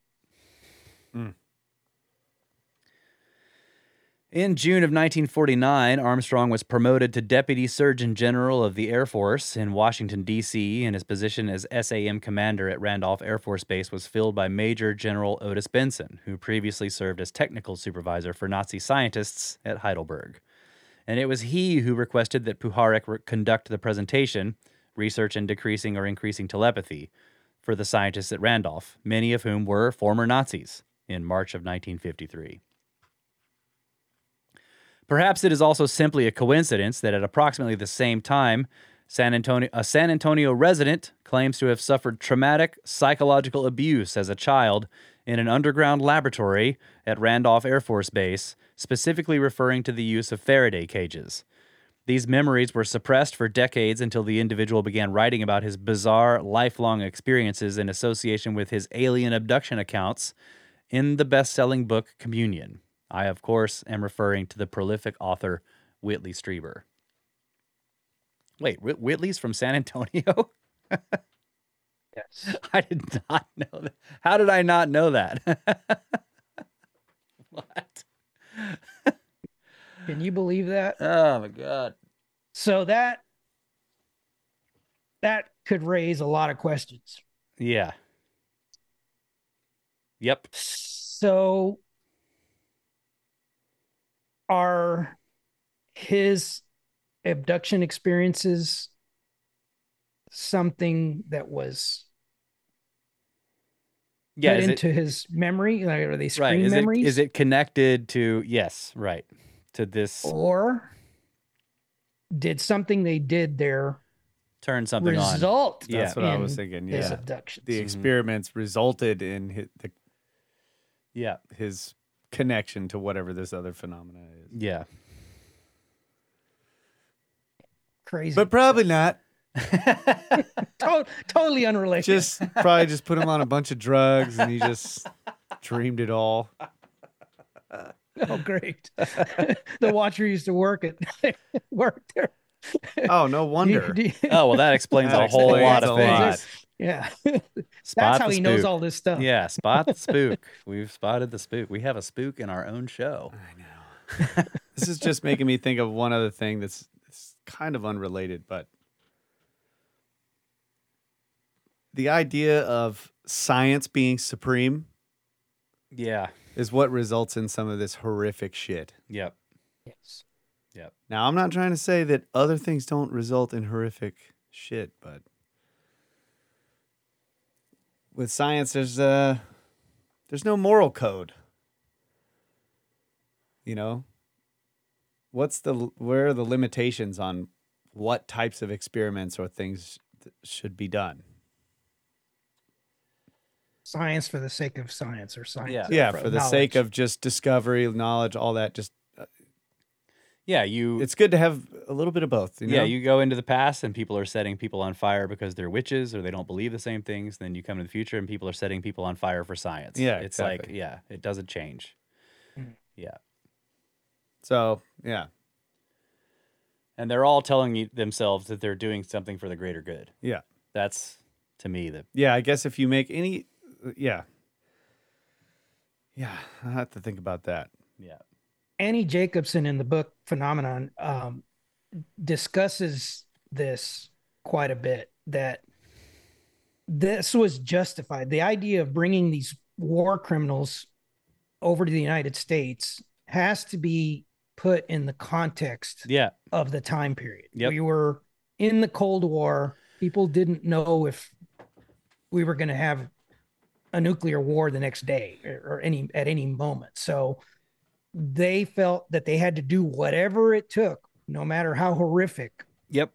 In June of 1949, Armstrong was promoted to Deputy Surgeon General of the Air Force in Washington, D.C., and his position as SAM commander at Randolph Air Force Base was filled by Major General Otis Benson, who previously served as technical supervisor for Nazi scientists at Heidelberg. And it was he who requested that Puharich re- conduct the presentation, research in decreasing or increasing telepathy, for the scientists at Randolph, many of whom were former Nazis, in March of 1953. Perhaps it is also simply a coincidence that at approximately the same time, San Antonio, a San Antonio resident claims to have suffered traumatic psychological abuse as a child in an underground laboratory at Randolph Air Force Base, specifically referring to the use of Faraday cages. These memories were suppressed for decades until the individual began writing about his bizarre, lifelong experiences in association with his alien abduction accounts in the best selling book Communion. I, of course, am referring to the prolific author Whitley Strieber. Wait, Whit- Whitley's from San Antonio? Yes. I did not know that. How did I not know that? what? Can you believe that? Oh my god. So that that could raise a lot of questions. Yeah. Yep. So are his abduction experiences something that was Yeah. put Is it, into his memory? Like, are they screen right. Is it, memories? is it connected to, yes, right. To this or did something they did there turn something on. result Yeah. That's what I was in thinking. his Yeah. abductions? The mm-hmm. experiments resulted in his, the, Yeah. his connection to whatever this other phenomena is. Yeah. Crazy. But probably not. To- totally unrelated. Just probably just put him on a bunch of drugs and he just dreamed it all. oh, great. the watcher used to work at work there. Oh, no wonder. Oh, well, that explains That a whole explains lot a of lot. things. yeah. Spot That's how the he knows all this stuff. Yeah, spot the spook. We've spotted the spook. We have a spook in our own show. I know. this is just making me think of one other thing that's, that's kind of unrelated, but the idea of science being supreme Yeah. is what results in some of this horrific shit. Yep. Yes. Yep. Now, I'm not trying to say that other things don't result in horrific shit, but with science, there's uh, there's no moral code. You know, what's the where are the limitations on what types of experiments or things th- should be done? Science for the sake of science or science. Yeah. Yeah, for the sake of just discovery, knowledge, all that. Just Yeah, you it's good to have a little bit of both. You know? Yeah, you go into the past and people are setting people on fire because they're witches or they don't believe the same things. Then you come to the future and people are setting people on fire for science. Yeah, it's like yeah, it doesn't change. Mm. Yeah, So yeah, and they're all telling you themselves that they're doing something for the greater good. yeah. That's to me the Yeah, I guess if you make any, yeah, yeah, I have to think about that. yeah Annie Jacobsen in the book Phenomenon um, discusses this quite a bit that this was justified. The idea of bringing these war criminals over to the United States has to be put in the context yeah of the time period. Yep. We were in the Cold War. People didn't know if we were going to have a nuclear war the next day or, or any at any moment. So they felt that they had to do whatever it took, no matter how horrific, Yep.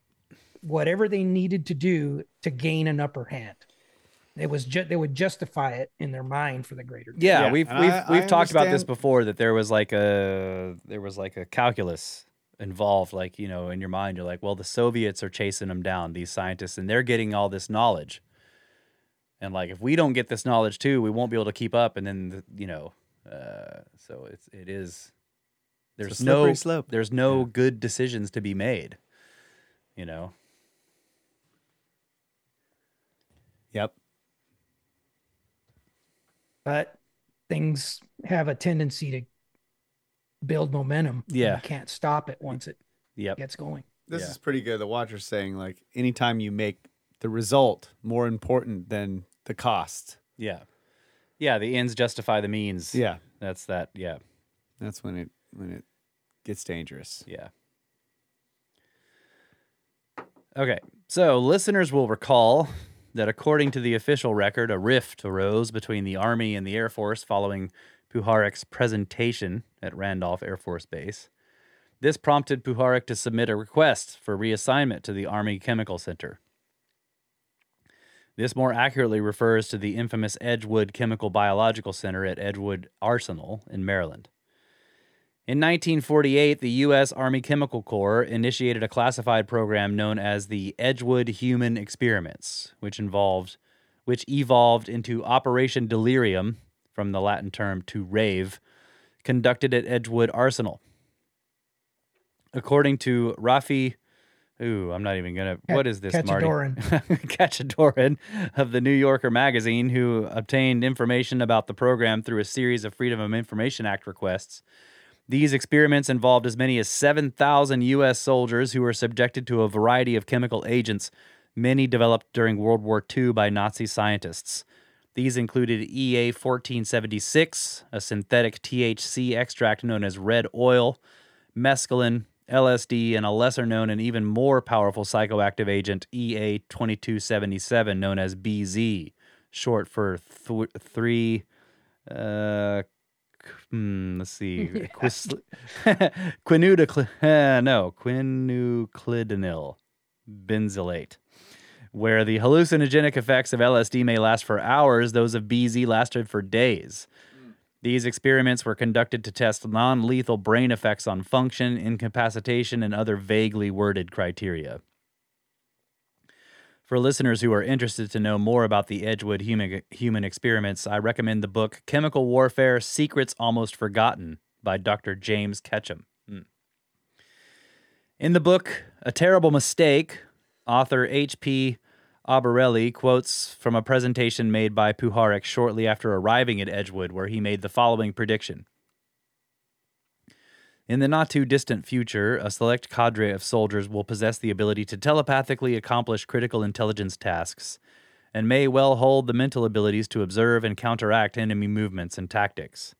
whatever they needed to do to gain an upper hand. It was just they would justify it in their mind for the greater good. Yeah, Yeah, we've and we've I- we've I talked about this before that there was like a there was like a calculus involved like, you know, in your mind you're like, well, the Soviets are chasing them down, these scientists and they're getting all this knowledge. And like if we don't get this knowledge too, we won't be able to keep up and then the, you know, uh so it's it is there's no slippery slope. there's no good decisions to be made. You know. Yep. But things have a tendency to build momentum. Yeah. You can't stop it once it Yep. gets going. This Yeah. is pretty good. The Watcher's saying like anytime you make the result more important than the cost, Yeah. Yeah, the ends justify the means. yeah, That's that. Yeah. that's when it when it gets dangerous. Yeah. Okay, so listeners will recall that according to the official record, a rift arose between the Army and the Air Force following Puharich's presentation at Randolph Air Force Base. This prompted Puharich to submit a request for reassignment to the Army Chemical Center. This more accurately refers to the infamous Edgewood Chemical Biological Center at Edgewood Arsenal in Maryland. In 1948, the U.S. Army Chemical Corps initiated a classified program known as the Edgewood Human Experiments, which involved, which evolved into Operation Delirium, from the Latin term to rave, conducted at Edgewood Arsenal. According to Raffi, ooh, I'm not even gonna. What is this, Marty? Khatchadourian. Khatchadourian of the New Yorker magazine, who obtained information about the program through a series of Freedom of Information Act requests. These experiments involved as many as 7,000 U.S. soldiers who were subjected to a variety of chemical agents, many developed during World War II by Nazi scientists. These included EA 1476, a synthetic THC extract known as red oil, mescaline, LSD, and a lesser known and even more powerful psychoactive agent, EA 2277, known as BZ, short for th- three. Uh, hmm, let's see. Quis- uh, no, quinuclidinyl benzilate. Where the hallucinogenic effects of LSD may last for hours, those of BZ lasted for days. These experiments were conducted to test non lethal brain effects on function, incapacitation, and other vaguely worded criteria. For listeners who are interested to know more about the Edgewood human, human experiments, I recommend the book Chemical Warfare Secrets Almost Forgotten by Dr. James Ketchum. Hmm. In the book, A Terrible Mistake, author H.P. Albarelli quotes from a presentation made by Puharich shortly after arriving at Edgewood, where he made the following prediction. In the not too distant future, a select cadre of soldiers will possess the ability to telepathically accomplish critical intelligence tasks and may well hold the mental abilities to observe and counteract enemy movements and tactics.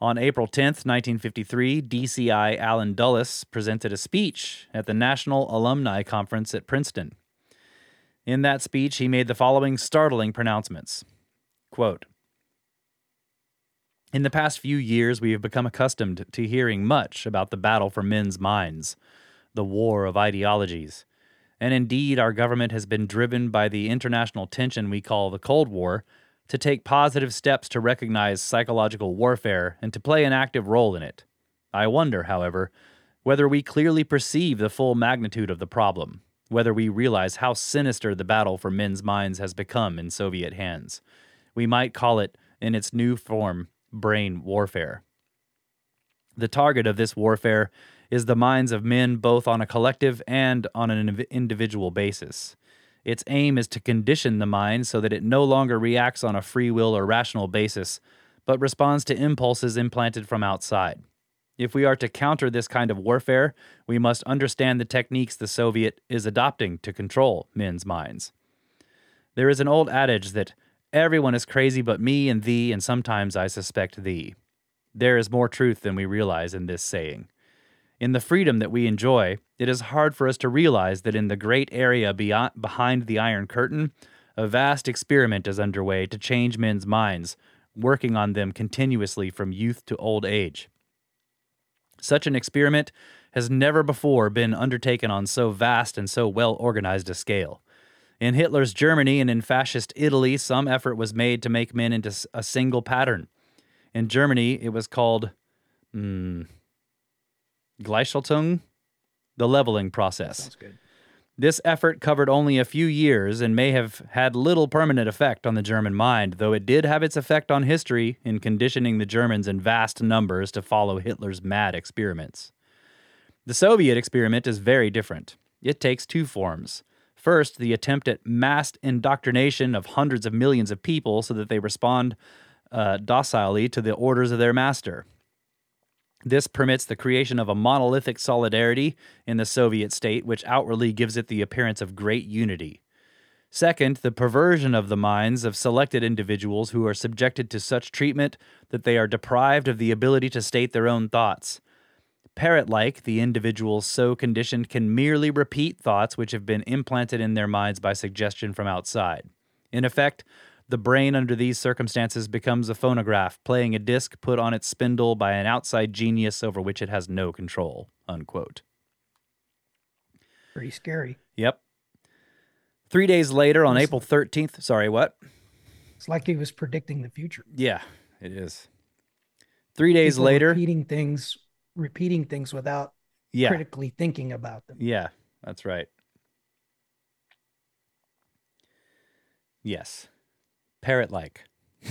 On April 10, 1953, DCI Allen Dulles presented a speech at the National Alumni Conference at Princeton. In that speech, he made the following startling pronouncements. Quote, in the past few years, we have become accustomed to hearing much about the battle for men's minds, the war of ideologies. And indeed, our government has been driven by the international tension we call the Cold War to take positive steps to recognize psychological warfare and to play an active role in it. I wonder, however, whether we clearly perceive the full magnitude of the problem, whether we realize how sinister the battle for men's minds has become in Soviet hands. We might call it, in its new form, brain warfare. The target of this warfare is the minds of men both on a collective and on an individual basis. Its aim is to condition the mind so that it no longer reacts on a free will or rational basis, but responds to impulses implanted from outside. If we are to counter this kind of warfare, we must understand the techniques the Soviet is adopting to control men's minds. There is an old adage that everyone is crazy but me and thee, and sometimes I suspect thee. There is more truth than we realize in this saying. In the freedom that we enjoy, it is hard for us to realize that in the great area beyond, behind the Iron Curtain, A vast experiment is underway to change men's minds, working on them continuously from youth to old age. Such an experiment has never before been undertaken on so vast and so well organized a scale. In Hitler's Germany and in fascist Italy, some effort was made to make men into a single pattern. In Germany, it was called mm, Gleichschaltung, the leveling process. Sounds good. This effort covered only a few years and may have had little permanent effect on the German mind, though it did have its effect on history in conditioning the Germans in vast numbers to follow Hitler's mad experiments. The Soviet experiment is very different. It takes two forms. First, the attempt at mass indoctrination of hundreds of millions of people so that they respond uh, docilely to the orders of their master. This permits the creation of a monolithic solidarity in the Soviet state, which outwardly gives it the appearance of great unity. Second, the perversion of the minds of selected individuals who are subjected to such treatment that they are deprived of the ability to state their own thoughts. Parrot like, the individuals so conditioned can merely repeat thoughts which have been implanted in their minds by suggestion from outside. In effect, the brain under these circumstances becomes a phonograph playing a disc put on its spindle by an outside genius over which it has no control. Unquote. Pretty scary. Yep. Three days later, on April 13th, sorry, what? It's like he was predicting the future. Yeah, it is. Three days People later, repeating things, repeating things without yeah, critically thinking about them. yeah, that's right. Yes, parrot like.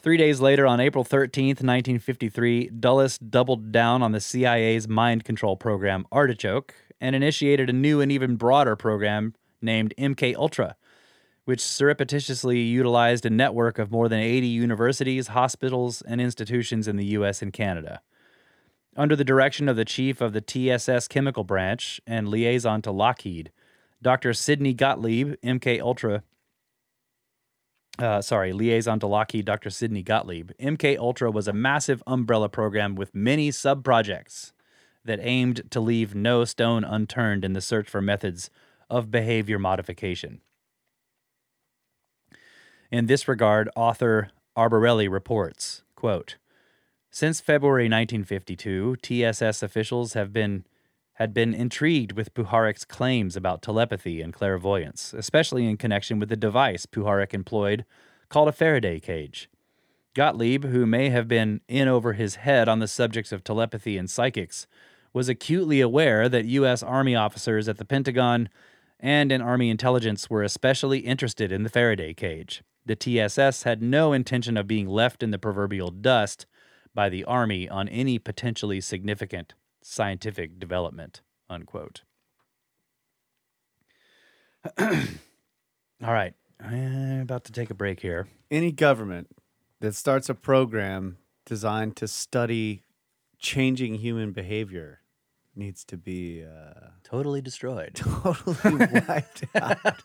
Three days later, on April 13th, 1953, Dulles doubled down on the CIA's mind control program, Artichoke, and initiated a new and even broader program named MK Ultra, which surreptitiously utilized a network of more than 80 universities, hospitals, and institutions in the US and Canada. Under the direction of the chief of the TSS chemical branch and liaison to Lockheed, Dr. Sidney Gottlieb, MK Ultra uh, sorry, liaison to Lockheed, Dr. Sidney Gottlieb. MK Ultra was a massive umbrella program with many sub projects that aimed to leave no stone unturned in the search for methods of behavior modification. In this regard, author Albarelli reports, quote, Since February 1952, TSS officials have been had been intrigued with Puharich's claims about telepathy and clairvoyance, especially in connection with the device Puharich employed called a Faraday cage. Gottlieb, who may have been in over his head on the subjects of telepathy and psychics, was acutely aware that U.S. Army officers at the Pentagon and in Army intelligence were especially interested in the Faraday cage. The TSS had no intention of being left in the proverbial dust by the Army on any potentially significant scientific development. Unquote. All right. I'm about to take a break here. Any government that starts a program designed to study changing human behavior needs to be uh, Totally destroyed. totally wiped out.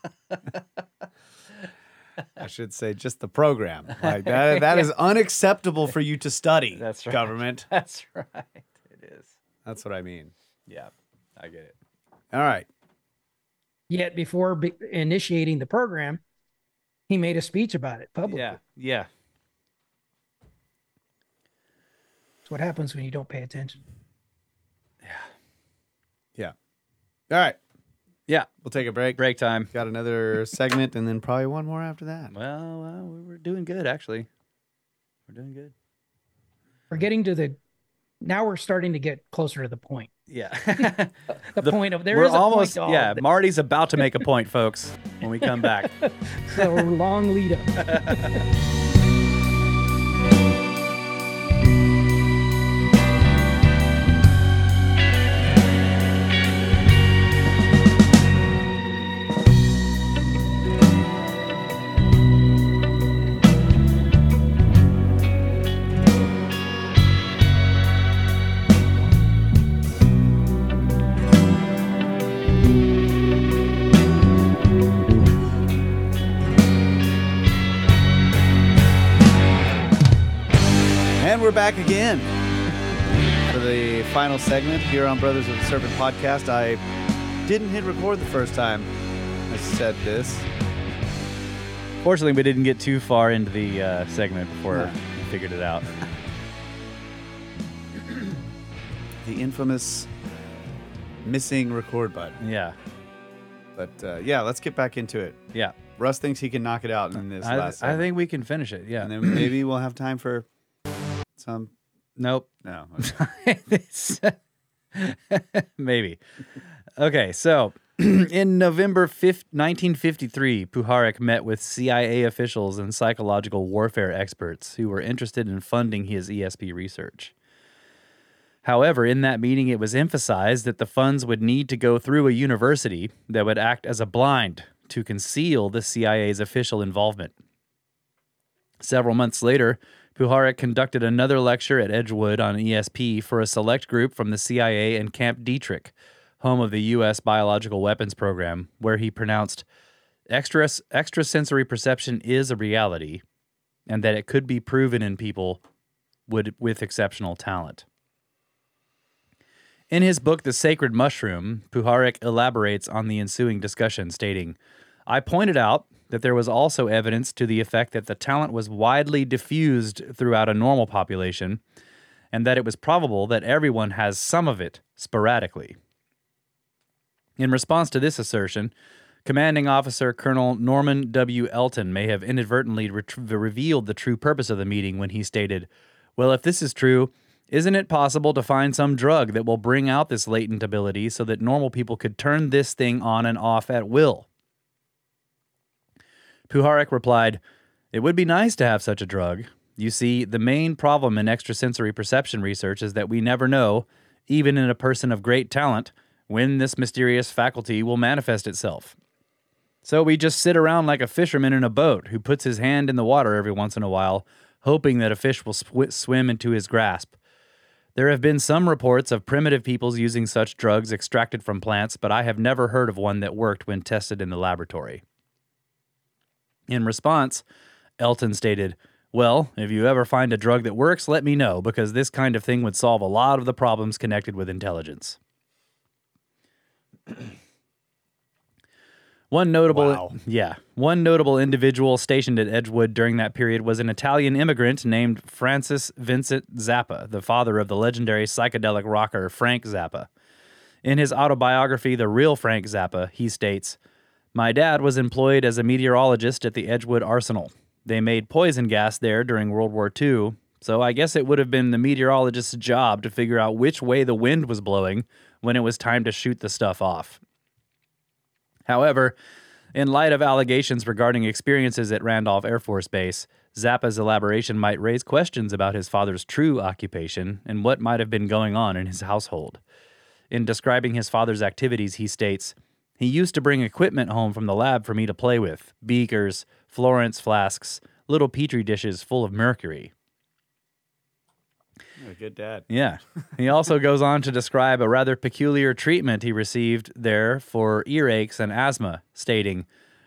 I should say just the program. Like that, that is unacceptable for you to study. That's right. Government. That's right. It is. That's what I mean. Yeah, I get it. All right. Yet before be- initiating the program, he made a speech about it publicly. Yeah, yeah. That's what happens when you don't pay attention. Yeah. Yeah. All right. Yeah. We'll take a break. Break time. Got another segment and then probably one more after that. Well, well, we we're doing good actually. We're doing good. We're getting to the now we're starting to get closer to the point. Yeah. The, point of there we're is a almost yeah. Marty's about to make a point, folks. When we come back. So long lead up. Back again for the final segment here on Brothers of the Serpent podcast. I didn't hit record the first time. I said this. Fortunately, we didn't get too far into the uh, segment before No. we figured it out. The infamous missing record button. Yeah, But uh, yeah, let's get back into it. yeah. Russ thinks he can knock it out in this I, last I segment. think we can finish it. Yeah. And then maybe we'll have time for some. nope. No. It's- Maybe. Okay, so in November 5th, 1953, Puharich met with CIA officials and psychological warfare experts who were interested in funding his ESP research. However, in that meeting, it was emphasized that the funds would need to go through a university that would act as a blind to conceal the CIA's official involvement. Several months later, Puharich conducted another lecture at Edgewood on ESP for a select group from the CIA and Camp Detrick, home of the U.S. Biological Weapons Program, where he pronounced extra, extrasensory perception is a reality and that it could be proven in people would, with exceptional talent. In his book, The Sacred Mushroom, Puharich elaborates on the ensuing discussion, stating, I pointed out that there was also evidence to the effect that the talent was widely diffused throughout a normal population, and that it was probable that everyone has some of it sporadically. In response to this assertion, Commanding Officer Colonel Norman W. Elton may have inadvertently ret- revealed the true purpose of the meeting when he stated, Well, if this is true, isn't it possible to find some drug that will bring out this latent ability so that normal people could turn this thing on and off at will? Puharich replied, It would be nice to have such a drug. You see, the main problem in extrasensory perception research is that we never know, even in a person of great talent, when this mysterious faculty will manifest itself. So we just sit around like a fisherman in a boat who puts his hand in the water every once in a while, hoping that a fish will sw- swim into his grasp. There have been some reports of primitive peoples using such drugs extracted from plants, but I have never heard of one that worked when tested in the laboratory. In response, Elton stated, Well, if you ever find a drug that works, let me know, because this kind of thing would solve a lot of the problems connected with intelligence. One notable, Wow. yeah, one notable individual stationed at Edgewood during that period was an Italian immigrant named Francis Vincent Zappa, the father of the legendary psychedelic rocker Frank Zappa. In his autobiography, The Real Frank Zappa, he states, My dad was employed as a meteorologist at the Edgewood Arsenal. They made poison gas there during World War II, so I guess it would have been the meteorologist's job to figure out which way the wind was blowing when it was time to shoot the stuff off. However, in light of allegations regarding experiences at Randolph Air Force Base, Zappa's elaboration might raise questions about his father's true occupation and what might have been going on in his household. In describing his father's activities, he states, He used to bring equipment home from the lab for me to play with beakers, Florence flasks, little petri dishes full of mercury. A good dad. Yeah. He also goes on to describe a rather peculiar treatment he received there for earaches and asthma, stating,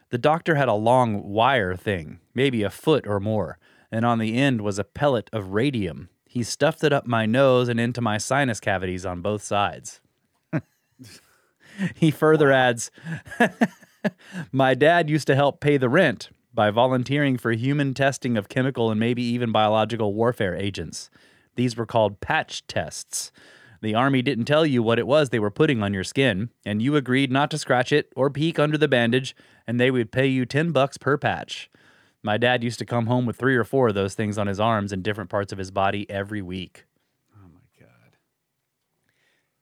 The doctor had a long wire thing, maybe a foot or more, and on the end was a pellet of radium. He stuffed it up my nose and into my sinus cavities on both sides. he further adds, My dad used to help pay the rent by volunteering for human testing of chemical and maybe even biological warfare agents. These were called patch tests. The Army didn't tell you what it was they were putting on your skin, and you agreed not to scratch it or peek under the bandage, and they would pay you 10 bucks per patch. My dad used to come home with three or four of those things on his arms and different parts of his body every week.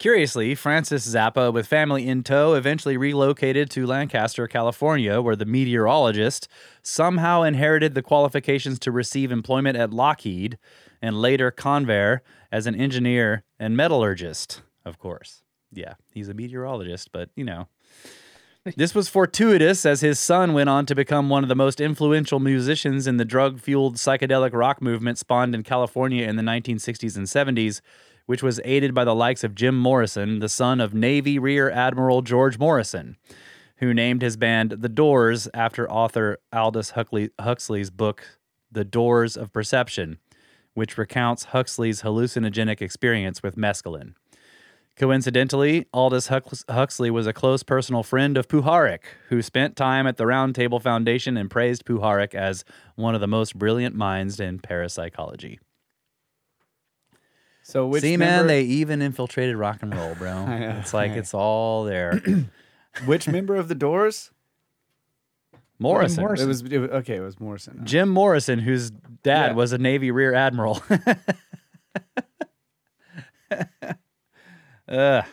Curiously, Francis Zappa, with family in tow, eventually relocated to Lancaster, California, where the meteorologist somehow inherited the qualifications to receive employment at Lockheed and later Convair as an engineer and metallurgist, of course. Yeah, he's a meteorologist, but you know. This was fortuitous as his son went on to become one of the most influential musicians in the drug fueled psychedelic rock movement spawned in California in the 1960s and 70s, which was aided by the likes of Jim Morrison, the son of Navy Rear Admiral George Morrison, who named his band The Doors after author Aldous Huxley, Huxley's book, The Doors of Perception, which recounts Huxley's hallucinogenic experience with mescaline. Coincidentally, Aldous Huxley was a close personal friend of Puharich, who spent time at the Round Table Foundation and praised Puharich as one of the most brilliant minds in parapsychology. So which See, man, they even infiltrated rock and roll, bro. it's like it's all there. which member of the Doors? Morrison. Morrison. It was, it okay. It was Morrison. Uh, Jim Morrison, whose dad Yeah. was a Navy Rear Admiral. Ugh.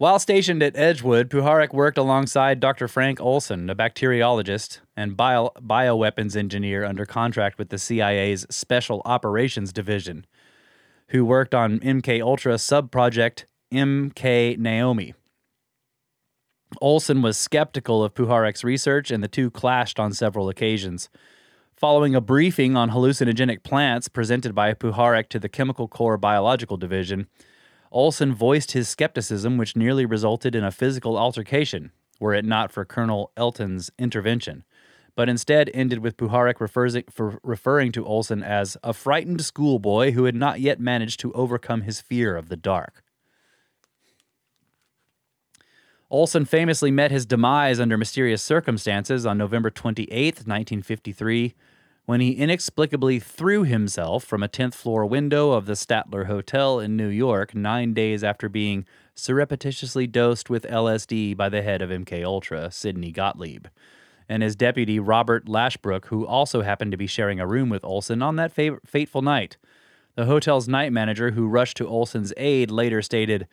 While stationed at Edgewood, Puharich worked alongside Dr. Frank Olson, a bacteriologist and bio- bioweapons engineer under contract with the CIA's Special Operations Division, who worked on MK Ultra subproject MK Naomi. Olson was skeptical of Puharich's research, and the two clashed on several occasions. Following a briefing on hallucinogenic plants presented by Puharich to the Chemical Corps Biological Division, Olson voiced his skepticism, which nearly resulted in a physical altercation, were it not for Colonel Elton's intervention, but instead ended with refers- referring to Olson as a frightened schoolboy who had not yet managed to overcome his fear of the dark. Olson famously met his demise under mysterious circumstances on November 28, 1953, when he inexplicably threw himself from a 10th floor window of the Statler Hotel in New York nine days after being surreptitiously dosed with LSD by the head of MK Ultra, Sidney Gottlieb, and his deputy Robert Lashbrook, who also happened to be sharing a room with Olson on that fa- fateful night. The hotel's night manager, who rushed to Olson's aid, later stated,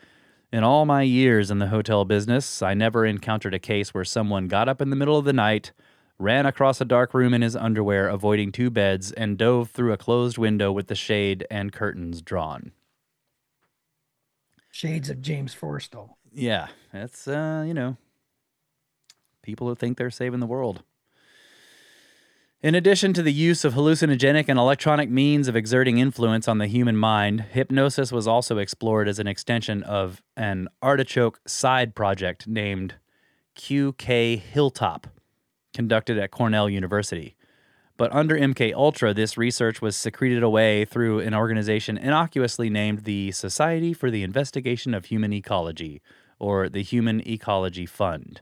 in all my years in the hotel business, I never encountered a case where someone got up in the middle of the night, ran across a dark room in his underwear, avoiding two beds, and dove through a closed window with the shade and curtains drawn. Shades of James Forrestal. Yeah, that's, uh, you know, people who think they're saving the world. In addition to the use of hallucinogenic and electronic means of exerting influence on the human mind, hypnosis was also explored as an extension of an artichoke side project named QK Hilltop, conducted at Cornell University. But under MK Ultra, this research was secreted away through an organization innocuously named the Society for the Investigation of Human Ecology, or the Human Ecology Fund.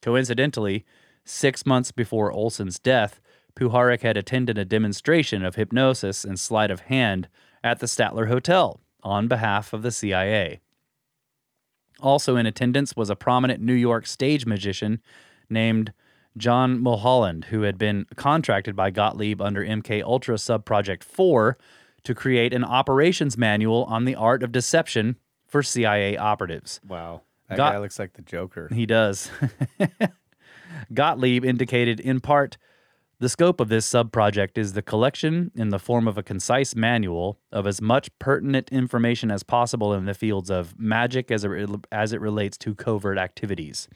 Coincidentally, six months before Olson's death, Puharich had attended a demonstration of hypnosis and sleight of hand at the Statler Hotel on behalf of the CIA. Also in attendance was a prominent New York stage magician named John Mulholland, who had been contracted by Gottlieb under MK Ultra Subproject 4 to create an operations manual on the art of deception for CIA operatives. Wow. That Got- guy looks like the Joker. He does. Gottlieb indicated in part the scope of this subproject is the collection in the form of a concise manual of as much pertinent information as possible in the fields of magic as it, as it relates to covert activities.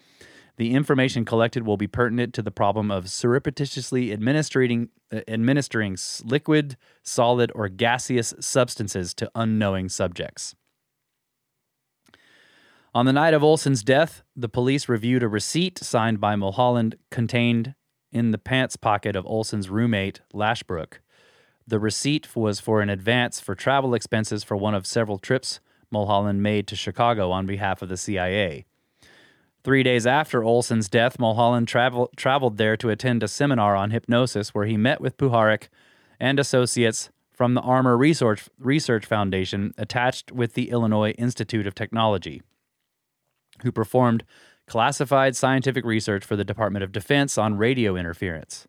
The information collected will be pertinent to the problem of surreptitiously administering uh, administering liquid, solid, or gaseous substances to unknowing subjects. On the night of Olson's death, the police reviewed a receipt signed by Mulholland contained in the pants pocket of Olson's roommate, Lashbrook. The receipt was for an advance for travel expenses for one of several trips Mulholland made to Chicago on behalf of the CIA. Three days after Olson's death, Mulholland travel, traveled there to attend a seminar on hypnosis where he met with Puharich and associates from the Armour Research, Research Foundation attached with the Illinois Institute of Technology who performed classified scientific research for the Department of Defense on radio interference.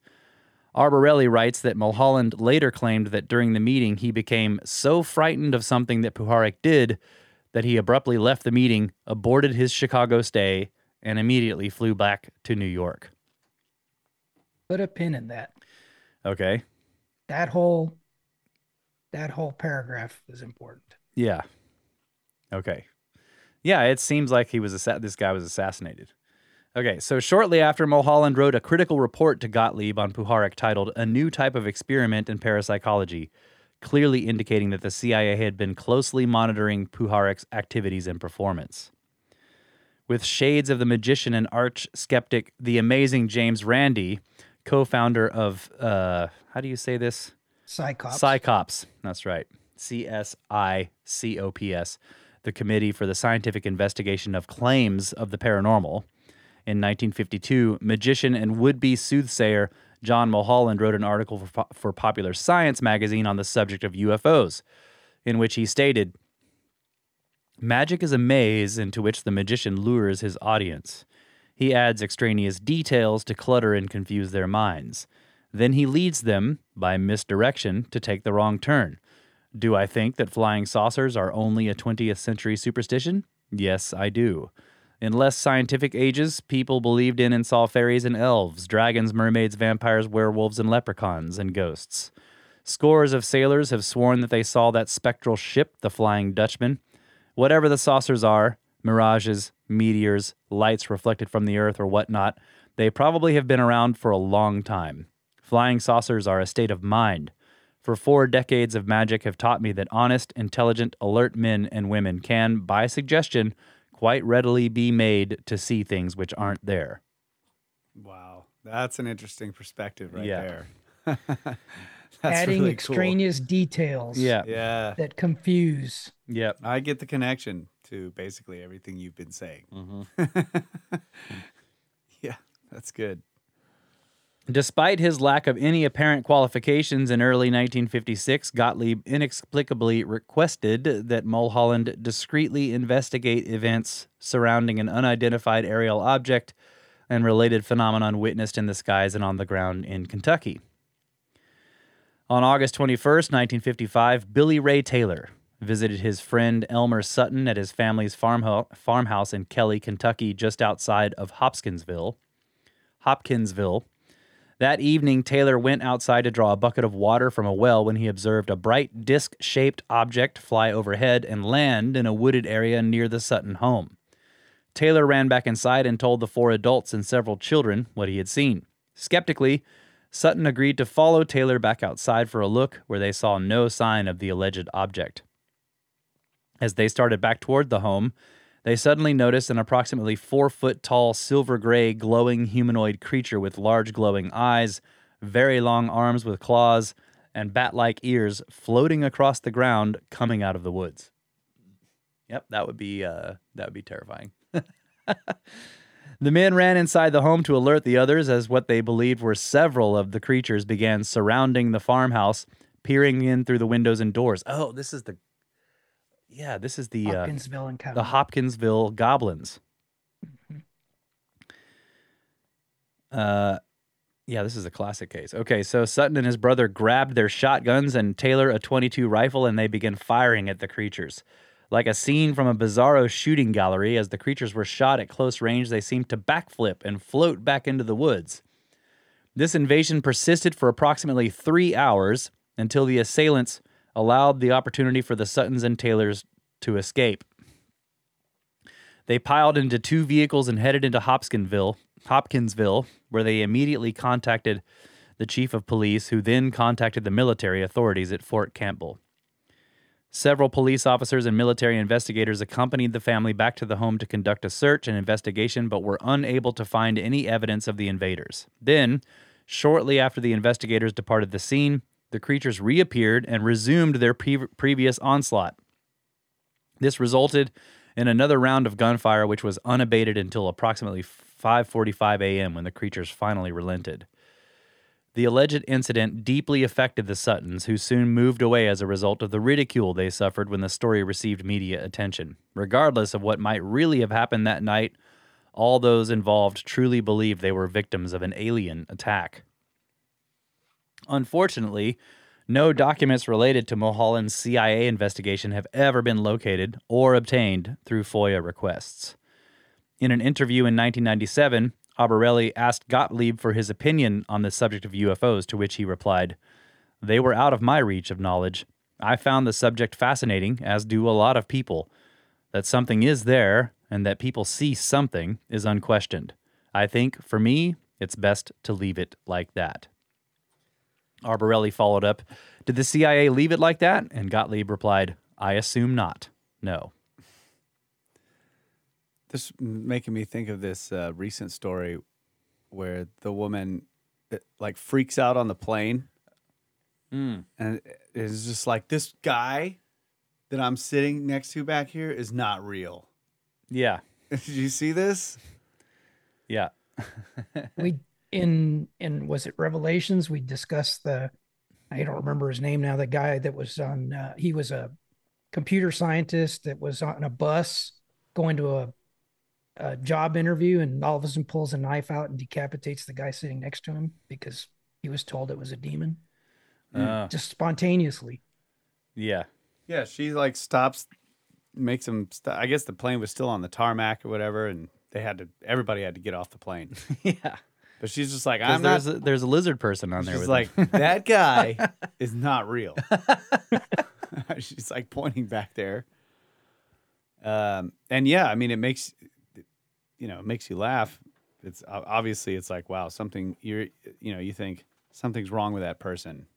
Albarelli writes that Mulholland later claimed that during the meeting he became so frightened of something that Puharich did that he abruptly left the meeting, aborted his Chicago stay, and immediately flew back to New York. Put a pin in that. Okay. That whole that whole paragraph is important. Yeah. Okay. Yeah, it seems like he was assa- this guy was assassinated. Okay, so shortly after Mulholland wrote a critical report to Gottlieb on Puharich titled "A New Type of Experiment in Parapsychology," clearly indicating that the CIA had been closely monitoring Puharich's activities and performance. With shades of the magician and arch skeptic, the amazing James Randi, co-founder of uh, how do you say this? Psychops. Psychops. That's right. CSICOPS, the Committee for the Scientific Investigation of Claims of the Paranormal. In 1952, magician and would be soothsayer John Mulholland wrote an article for, for Popular Science magazine on the subject of UFOs, in which he stated Magic is a maze into which the magician lures his audience. He adds extraneous details to clutter and confuse their minds. Then he leads them, by misdirection, to take the wrong turn. Do I think that flying saucers are only a 20th century superstition? Yes, I do. In less scientific ages, people believed in and saw fairies and elves, dragons, mermaids, vampires, werewolves, and leprechauns, and ghosts. Scores of sailors have sworn that they saw that spectral ship, the Flying Dutchman. Whatever the saucers are mirages, meteors, lights reflected from the earth, or whatnot they probably have been around for a long time. Flying saucers are a state of mind. For four decades of magic have taught me that honest, intelligent, alert men and women can, by suggestion, quite readily be made to see things which aren't there. Wow, that's an interesting perspective right Yeah. there. that's Adding really cool. extraneous details Yeah, that confuse. Yep. I get the connection to basically everything you've been saying. Mm-hmm. yeah, that's good. Despite his lack of any apparent qualifications in early 1956, Gottlieb inexplicably requested that Mulholland discreetly investigate events surrounding an unidentified aerial object and related phenomenon witnessed in the skies and on the ground in Kentucky. On August 21st, 1955, Billy Ray Taylor visited his friend Elmer Sutton at his family's farmho- farmhouse in Kelly, Kentucky, just outside of Hopkinsville. Hopkinsville. That evening, Taylor went outside to draw a bucket of water from a well when he observed a bright disc shaped object fly overhead and land in a wooded area near the Sutton home. Taylor ran back inside and told the four adults and several children what he had seen. Skeptically, Sutton agreed to follow Taylor back outside for a look where they saw no sign of the alleged object. As they started back toward the home, they suddenly noticed an approximately four foot tall, silver gray, glowing humanoid creature with large glowing eyes, very long arms with claws, and bat like ears floating across the ground coming out of the woods. Yep, that would be uh, that would be terrifying. the men ran inside the home to alert the others as what they believed were several of the creatures began surrounding the farmhouse, peering in through the windows and doors. Oh, this is the yeah, this is the uh, Hopkinsville and the Hopkinsville Goblins. Uh, yeah, this is a classic case. Okay, so Sutton and his brother grabbed their shotguns and Taylor a 22 rifle, and they began firing at the creatures. Like a scene from a bizarro shooting gallery, as the creatures were shot at close range, they seemed to backflip and float back into the woods. This invasion persisted for approximately three hours until the assailants allowed the opportunity for the Suttons and Taylors to escape. They piled into two vehicles and headed into Hopkinsville, Hopkinsville, where they immediately contacted the chief of police, who then contacted the military authorities at Fort Campbell. Several police officers and military investigators accompanied the family back to the home to conduct a search and investigation, but were unable to find any evidence of the invaders. Then, shortly after the investigators departed the scene, the creatures reappeared and resumed their pre- previous onslaught. This resulted in another round of gunfire, which was unabated until approximately 5:45 a.m. when the creatures finally relented. The alleged incident deeply affected the Suttons, who soon moved away as a result of the ridicule they suffered when the story received media attention. Regardless of what might really have happened that night, all those involved truly believed they were victims of an alien attack. Unfortunately, no documents related to Mulholland's CIA investigation have ever been located or obtained through FOIA requests. In an interview in 1997, Albarelli asked Gottlieb for his opinion on the subject of UFOs, to which he replied, They were out of my reach of knowledge. I found the subject fascinating, as do a lot of people. That something is there and that people see something is unquestioned. I think, for me, it's best to leave it like that. Albarelli followed up, Did the CIA leave it like that? And Gottlieb replied, I assume not. No. This making me think of this uh, recent story where the woman uh, like freaks out on the plane Mm. and it's just like this guy that I'm sitting next to back here is not real. Yeah. Did you see this? Yeah. we in in was it Revelations? We discussed the I don't remember his name now. The guy that was on uh, he was a computer scientist that was on a bus going to a, a job interview, and all of a sudden pulls a knife out and decapitates the guy sitting next to him because he was told it was a demon, Uh, just spontaneously. yeah. Yeah, she like stops, makes him. St- I guess the plane was still on the tarmac or whatever, and they had to. Everybody had to get off the plane. yeah. But she's just like, I'm not. there's, a, there's a lizard person on there She's like, that guy is not real. she's like pointing back there. Um, and yeah, I mean, it makes, you know, it makes you laugh. It's obviously, it's like, wow, something you're, you know, you think something's wrong with that person,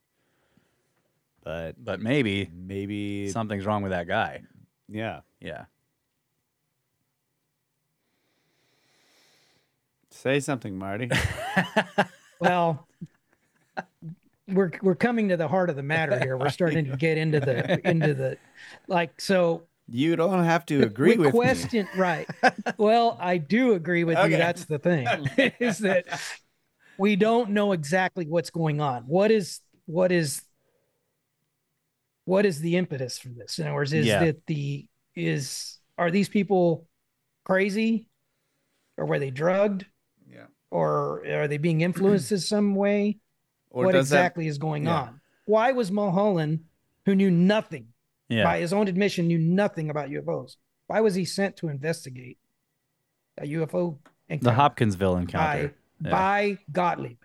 but but maybe maybe something's wrong with that guy. yeah. Yeah. Say something, Marty. Well, we're we're coming to the heart of the matter here. We're starting to get into the into the like so you don't have to agree we with me. question right. Well, I do agree with Okay. you. That's the thing is that we don't know exactly what's going on. What is what is what is the impetus for this? In other words, is Yeah. that the is are these people crazy or were they drugged Yeah. Or are they being influenced in some way? Or what exactly is going yeah. on? Why was Mulholland, who knew nothing Yeah. by his own admission, knew nothing about UFOs? Why was he sent to investigate a UFO The encounter Hopkinsville by, encounter. Yeah. by Gottlieb?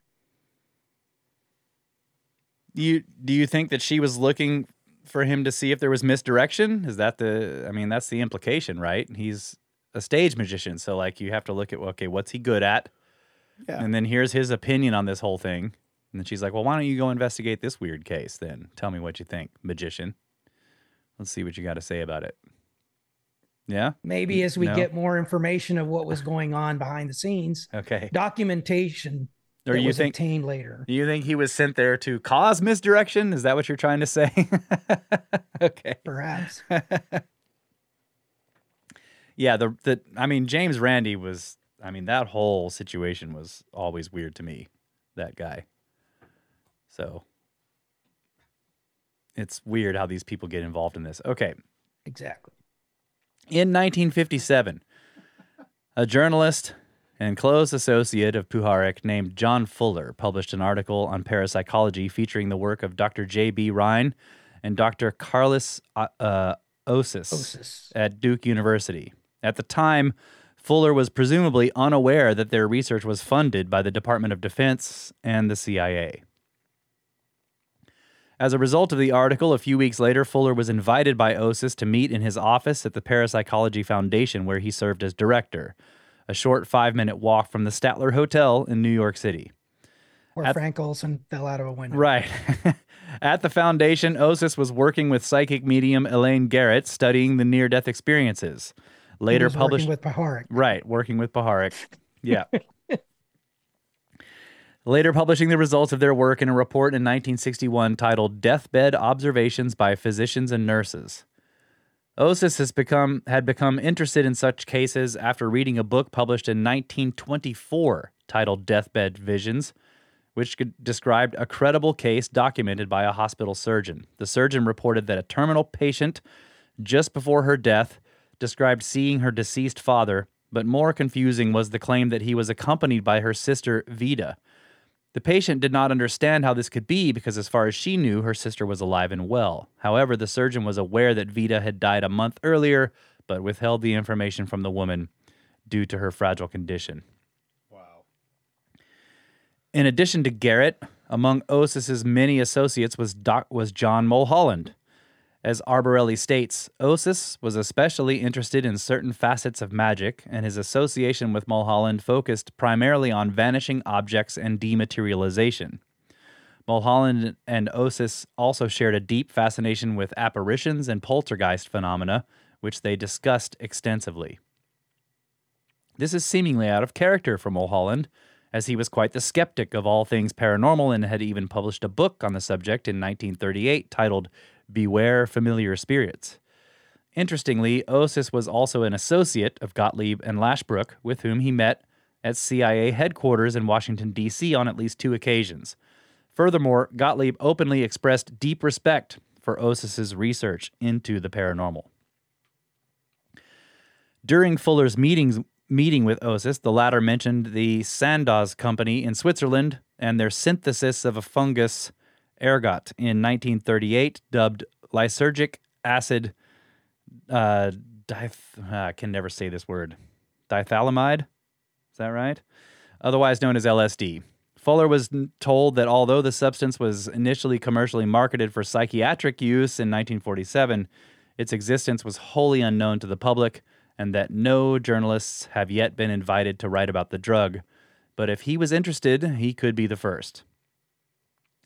you do you think that she was looking for him to see if there was misdirection? Is that the I mean, that's the implication, right? He's a stage magician, so like you have to look at okay, what's he good at? Yeah. And then here's his opinion on this whole thing. And then she's like, "Well, why don't you go investigate this weird case then? Tell me what you think, magician. Let's see what you got to say about it." Yeah? Maybe as we No? get more information of what was going on behind the scenes, Okay. documentation Or that you was think obtained later. you think he was sent there to cause misdirection? Is that what you're trying to say? okay. Perhaps. Yeah, the the I mean James Randi was I mean that whole situation was always weird to me. That guy. So it's weird how these people get involved in this. Okay. exactly. In 1957, a journalist and close associate of Puharich named John Fuller published an article on parapsychology featuring the work of Dr. J.B. Rhine and Dr. Carlos uh, uh, Osis, Osis. at Duke University. At the time, Fuller was presumably unaware that their research was funded by the Department of Defense and the CIA. As a result of the article, a few weeks later, Fuller was invited by Osis to meet in his office at the Parapsychology Foundation, where he served as director, a short five minute walk from the Statler Hotel in New York City. Where At- Frank Olson fell out of a window. Right. At the foundation, Osis was working with psychic medium Eileen Garrett, studying the near death experiences. Later published. working with Puharich. Right, working with Puharich. Yeah. Later publishing the results of their work in a report in 1961 titled Deathbed Observations by Physicians and Nurses. Osis has become had become interested in such cases after reading a book published in 1924 titled Deathbed Visions, which described a credible case documented by a hospital surgeon. The surgeon reported that a terminal patient just before her death described seeing her deceased father, but more confusing was the claim that he was accompanied by her sister Vida. The patient did not understand how this could be because, as far as she knew, her sister was alive and well. However, the surgeon was aware that Vida had died a month earlier, but withheld the information from the woman due to her fragile condition. Wow. In addition to Garrett, among Osis's many associates was Doc, was John Mulholland. As Albarelli states, Osis was especially interested in certain facets of magic, and his association with Mulholland focused primarily on vanishing objects and dematerialization. Mulholland and Osis also shared a deep fascination with apparitions and poltergeist phenomena, which they discussed extensively. This is seemingly out of character for Mulholland, as he was quite the skeptic of all things paranormal and had even published a book on the subject in 1938 titled Beware Familiar Spirits. Interestingly, Osis was also an associate of Gottlieb and Lashbrook, with whom he met at CIA headquarters in Washington, D.C. on at least two occasions. Furthermore, Gottlieb openly expressed deep respect for Osis's research into the paranormal. During Fuller's meetings, meeting with Osis, the latter mentioned the Sandoz Company in Switzerland and their synthesis of a fungus ergot in 1938, dubbed lysergic acid. Uh, dith- I can never say this word. Dithalamide? Is that right? Otherwise known as LSD. Fuller was told that although the substance was initially commercially marketed for psychiatric use in 1947, its existence was wholly unknown to the public, and that no journalists have yet been invited to write about the drug. But if he was interested, he could be the first.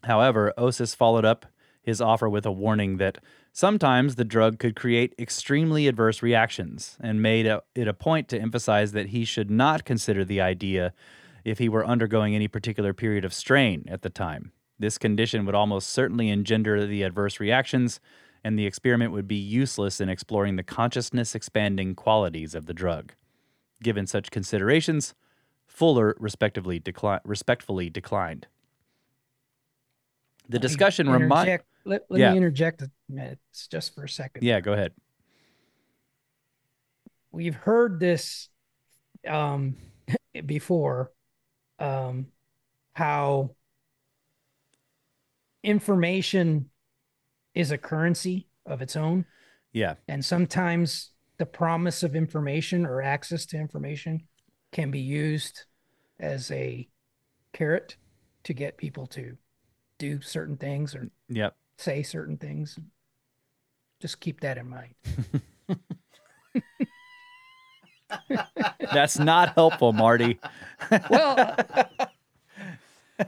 However, Osis followed up his offer with a warning that sometimes the drug could create extremely adverse reactions and made a- it a point to emphasize that he should not consider the idea if he were undergoing any particular period of strain at the time. This condition would almost certainly engender the adverse reactions, and the experiment would be useless in exploring the consciousness expanding qualities of the drug. Given such considerations, Fuller respectively decli- respectfully declined. The Let discussion remind. Let, let Yeah. me interject a minute, just for a second. Yeah, go ahead. we've heard this um, before um, how information is a currency of its own Yeah, and sometimes the promise of information or access to information can be used as a carrot to get people to do certain things or yep. say certain things just keep that in mind That's not helpful, Marty. well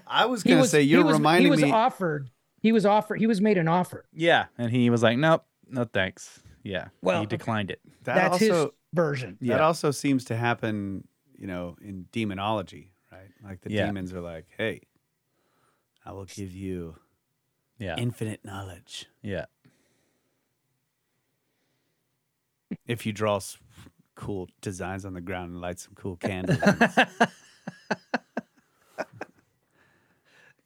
I was going to say you're was, reminding he was me. offered he was offered he was made an offer Yeah, and he was like, "Nope, no thanks." Yeah, Well, he declined it. that that's his also version that Yeah. also seems to happen, you know, in demonology, right? Like the Yeah. demons are like, "Hey, I will give you Yeah, infinite knowledge yeah, if you draw s- cool designs on the ground and light some cool candles."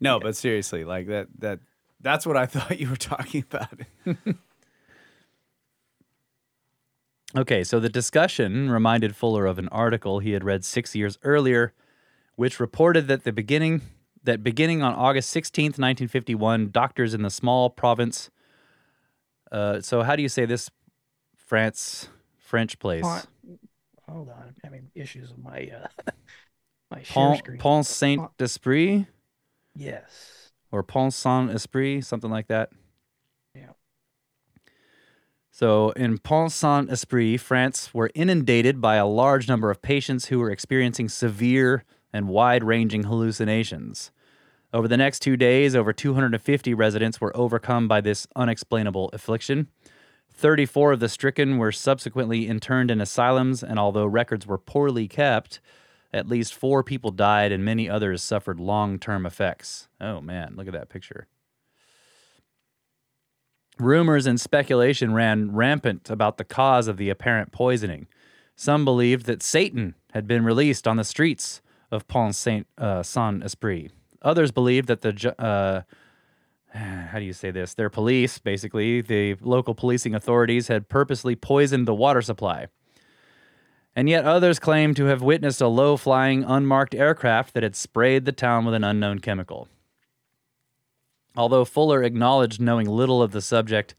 no, but seriously, like that that that's what I thought you were talking about. Okay, so the discussion reminded Fuller of an article he had read six years earlier, which reported that the beginning that beginning on August sixteenth, nineteen fifty one, doctors in the small province. Uh, so how do you say this? France, French place. Pont- hold on i'm having issues with my uh my Pont, screen Pont Saint Esprit yes or Pont Saint Esprit, something like that. Yeah. So in Pont Saint Esprit, France, were inundated by a large number of patients who were experiencing severe and wide ranging hallucinations. Over the next two days, over 250 residents were overcome by this unexplainable affliction. 34 of the stricken were subsequently interned in asylums, and although records were poorly kept, at least four people died and many others suffered long term effects. Oh man, look at that picture. Rumors and speculation ran rampant about the cause of the apparent poisoning. Some believed that Satan had been released on the streets of Pont Saint uh, Saint Esprit. Others believe that the uh, how do you say this? Their police, basically, the local policing authorities, had purposely poisoned the water supply. And yet others claim to have witnessed a low flying, unmarked aircraft that had sprayed the town with an unknown chemical. Although Fuller acknowledged knowing little of the subject,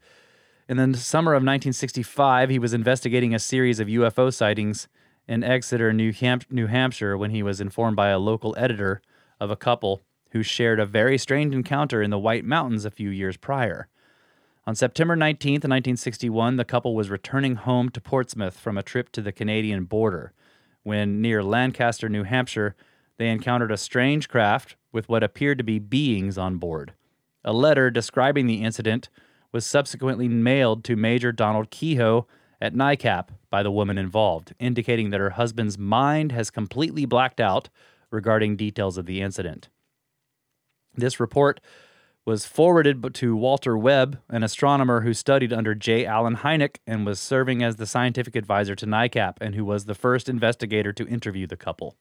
in the summer of 1965, he was investigating a series of UFO sightings in Exeter, New, New Hampshire, when he was informed by a local editor of a couple who shared a very strange encounter in the White Mountains a few years prior. On September 19th, 1961, the couple was returning home to Portsmouth from a trip to the Canadian border when, near Lancaster, New Hampshire, they encountered a strange craft with what appeared to be beings on board. A letter describing the incident was subsequently mailed to Major Donald Keyhoe at NICAP by the woman involved, indicating that her husband's mind has completely blacked out regarding details of the incident. This report was forwarded to Walter Webb, an astronomer who studied under J. Allen Hynek and was serving as the scientific advisor to NICAP and who was the first investigator to interview the couple.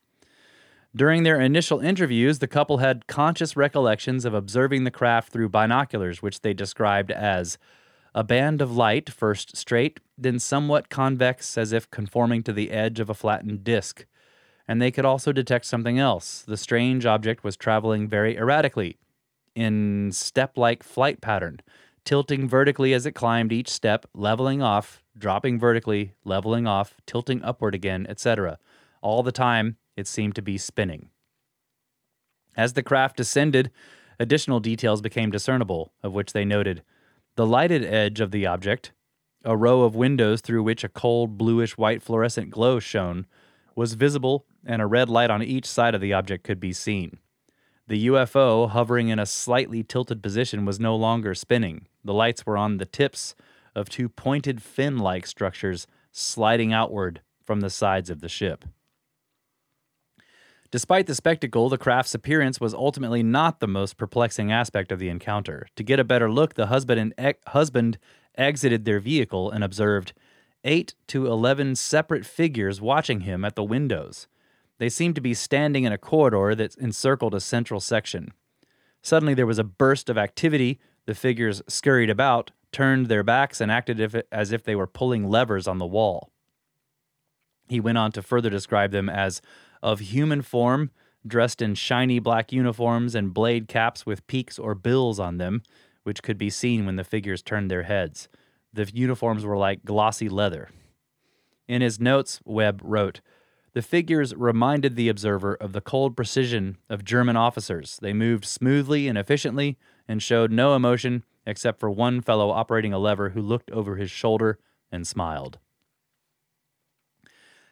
During their initial interviews, the couple had conscious recollections of observing the craft through binoculars, which they described as a band of light, first straight, then somewhat convex as if conforming to the edge of a flattened disk. And they could also detect something else. The strange object was traveling very erratically, in step like flight pattern, tilting vertically as it climbed each step, leveling off, dropping vertically, leveling off, tilting upward again, etc. All the time, it seemed to be spinning. As the craft descended, additional details became discernible, of which they noted the lighted edge of the object, a row of windows through which a cold bluish white fluorescent glow shone, was visible, and a red light on each side of the object could be seen. The UFO, hovering in a slightly tilted position, was no longer spinning. The lights were on the tips of two pointed fin like structures sliding outward from the sides of the ship. Despite the spectacle, the craft's appearance was ultimately not the most perplexing aspect of the encounter. To get a better look, the husband, and husband exited their vehicle and observed eight to eleven separate figures watching him at the windows. They seemed to be standing in a corridor that encircled a central section. Suddenly, there was a burst of activity. The figures scurried about, turned their backs, and acted if as if they were pulling levers on the wall. He went on to further describe them as of human form, dressed in shiny black uniforms and blade caps with peaks or bills on them, which could be seen when the figures turned their heads. The uniforms were like glossy leather. In his notes, Webb wrote, the figures reminded the observer of the cold precision of German officers. They moved smoothly and efficiently and showed no emotion except for one fellow operating a lever who looked over his shoulder and smiled.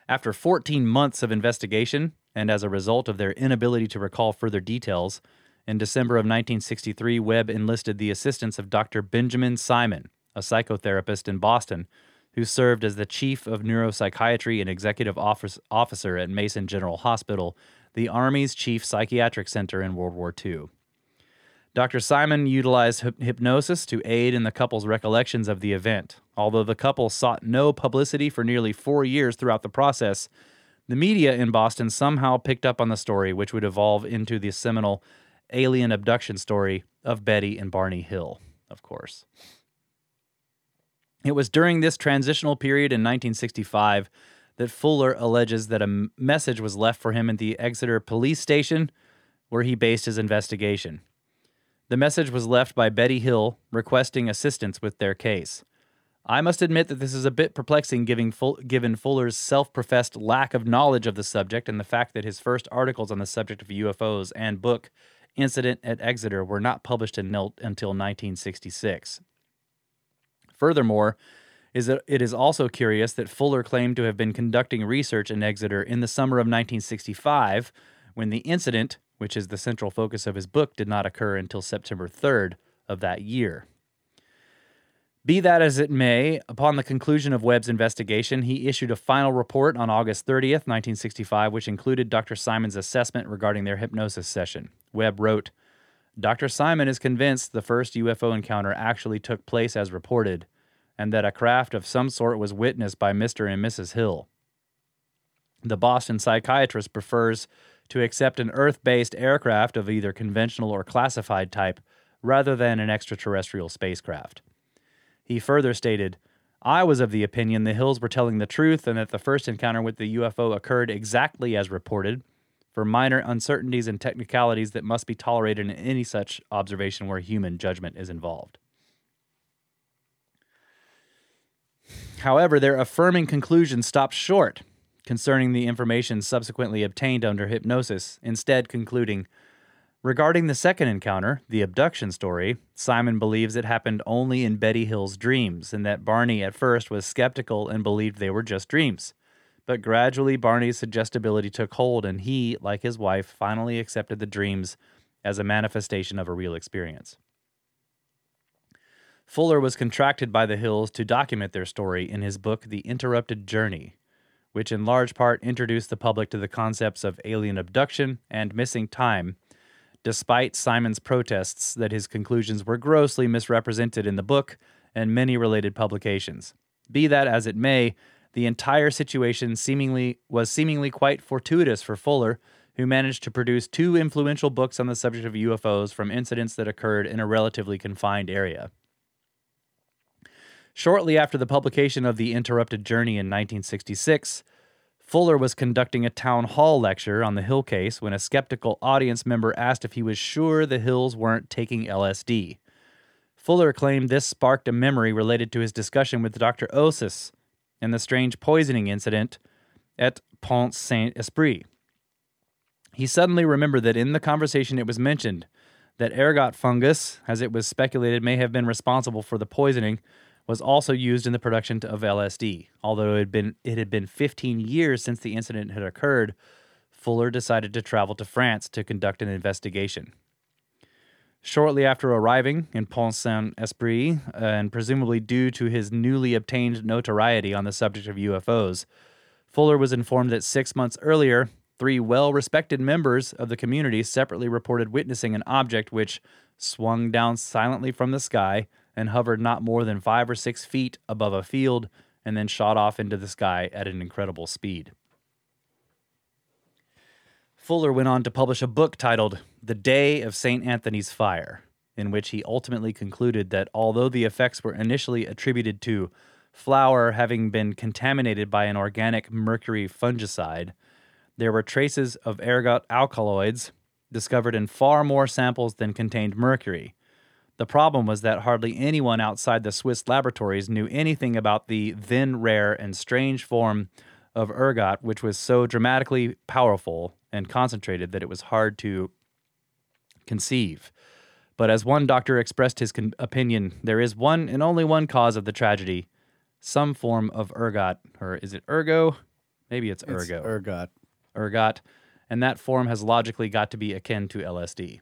After 14 months of investigation, and as a result of their inability to recall further details, in December of 1963, Webb enlisted the assistance of Dr. Benjamin Simon, a psychotherapist in Boston, who served as the chief of neuropsychiatry and executive office, officer at Mason General Hospital, the Army's chief psychiatric center in World War II. Dr. Simon utilized hyp- hypnosis to aid in the couple's recollections of the event. Although the couple sought no publicity for nearly four years throughout the process, the media in Boston somehow picked up on the story, which would evolve into the seminal alien abduction story of Betty and Barney Hill, of course. It was during this transitional period in 1965 that Fuller alleges that a message was left for him at the Exeter police station where he based his investigation. The message was left by Betty Hill requesting assistance with their case. I must admit that this is a bit perplexing given, Fuller's self professed lack of knowledge of the subject and the fact that his first articles on the subject of UFOs and book, Incident at Exeter, were not published in Nilt until 1966. Furthermore, it is also curious that Fuller claimed to have been conducting research in Exeter in the summer of 1965 when the incident, which is the central focus of his book, did not occur until September 3rd of that year. Be that as it may, upon the conclusion of Webb's investigation, he issued a final report on August 30th, 1965, which included Dr. Simon's assessment regarding their hypnosis session. Webb wrote, Dr. Simon is convinced the first UFO encounter actually took place as reported, and that a craft of some sort was witnessed by Mr. and Mrs. Hill. The Boston psychiatrist prefers to accept an Earth based aircraft of either conventional or classified type rather than an extraterrestrial spacecraft. He further stated, I was of the opinion the Hills were telling the truth and that the first encounter with the UFO occurred exactly as reported, for minor uncertainties and technicalities that must be tolerated in any such observation where human judgment is involved. However, their affirming conclusion stopped short concerning the information subsequently obtained under hypnosis, instead concluding Regarding the second encounter, the abduction story, Simon believes it happened only in Betty Hill's dreams, and that Barney at first was skeptical and believed they were just dreams. But gradually, Barney's suggestibility took hold, and he, like his wife, finally accepted the dreams as a manifestation of a real experience. Fuller was contracted by the Hills to document their story in his book, The Interrupted Journey, which in large part introduced the public to the concepts of alien abduction and missing time, despite Simon's protests that his conclusions were grossly misrepresented in the book and many related publications. Be that as it may, the entire situation seemingly was seemingly quite fortuitous for Fuller, who managed to produce two influential books on the subject of UFOs from incidents that occurred in a relatively confined area. Shortly after the publication of The Interrupted Journey in 1966, Fuller was conducting a town hall lecture on the Hill case when a skeptical audience member asked if he was sure the Hills weren't taking LSD. Fuller claimed this sparked a memory related to his discussion with Dr. Osis and the strange poisoning incident at Pont Saint Esprit. He suddenly remembered that in the conversation it was mentioned that ergot fungus, as it was speculated may have been responsible for the poisoning, was also used in the production of LSD. Although it had been it had been 15 years since the incident had occurred, Fuller decided to travel to France to conduct an investigation. Shortly after arriving in Pont Saint Esprit, and presumably due to his newly obtained notoriety on the subject of UFOs, Fuller was informed that six months earlier, three well respected members of the community separately reported witnessing an object which swung down silently from the sky and hovered not more than five or six feet above a field and then shot off into the sky at an incredible speed. Fuller went on to publish a book titled The Day of St. Anthony's Fire, in which he ultimately concluded that although the effects were initially attributed to flour having been contaminated by an organic mercury fungicide, there were traces of ergot alkaloids discovered in far more samples than contained mercury. The problem was that hardly anyone outside the Swiss laboratories knew anything about the then rare and strange form of ergot, which was so dramatically powerful and concentrated that it was hard to conceive. But as one doctor expressed his con- opinion, there is one and only one cause of the tragedy some form of ergot, or is it ergo? Maybe it's ergo. It's ergo. ergot. ergot, and that form has logically got to be akin to LSD.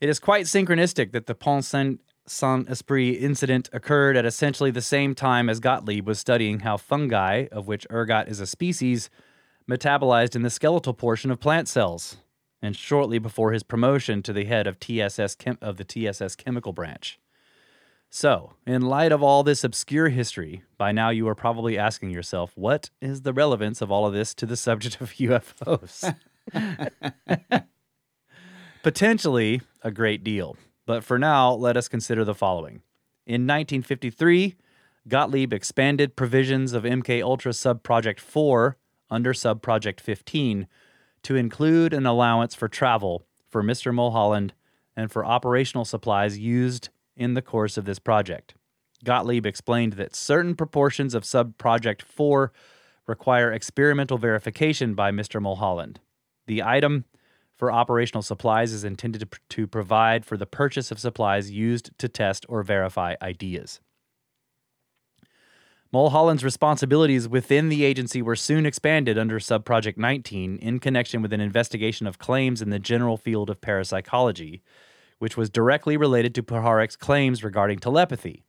It is quite synchronistic that the Pont Saint Esprit incident occurred at essentially the same time as Gottlieb was studying how fungi, of which ergot is a species, metabolized in the skeletal portion of plant cells, and shortly before his promotion to the head of TSS chem- of the TSS chemical branch. So, in light of all this obscure history, by now you are probably asking yourself, what is the relevance of all of this to the subject of UFOs? Potentially a great deal. But for now, let us consider the following. In 1953, Gottlieb expanded provisions of MK Ultra Subproject 4 under Subproject 15 to include an allowance for travel for Mr. Mulholland and for operational supplies used in the course of this project. Gottlieb explained that certain proportions of Subproject 4 require experimental verification by Mr. Mulholland. The item for operational supplies is intended to, to provide for the purchase of supplies used to test or verify ideas. Mulholland's responsibilities within the agency were soon expanded under Subproject 19 in connection with an investigation of claims in the general field of parapsychology, which was directly related to Puharich's claims regarding telepathy.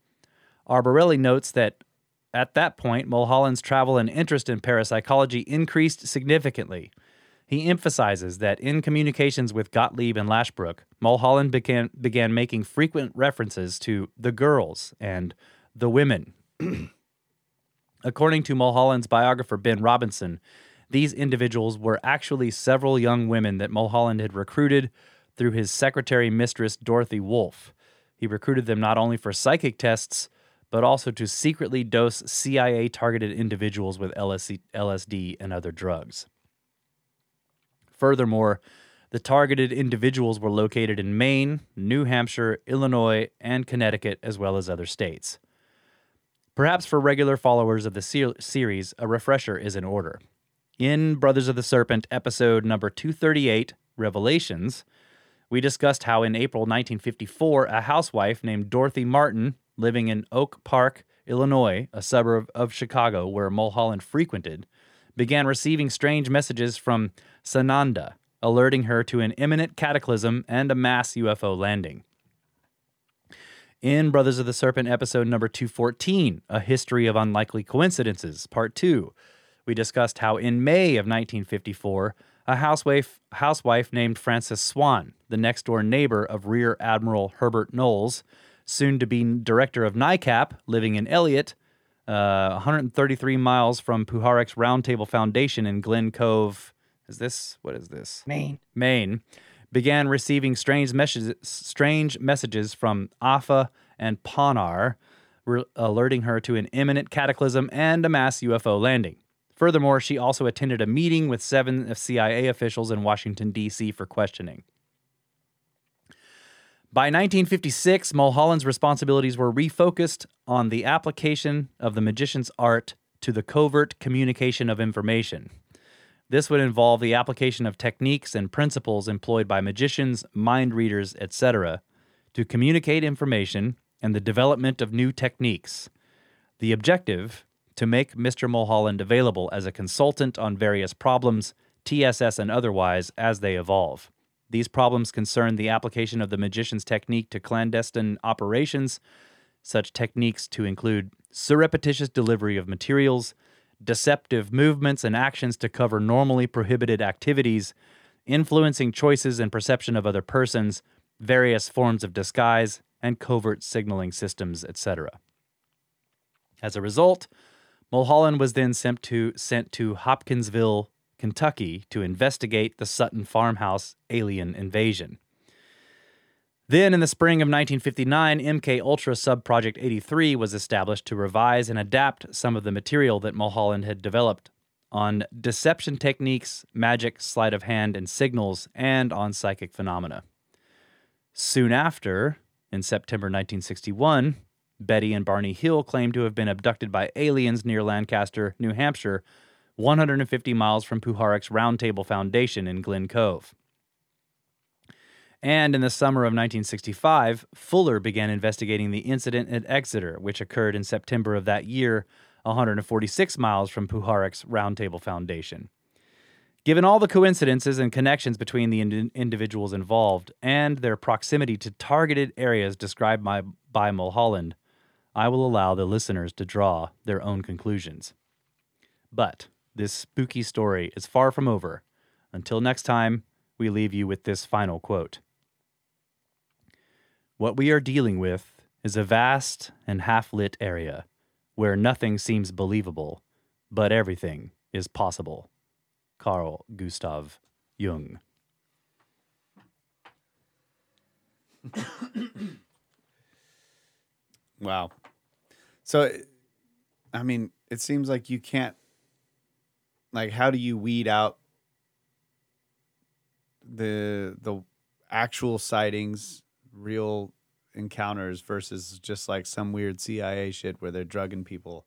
Albarelli notes that at that point, Mulholland's travel and interest in parapsychology increased significantly. He emphasizes that in communications with Gottlieb and Lashbrook, Mulholland began, began making frequent references to the girls and the women. According to Mulholland's biographer Ben Robinson, these individuals were actually several young women that Mulholland had recruited through his secretary mistress Dorothy Wolfe. He recruited them not only for psychic tests, but also to secretly dose CIA targeted individuals with LSD, LSD and other drugs. Furthermore, the targeted individuals were located in Maine, New Hampshire, Illinois, and Connecticut, as well as other states. Perhaps for regular followers of the ser- series, a refresher is in order. In Brothers of the Serpent, episode number 238, Revelations, we discussed how in April 1954, a housewife named Dorothy Martin, living in Oak Park, Illinois, a suburb of Chicago where Mulholland frequented, began receiving strange messages from Sananda, alerting her to an imminent cataclysm and a mass UFO landing. In Brothers of the Serpent, episode number 214, A History of Unlikely Coincidences, part two, we discussed how in May of 1954, a housewife, housewife named Frances Swan, the next door neighbor of Rear Admiral Herbert Knowles, soon to be director of NICAP, living in Eliot, uh, 133 miles from Puharich's Roundtable Foundation in Glen Cove. Is this, what is this? Maine. Maine, began receiving strange messages, strange messages from Afa and Ponar, re- alerting her to an imminent cataclysm and a mass UFO landing. Furthermore, she also attended a meeting with seven CIA officials in Washington, D.C. for questioning. By 1956, Mulholland's responsibilities were refocused on the application of the magician's art to the covert communication of information. This would involve the application of techniques and principles employed by magicians, mind readers, etc., to communicate information and the development of new techniques. The objective to make Mr. Mulholland available as a consultant on various problems, TSS and otherwise, as they evolve. These problems concern the application of the magician's technique to clandestine operations, such techniques to include surreptitious delivery of materials, deceptive movements and actions to cover normally prohibited activities, influencing choices and perception of other persons, various forms of disguise, and covert signaling systems, etc. As a result, Mulholland was then sent to, sent to Hopkinsville, Kentucky, to investigate the Sutton farmhouse alien invasion. Then, in the spring of 1959, MK Ultra Subproject 83 was established to revise and adapt some of the material that Mulholland had developed on deception techniques, magic, sleight of hand, and signals, and on psychic phenomena. Soon after, in September 1961, Betty and Barney Hill claimed to have been abducted by aliens near Lancaster, New Hampshire, 150 miles from Puharich's Roundtable Foundation in Glen Cove. And in the summer of 1965, Fuller began investigating the incident at Exeter, which occurred in September of that year, 146 miles from Puharich's Roundtable Foundation. Given all the coincidences and connections between the ind- individuals involved and their proximity to targeted areas described by, by Mulholland, I will allow the listeners to draw their own conclusions. But this spooky story is far from over. Until next time, we leave you with this final quote What we are dealing with is a vast and half lit area where nothing seems believable, but everything is possible. Carl Gustav Jung. Wow. So, I mean, it seems like you can't. Like, how do you weed out the the actual sightings, real encounters versus just like some weird CIA shit where they're drugging people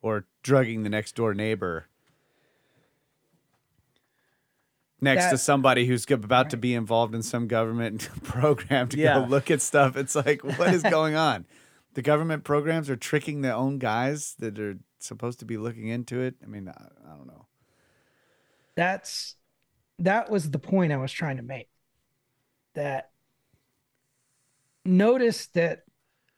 or drugging the next door neighbor next to somebody who's about to be involved in some government program to Yeah. go look at stuff. It's like, what is going on? The government programs are tricking their own guys that are supposed to be looking into it. I mean, I, I don't know. That's that was the point I was trying to make. That notice that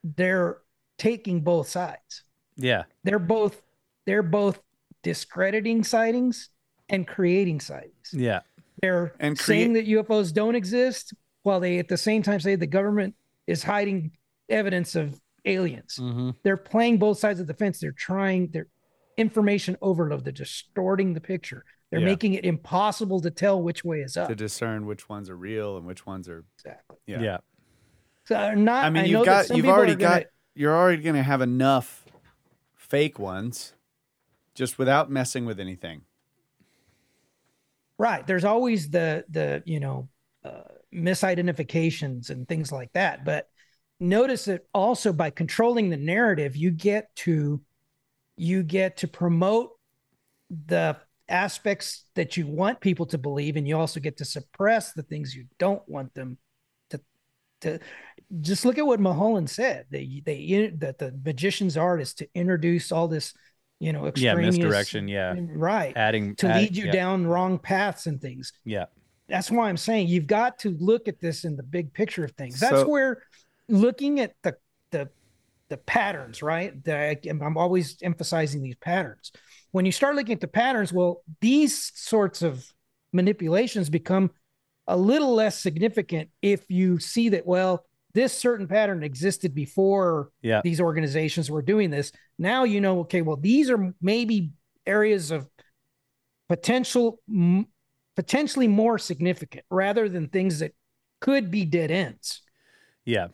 they're taking both sides. Yeah. They're both they're both discrediting sightings and creating sightings. Yeah. They're And saying that UFOs don't exist while they at the same time say the government is hiding evidence of aliens. Mm-hmm. They're playing both sides of the fence. They're trying their information overload. They're distorting the picture. They're Yeah. making it impossible to tell which way is up. To discern which ones are real and which ones are. exactly. Yeah. Yeah. So they're not. I mean, know you've got, you've already are gonna- got, you're already going to have enough fake ones just without messing with anything. right. There's always the the you know uh, misidentifications and things like that. But notice that also by controlling the narrative, you get to you get to promote the aspects that you want people to believe, and you also get to suppress the things you don't want them to to. Just look at what Mulholland said. They they that the magician's art is to introduce all this, you know, extreme Yeah. Misdirection. Yeah. right Adding to add- lead you yeah. down wrong paths and things Yeah. that's why i'm saying you've got to look at this in the big picture of things that's So- where looking at the the the patterns, right? The, I'm always emphasizing these patterns. When you start looking at the patterns, well, these sorts of manipulations become a little less significant if you see that well this certain pattern existed before Yeah. these organizations were doing this now you know okay well these are maybe areas of potential m- potentially more significant rather than things that could be dead ends Yeah.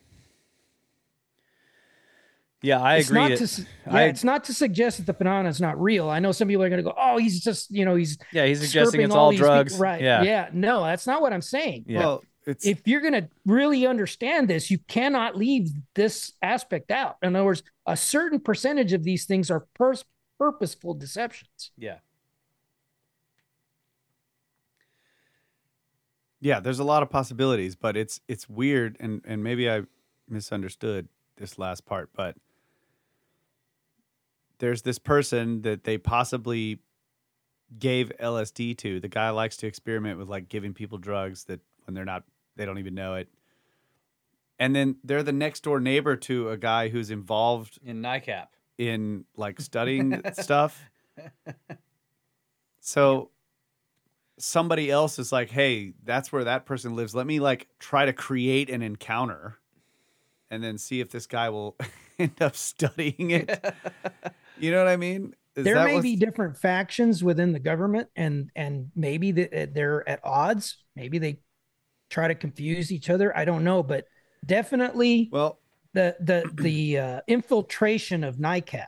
Yeah, I it's agree. not that- to yeah, I- it's not to suggest that the phenomenon is not real. I know some people are going to go, "Oh, he's just you know he's yeah, he's suggesting it's all these people." drugs. right?" Yeah. yeah, no, that's not what I'm saying. Yeah. Well, it's If you're going to really understand this, you cannot leave this aspect out. In other words, a certain percentage of these things are pers- purposeful deceptions. Yeah. yeah. There's a lot of possibilities, but it's it's weird, and and maybe I misunderstood this last part, but there's this person that they possibly gave LSD to. The guy likes to experiment with like giving people drugs that when they're not, they don't even know it. And then they're the next door neighbor to a guy who's involved In NICAP. in like studying stuff. So somebody else is like, "Hey, that's where that person lives. Let me like try to create an encounter and then see if this guy will end up studying it." you know what I mean? Is there that may what's- be different factions within the government, and and maybe the, they're at odds. Maybe they try to confuse each other. I don't know, but definitely Well, the the the uh, infiltration of NICAP.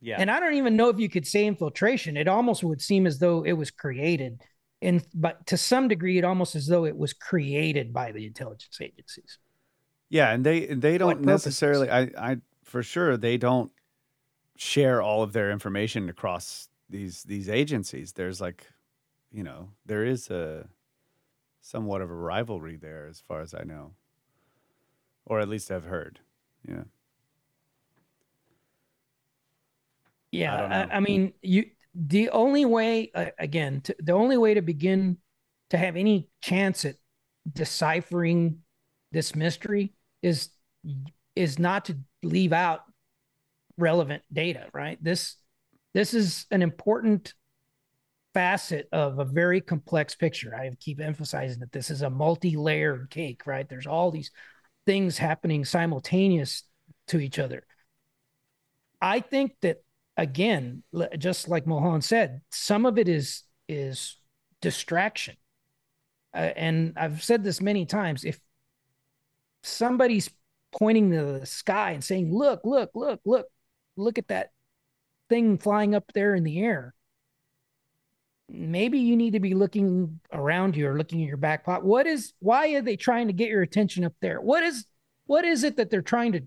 Yeah. And I don't even know if you could say infiltration. It almost would seem as though it was created, and but to some degree, it almost as though it was created by the intelligence agencies. yeah, and they they don't necessarily I I for sure they don't share all of their information across these these agencies. There's like, you know, there is a somewhat of a rivalry there as far as I know. Or at least I've heard. Yeah. Yeah, don't I. I, mean, you. The only way, uh, again, to, the only way to begin to have any chance at deciphering this mystery is is not to leave out relevant data. Right. This this is an important facet of a very complex picture. I keep emphasizing that this is a multi-layered cake. Right. There's all these things happening simultaneous to each other. I think that again, just like Mohan said, some of it is is distraction. Uh, and I've said this many times. If somebody's pointing to the sky and saying, "Look, look, look, look, look at that thing flying up there in the air," maybe you need to be looking around you or looking at your back pocket. What is? Why are they trying to get your attention up there? What is? What is it that they're trying to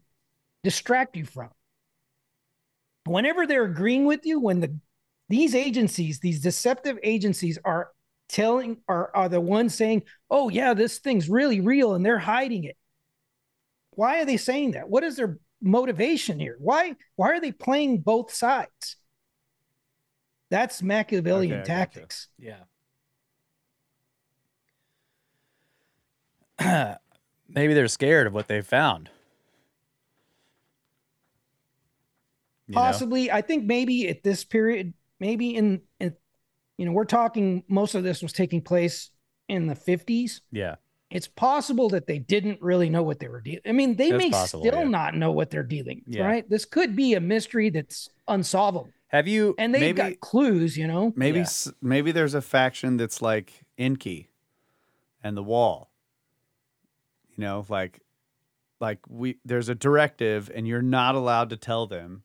distract you from? whenever they're agreeing with you when the these agencies these deceptive agencies are telling are are the ones saying oh yeah this thing's really real and they're hiding it why are they saying that what is their motivation here why why are they playing both sides that's machiavellian Okay, I gotcha. tactics Yeah. Maybe they're scared of what they found. You know? possibly i think maybe at this period maybe in, in you know we're talking most of this was taking place in the 50s Yeah. It's possible that they didn't really know what they were dealing. I mean, they That's may possible, still yeah. not know what they're dealing. with, Yeah. Right? This could be a mystery that's unsolvable, Have you? and they've Maybe- got clues. You know, Maybe Yeah. maybe there's a faction that's like Inky and the Wall. You know, like like we there's a directive and you're not allowed to tell them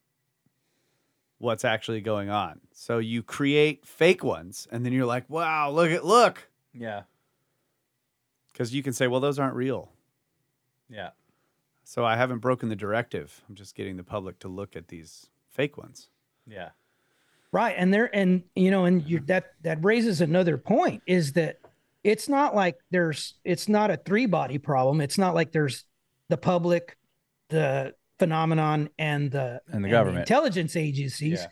what's actually going on. So you create fake ones and then you're like, "Wow, look at look." Yeah. Cuz you can say, "Well, those aren't real." Yeah. So I haven't broken the directive. I'm just getting the public to look at these fake ones. Yeah. right? And there, and you know, and you that that raises another point is that it's not like there's it's not a three body problem. It's not like there's the public, the phenomenon, and the And the government. intelligence agencies. Yeah.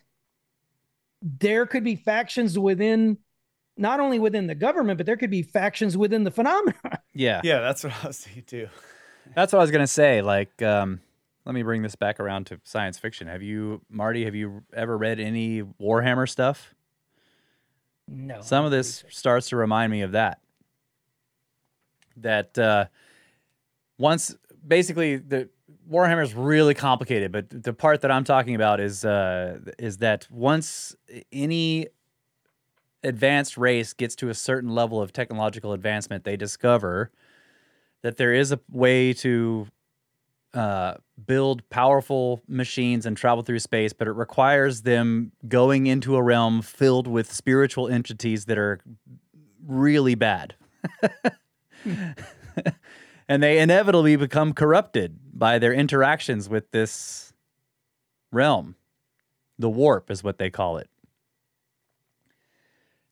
There could be factions within. Not only within the government, but there could be factions within the phenomenon. Yeah. Yeah, that's what I was thinking too. That's what I was gonna say. Like, um, let me bring this back around to science fiction. Have you, Marty? Have you ever read any Warhammer stuff? No. Some of this starts to remind me of that. That uh, once, basically, the Warhammer is really complicated, but the part that I'm talking about is uh, is that once any advanced race gets to a certain level of technological advancement, they discover that there is a way to uh, build powerful machines and travel through space, but it requires them going into a realm filled with spiritual entities that are really bad. and they inevitably become corrupted by their interactions with this realm. The warp is what they call it.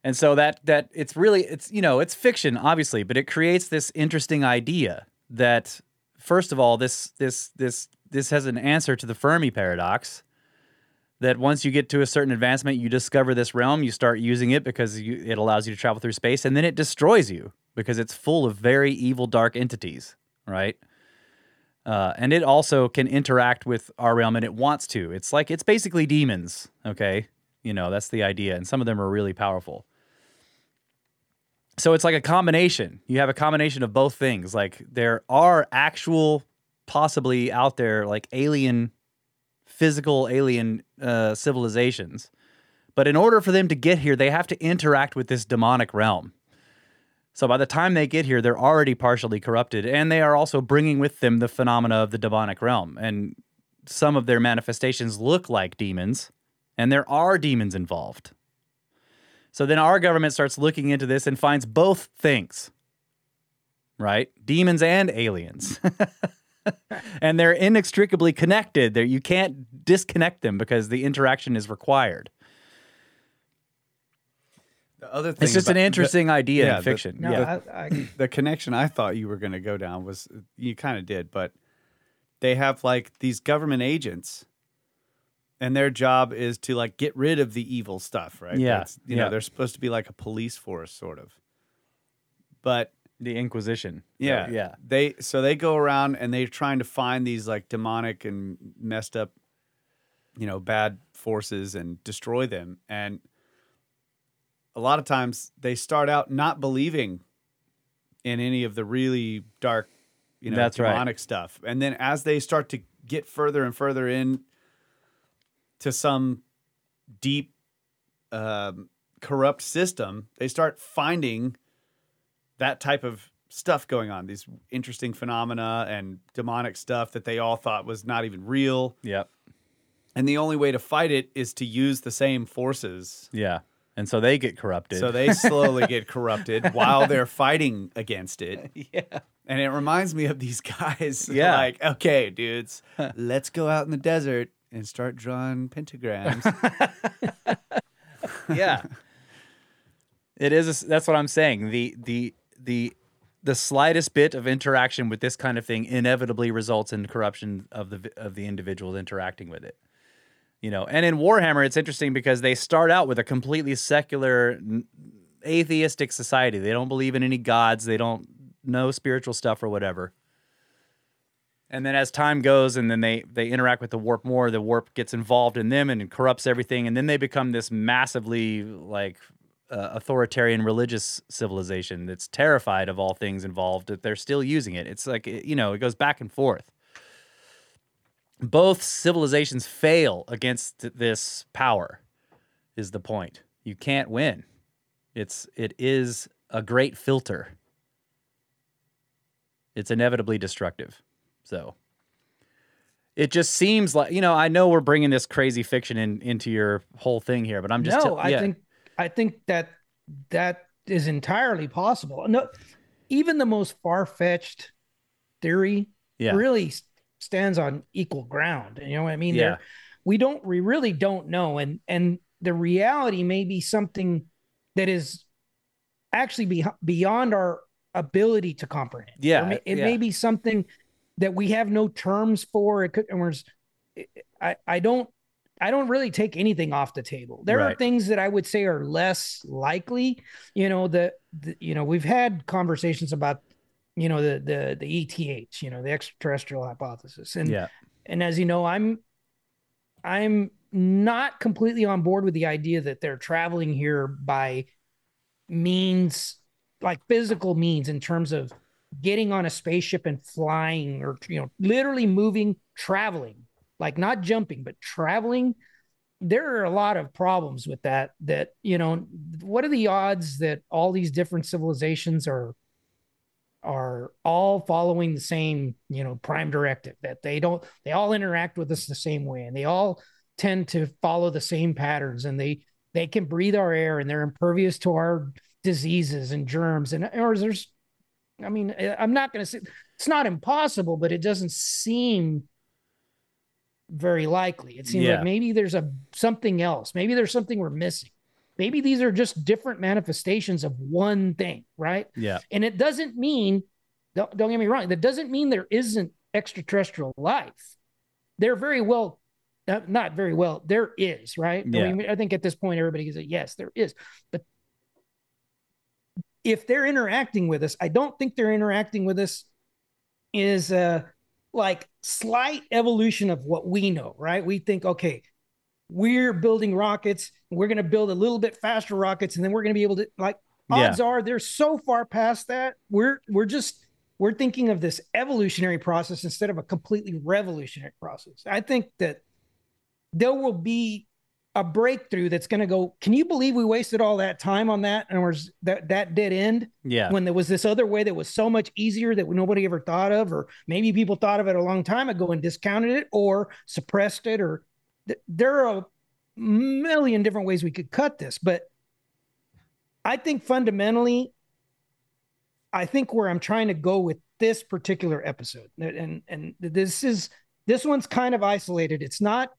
And so that that it's really it's you know it's fiction obviously, but it creates this interesting idea that first of all this this this this has an answer to the Fermi paradox that once you get to a certain advancement you discover this realm, you start using it because you, it allows you to travel through space and then it destroys you because it's full of very evil dark entities, right? Uh, and it also can interact with our realm and it wants to. It's like it's basically demons, okay? You know, that's the idea and some of them are really powerful so it's like a combination. You have a combination of both things. Like there are actual, possibly out there, like alien, physical alien uh, civilizations. But in order for them to get here, they have to interact with this demonic realm. So by the time they get here, they're already partially corrupted, and they are also bringing with them the phenomena of the demonic realm. And some of their manifestations look like demons, and there are demons involved. So then our government starts looking into this and finds both things, right? Demons and aliens. and they're inextricably connected. There you can't disconnect them because the interaction is required. The other thing It's just an about- the- interesting idea yeah, in the- fiction. No, yeah. I, I, the connection I thought you were going to go down was you kind of did, but they have like these government agents, and their job is to like get rid of the evil stuff, right? Yeah, That's- you yeah. know they're supposed to be like a police force, sort of. But the Inquisition. yeah, yeah. They so they go around and they're trying to find these like demonic and messed up, you know, bad forces and destroy them. And a lot of times they start out not believing in any of the really dark, you know, That's right. demonic stuff. And then as they start to get further and further in to some deep um, corrupt system, they start finding that type of stuff going on, these interesting phenomena and demonic stuff that they all thought was not even real. Yep. And the only way to fight it is to use the same forces. Yeah. And so they get corrupted. So they slowly get corrupted while they're fighting against it. yeah. And it reminds me of these guys. Yeah. Like, okay, dudes, let's go out in the desert and start drawing pentagrams. yeah. It is. A, that's what I'm saying. The the the the slightest bit of interaction with this kind of thing inevitably results in corruption of the of the individuals interacting with it. You know, and in Warhammer, it's interesting because they start out with a completely secular, atheistic society. They don't believe in any gods. They don't know spiritual stuff or whatever. And then as time goes, and then they they interact with the warp more, the warp gets involved in them and corrupts everything, and then they become this massively like uh, authoritarian religious civilization that's terrified of all things involved. That they're still using it. It's like you know, it goes back and forth. Both civilizations fail against this power. Is the point? You can't win. It's it is a great filter. It's inevitably destructive. So it just seems like you know. I know we're bringing this crazy fiction in into your whole thing here, but I'm just no, te- I yeah. think I think that that is entirely possible. No, even the most far fetched theory Yeah. really stands on equal ground. You know what I mean? Yeah. There, we don't, we really don't know, and and the reality may be something that is actually be, beyond our ability to comprehend. Yeah, may- it yeah. may be something that we have no terms for. It could, and we're, I, I don't, I don't really take anything off the table. There are things that I would say are less likely. You know, the, the you know, we've had conversations about, you know, the the the ETH, you know, the extraterrestrial hypothesis, and yeah, and as you know, I'm I'm not completely on board with the idea that they're traveling here by means like physical means in terms of getting on a spaceship and flying or you know literally moving traveling like not jumping but traveling. There are a lot of problems with that that you know what are the odds that all these different civilizations are are all following the same you know prime directive that they don't they all interact with us the same way and they all tend to follow the same patterns and they they can breathe our air and they're impervious to our diseases and germs and or there's i mean i'm not going to say it's not impossible but it doesn't seem very likely. It seems Yeah. like maybe there's a something else. Maybe there's something we're missing. Maybe these are just different manifestations of one thing right? Yeah. and it doesn't mean don't, don't get me wrong that doesn't mean there isn't extraterrestrial life. There very well not, not very well there is right? Yeah. I, mean, I think at this point everybody can say yes there is. But if they're interacting with us i don't think they're interacting with us is a like slight evolution of what we know right we think okay we're building rockets we're going to build a little bit faster rockets and then we're going to be able to like Yeah. odds are they're so far past that we're we're just we're thinking of this evolutionary process instead of a completely revolutionary process i think that there will be a breakthrough that's going to go can you believe we wasted all that time on that? And was that that dead end? Yeah. when there was this other way that was so much easier that nobody ever thought of or maybe people thought of it a long time ago and discounted it or suppressed it or th- there are a million different ways we could cut this but i think fundamentally i think where i'm trying to go with this particular episode and and, and this is this one's kind of isolated. It's not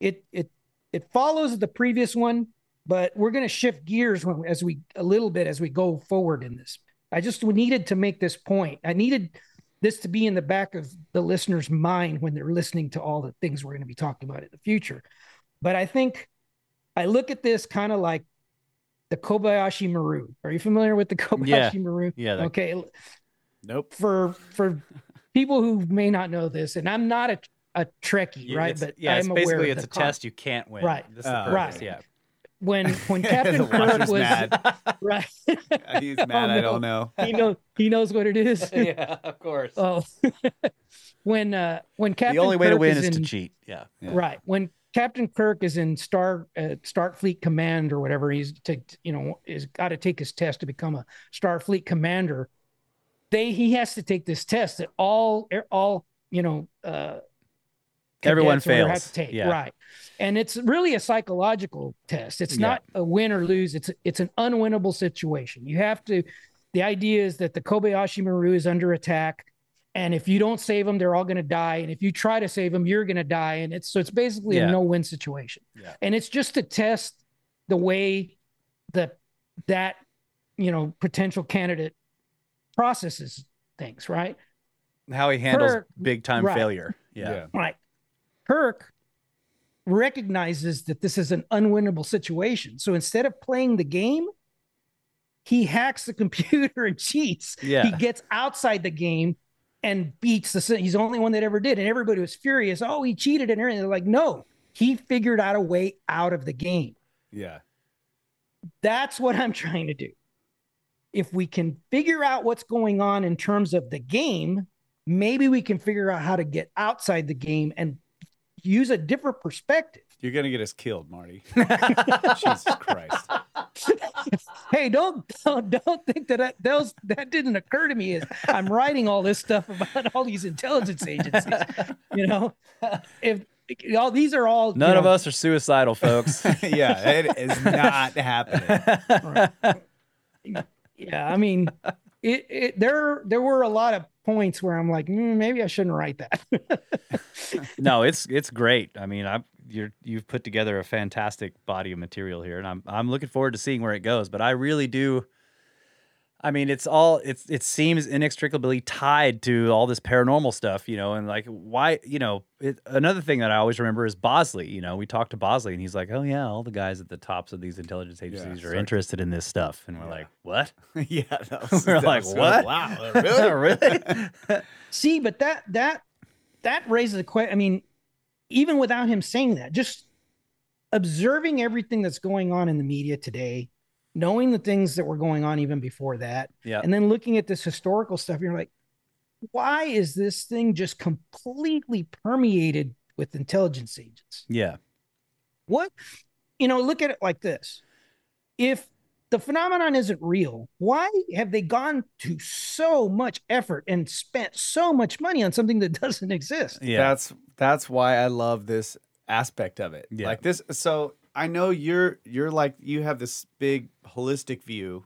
it it it follows the previous one but we're going to shift gears when, as we a little bit as we go forward in this. I just needed to make this point. I needed this to be in the back of the listener's mind when they're listening to all the things we're going to be talking about in the future. But i think i look at this kind of like the kobayashi maru. Are you familiar with the kobayashi Yeah. maru? Yeah, that- okay. Nope. for for people who may not know this and i'm not a, a trekkie You- right it's- but yeah, it's i'm aware basically it's a con- test you can't win. Right. This is Oh, purpose, right. Yeah. when when captain kirk was mad. right He's mad. I no. don't know. he knows he knows what it is yeah, of course. oh when uh when captain the only way to Kirk win is in, to cheat. Yeah. Yeah. right when captain kirk is in star uh, starfleet command or whatever he's to you know is got to take his test to become a starfleet commander they he has to take this test that all all you know uh Everyone cadets have fails. to take, Yeah. right and it's really a psychological test it's Yeah. not a win or lose it's it's an unwinnable situation you have to the idea is that the kobayashi maru is under attack and if you don't save them they're all going to die and if you try to save them you're going to die and it's so it's basically Yeah. a no-win situation Yeah. and it's just to test the way that that you know potential candidate processes things right How he handles Kirk- big time right. failure. Yeah. Right. Kirk recognizes that this is an unwinnable situation. So instead of playing the game, he hacks the computer and cheats. Yeah. He gets outside the game and beats the. He's the only one that ever did. And everybody was furious. Oh, he cheated and everything. They're like, no, he figured out a way out of the game. Yeah. That's what I'm trying to do. If we can figure out what's going on in terms of the game, maybe we can figure out how to get outside the game and use a different perspective. You're gonna get us killed, Marty. Jesus Christ. Hey, don't don't, don't think that I, that, was, that didn't occur to me as I'm writing all this stuff about all these intelligence agencies. You know, uh, if all these are all you None of us are suicidal, folks. yeah, it is not happening. Yeah, I mean, it, it there there were a lot of points where I'm like, mm, maybe I shouldn't write that. no, it's it's great. I mean, I you're you've put together a fantastic body of material here, and I'm I'm looking forward to seeing where it goes. But I really do. I mean, it's all it's it seems inextricably tied to all this paranormal stuff, you know, and like why, you know, it, another thing that I always remember is Bosley. You know, we talked to Bosley, and he's like, "Oh yeah, all the guys at the tops of these intelligence agencies are sorry. interested in this stuff," and we're like, "What?" yeah, was, We're like, "What? Wow, really? really? See, but that that that raises a question. I mean, even without him saying that, just observing everything that's going on in the media today, knowing the things that were going on even before that, Yeah. and then looking at this historical stuff, you're like, why is this thing just completely permeated with intelligence agents? Yeah. What, you know, look at it like this. If the phenomenon isn't real, why have they gone to so much effort and spent so much money on something that doesn't exist? Yeah. That's that's why I love this aspect of it. Yeah. Like this so I know you're you're like you have this big holistic view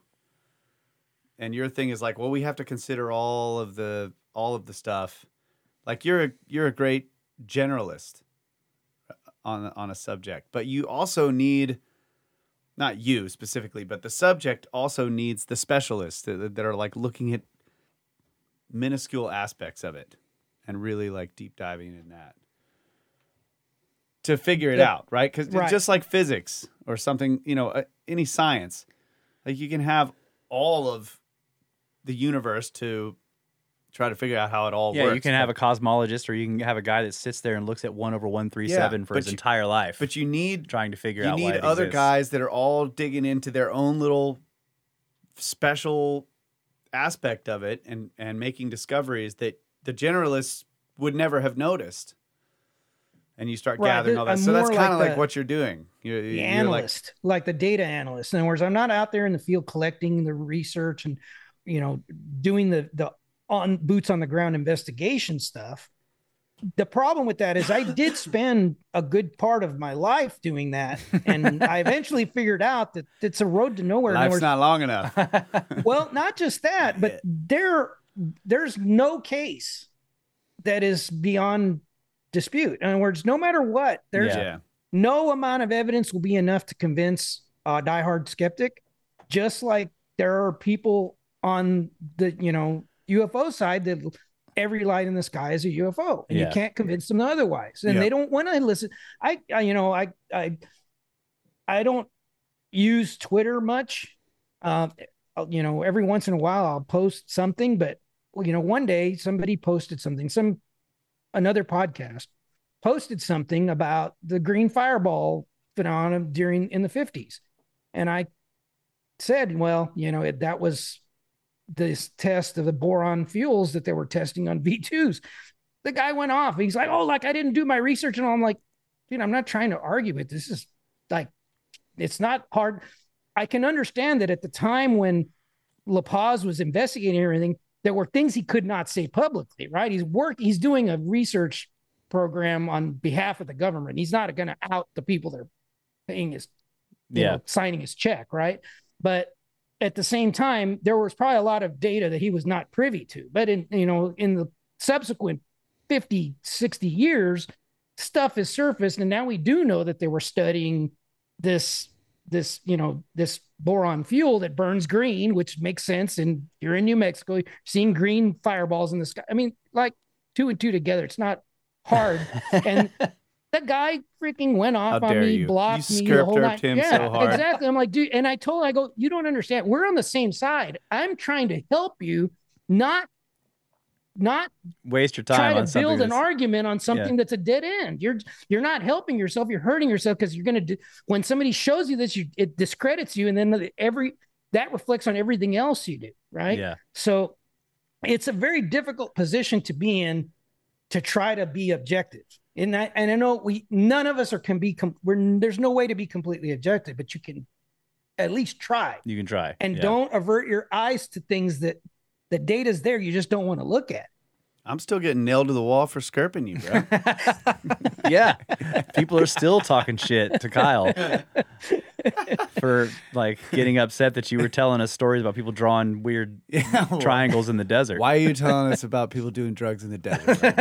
and your thing is like, well, we have to consider all of the all of the stuff. Like you're a you're a great generalist on on a subject, but you also need not you specifically, but the subject also needs the specialists that, that are like looking at minuscule aspects of it and really like deep diving in that to figure it Yeah. out, right? Because Right. just like physics or something, you know, uh, any science, like you can have all of the universe to try to figure out how it all yeah, works. you can have a cosmologist or you can have a guy that sits there and looks at 1 over 137 Yeah, for his you- entire life. but you need trying to figure you out You need it other exists. guys that are all digging into their own little special aspect of it and and making discoveries that the generalists would never have noticed and you start Right, gathering the- all that I'm so that's kind of like like what you're doing you're, the you're analyst, like, the data analyst. In other words, I'm not out there in the field collecting the research and you know doing the the on boots on the ground investigation stuff. The problem with that is I did spend a good part of my life doing that, and I eventually figured out that it's a road to nowhere. Life's words, not long enough well, not just that, but there there's no case that is beyond dispute. In other words, no matter what, there's yeah no amount of evidence will be enough to convince a diehard skeptic. Just like there are people on the you know UFO side that every light in the sky is a UFO, and Yeah. you can't convince them otherwise, and Yeah. they don't want to listen. I, I you know I I I don't use Twitter much. Uh, you know, every once in a while I'll post something, but you know, one day somebody posted something, some another podcast posted something about the green fireball phenomenon during in the 50s. And I said, well, you know, it, that was this test of the boron fuels that they were testing on V2s. The guy went off. He's like, oh, like I didn't do my research. And I'm like, dude, I'm not trying to argue it. This is like, it's not hard. I can understand that at the time when La Paz was investigating everything, there were things he could not say publicly, right? He's work, he's doing a research program on behalf of the government. He's not going to out the people that are paying his, Yeah. know, signing his check, right? But at the same time, there was probably a lot of data that he was not privy to. But in, you know, in the subsequent 50, 60 years, stuff has surfaced. And now we do know that they were studying this, this, you know, this boron fuel that burns green, which makes sense. And you're in New Mexico, you're seeing green fireballs in the sky. I mean, like two and two together, it's not hard. and that guy freaking went off How on me, you. blocked You me the whole night. yeah, so hard. exactly. I'm like, dude, and I told, him I go, you don't understand. We're on the same side. I'm trying to help you, not, not Waste your time try to build an argument on something that's a dead end. You're you're not helping yourself. You're hurting yourself because you're gonna do. When somebody shows you this, you it discredits you, and then every that reflects on everything else you do, right? Yeah. So it's a very difficult position to be in to try to be objective. And I and I know we none of us are can be com- we're there's no way to be completely objective, but you can at least try You can try. and Yeah. don't avert your eyes to things that the data's there. You just don't want to look at. i'm still getting nailed to the wall for skirping you bro yeah. People are still talking shit to Kyle for like getting upset that you were telling us stories about people drawing weird Yeah, well, triangles in the desert. why are you telling us about people doing drugs in the desert right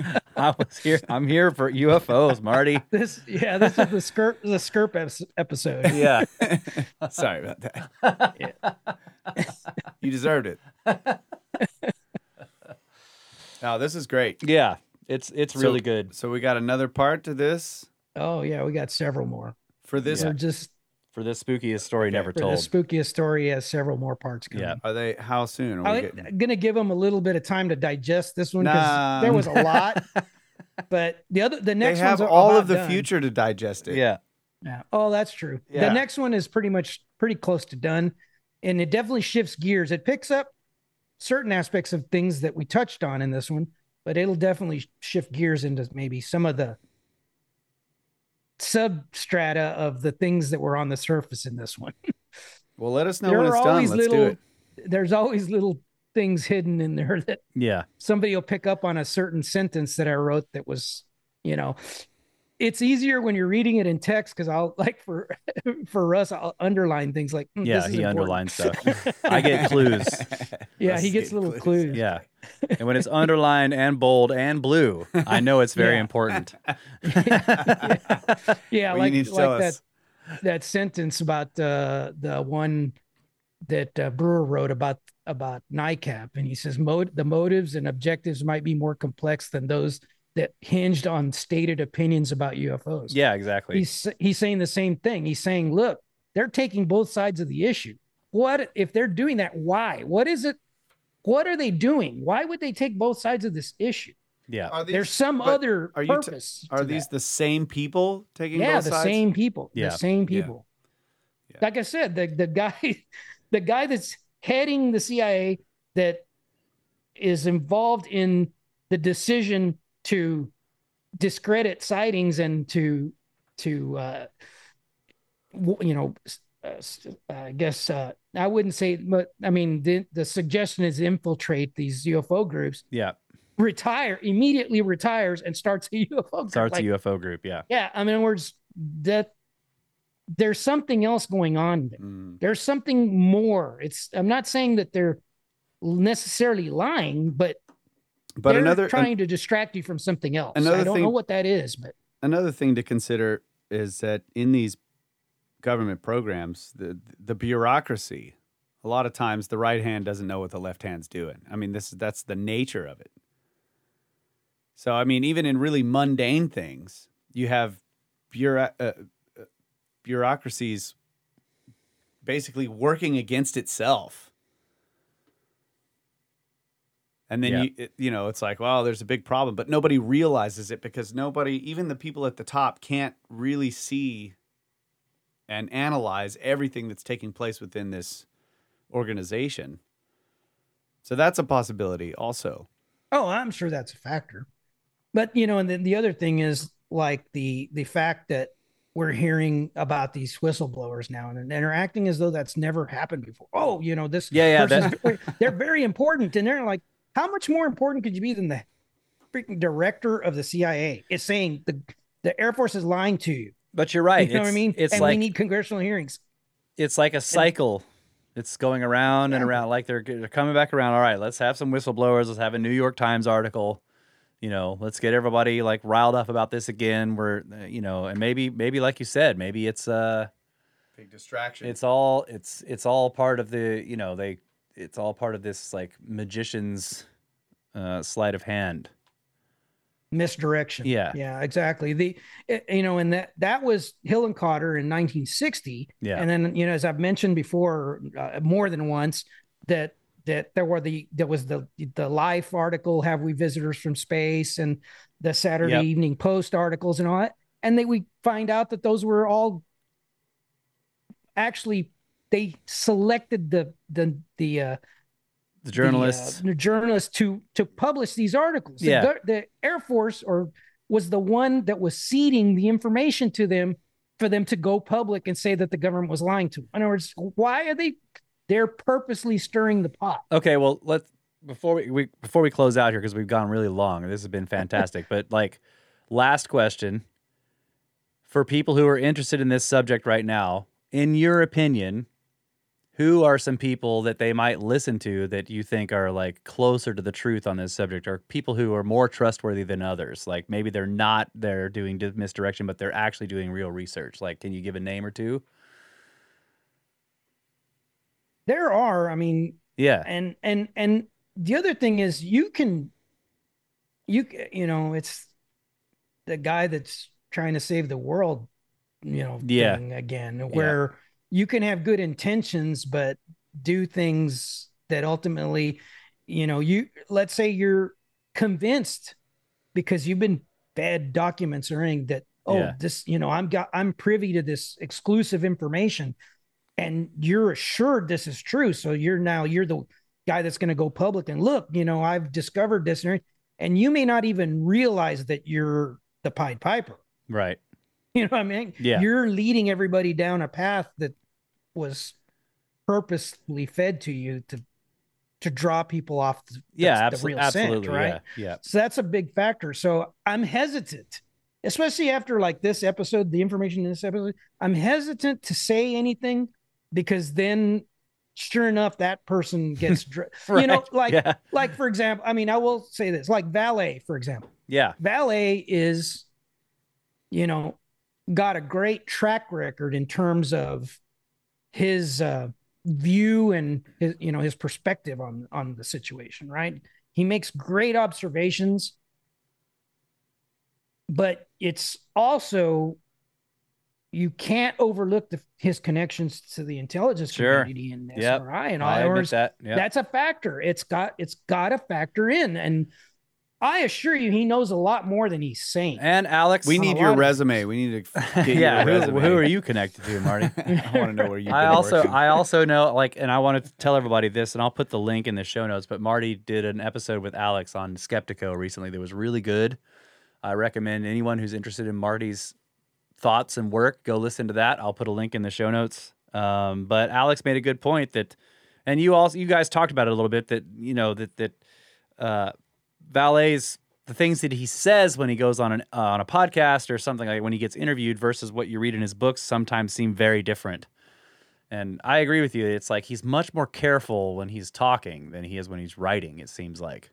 now? I was here. I'm here for UFOs, Marty. This, yeah, this is the skirp, the skirp episode. Yeah. Sorry about that. you deserved it. Now this is great. Yeah. It's it's So- really good. So we got another part to this Oh yeah, we got several more. for this. We're just For this spookiest story never For told. the spookiest story has several more parts coming. Yeah. Are they? How soon? Are we I'm getting? gonna give them a little bit of time to digest this one because Nah. there was a lot. but the other, the They next have one's all about of the done. future to digest it. yeah. Yeah. Oh, that's true. Yeah. The next one is pretty much pretty close to done, and it definitely shifts gears. It picks up certain aspects of things that we touched on in this one, but it'll definitely shift gears into maybe some of the substrata of the things that were on the surface in this one. Well, let us know there when it's done. Let's little. do it. There's always little things hidden in there that Yeah. somebody will pick up on a certain sentence that I wrote that was, you know, it's easier when you're reading it in text because I'll like for for us I'll underline things like "Hmm, Yeah, this is he important." underlines stuff. I get clues. yeah, he gets little clues. Yeah. And when it's underlined and bold and blue, I know it's very Yeah. important. yeah, Well, like need to tell like that us. that sentence about uh, the one that uh, Brewer wrote about about NICAP, and he says Mot- the motives and objectives might be more complex than those that hinged on stated opinions about UFOs. Yeah, exactly. he's he's saying the same thing. He's saying, look, they're taking both sides of the issue. What if they're doing that? Why? What is it? What are they doing? Why would they take both sides of this issue? yeah. Are these, There's some other are you t- purpose. are to these that. the same people taking yeah, both the sides? same people. Yeah. The same Yeah. people. Yeah. Like I said, the the guy, the guy that's heading the CIA that is involved in the decision to discredit sightings and to to uh, you know uh, s- I guess uh, I wouldn't say, but I mean the the suggestion is infiltrate these UFO groups, Yeah. retire immediately, retires and starts a UFO group. Starts Like, a UFO group. Yeah. yeah, I mean, words that there's something else going on there. Mm. There's something more. It's I'm not saying that they're necessarily lying, but But they're another trying to distract you from something else. another I don't thing- know what that is, but another thing to consider is that in these government programs, the the bureaucracy, a lot of times the right hand doesn't know what the left hand's doing. I mean, this that's the nature of it. So I mean, even in really mundane things, you have bureau- uh, uh, bureaucracies basically working against itself. And then Yeah. you it- you know it's like well there's a big problem but nobody realizes it because nobody even the people at the top can't really see and analyze everything that's taking place within this organization. So that's a possibility also. oh, I'm sure that's a factor. But you know, and then the other thing is like the the fact that we're hearing about these whistleblowers now and, and they're acting as though that's never happened before. Oh, you know, this Yeah, yeah, they're very important. And they're like, how much more important could you be than the freaking director of the CIA is saying the the Air Force is lying to you. But you're right. You know what I mean? It's and like we need congressional hearings. it's like a cycle. It's going around and around. Like they're, they're coming back around. All right, let's have some whistleblowers. Let's have a New York Times article. You know, let's get everybody like riled up about this again. We're, you know, and maybe, maybe like you said, maybe it's uh, Big distraction. it's all, it's, it's all part of the, you know, they, it's all part of this like magician's uh, sleight of hand. misdirection. Yeah. yeah, exactly. The eh, you know, and that that was Hillenkoetter in 1960. Yeah. and then you know, as I've mentioned before, uh, more than once, that that there were the there was the the Life article, "Have we visitors from space?" and the Saturday Yep. Evening Post articles and all that, and then we find out that those were all actually they selected the the the uh The the, uh, journalists. the journalists to to publish these articles. The Yeah. gov- the, Air Force or was the one that was seeding the information to them for them to go public and say that the government was lying to them. In other words, why are they? They're purposely stirring the pot. Okay, well, let's before we, we before we close out here because we've gone really long. This has been fantastic. but like, last question for people who are interested in this subject right now. In your opinion, who are some people that they might listen to that you think are like closer to the truth on this subject, or people who are more trustworthy than others? Like maybe they're not they're doing misdirection, but they're actually doing real research. Like, can you give a name or two? There are, I mean, Yeah, and and and the other thing is you can, you you know, it's the guy that's trying to save the world, you know, Yeah. thing again, where you can have good intentions, but do things that ultimately, you know, you let's say you're convinced because you've been fed documents or anything that oh Yeah. this you know I'm got I'm privy to this exclusive information and you're assured this is true so you're now you're the guy that's going to go public and look you know I've discovered this and and you may not even realize that you're the Pied Piper Right. you know what I mean Yeah. you're leading everybody down a path that was purposely fed to you to to draw people off the, Yeah. the real absolutely. scent, right Yeah. Yeah. so that's a big factor. So I'm hesitant, especially after like this episode, the information in this episode. I'm hesitant to say anything because then, sure enough, that person gets, dr- you know, like, Yeah. like for example, I mean, I will say this, like Vallée, for example. Yeah. Vallée is, you know, got a great track record in terms of his uh, view and his, you know, his perspective on on the situation. Right? He makes great observations, but it's also you can't overlook the, his connections to the intelligence Sure. community and Yep. SRI and all. I that. Yeah. that's a factor. It's got it's got to factor in, and I assure you, he knows a lot more than he's saying. and Alex, We need lot your of- resume. We need to get yeah. your Who, resume. who are you connected to, Marty? I want to know where you. I also I also know like and I want to tell everybody this and I'll put the link in the show notes but Marty did an episode with Alex on Skeptico recently that was really good. I recommend anyone who's interested in Marty's thoughts and work go listen to that. I'll put a link in the show notes. Um, but Alex made a good point that and you also you guys talked about it a little bit that you know that that uh Vallée's the things that he says when he goes on an uh, on a podcast or something like when he gets interviewed versus what you read in his books sometimes seem very different. And I agree with you. It's like he's much more careful when he's talking than he is when he's writing. It seems like.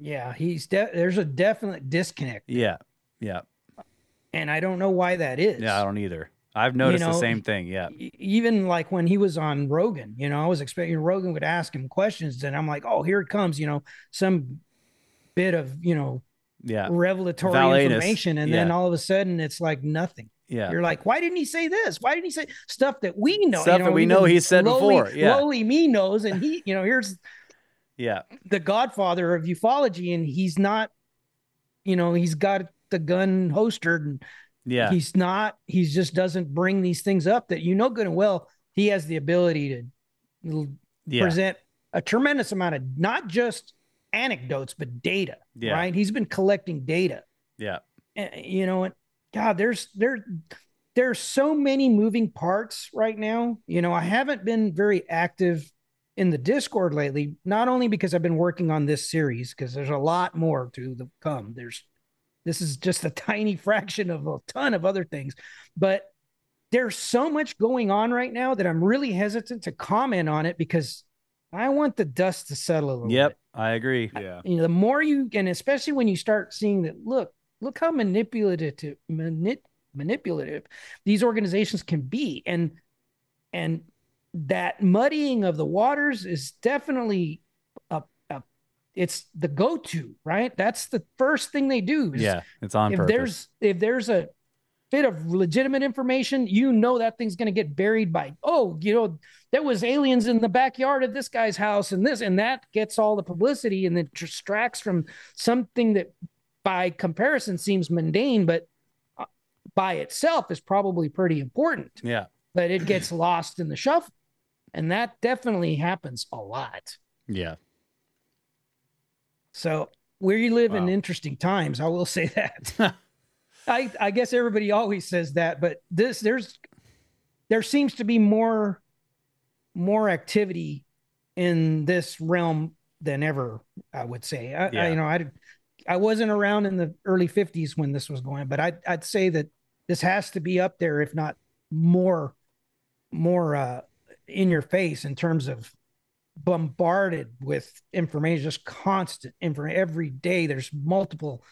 Yeah, he's de- there's a definite disconnect, Yeah, yeah, and I don't know why that is. yeah. I don't either. I've noticed the know, same thing. Yeah, even like when he was on Rogan, you know, I was expecting Rogan would ask him questions, and I'm like, oh, here it comes, you know, some bit of you know yeah, revelatory Valenus, information, and then all of a sudden it's like nothing. yeah. You're like, why didn't he say this? Why didn't he say stuff that we know? Stuff you that we know he said lowly, before, yeah. lowly me knows, and he, you know, here's yeah, the godfather of ufology, and he's not, you know, he's got the gun holstered, and yeah, he's not. He just doesn't bring these things up that you know good and well. He has the ability to yeah. present a tremendous amount of not just anecdotes but data. Yeah. Right? He's been collecting data. yeah. Uh, you know and god there's there there's so many moving parts right now you know i haven't been very active in the discord lately not only because i've been working on this series because there's a lot more to the come there's this is just a tiny fraction of a ton of other things but there's so much going on right now that i'm really hesitant to comment on it because i want the dust to settle a little bit Yep, I agree. Yeah. you know, the more you and especially when you start seeing that, look, look how manipulative manip, manipulative these organizations can be, and and that muddying of the waters is definitely a, a it's the go-to, right? That's the first thing they do. Yeah, it's on if purpose. there's if there's a bit of legitimate information, you know that thing's going to get buried by oh, you know, there was aliens in the backyard of this guy's house and this and that gets all the publicity and it distracts from something that by comparison seems mundane but uh, by itself is probably pretty important, yeah, but it gets lost in the shuffle. And that definitely happens a lot. yeah, So we live in interesting times. I will say that. I I guess everybody always says that, but this there's there seems to be more more activity in this realm than ever. I would say. I, I you know I I wasn't around in the early '50s when this was going, but I'd I'd say that this has to be up there, if not more more uh, in your face in terms of bombarded with information, just constant information every day. There's multiple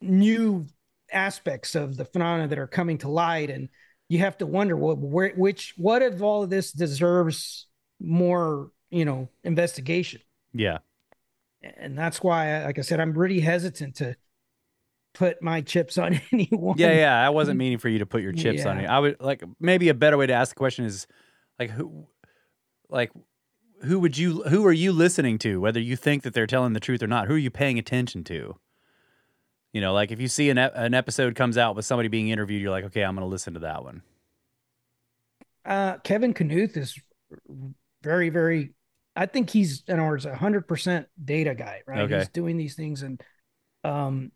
new aspects of the phenomena that are coming to light, and you have to wonder what where which what of all of this deserves more, you know, investigation. yeah, And that's why, like I said, I'm really hesitant to put my chips on anyone. Yeah, yeah. I wasn't meaning for you to put your chips on Yeah. it. I would like maybe a better way to ask the question is like who like who would you who are you listening to whether you think that they're telling the truth or not who are you paying attention to you know like if you see an, ep- an episode comes out with somebody being interviewed you're like okay i'm going to listen to that one Uh, Kevin Knuth is very, very. I think he's an a hundred percent data guy, right? Okay. He's doing these things, and um,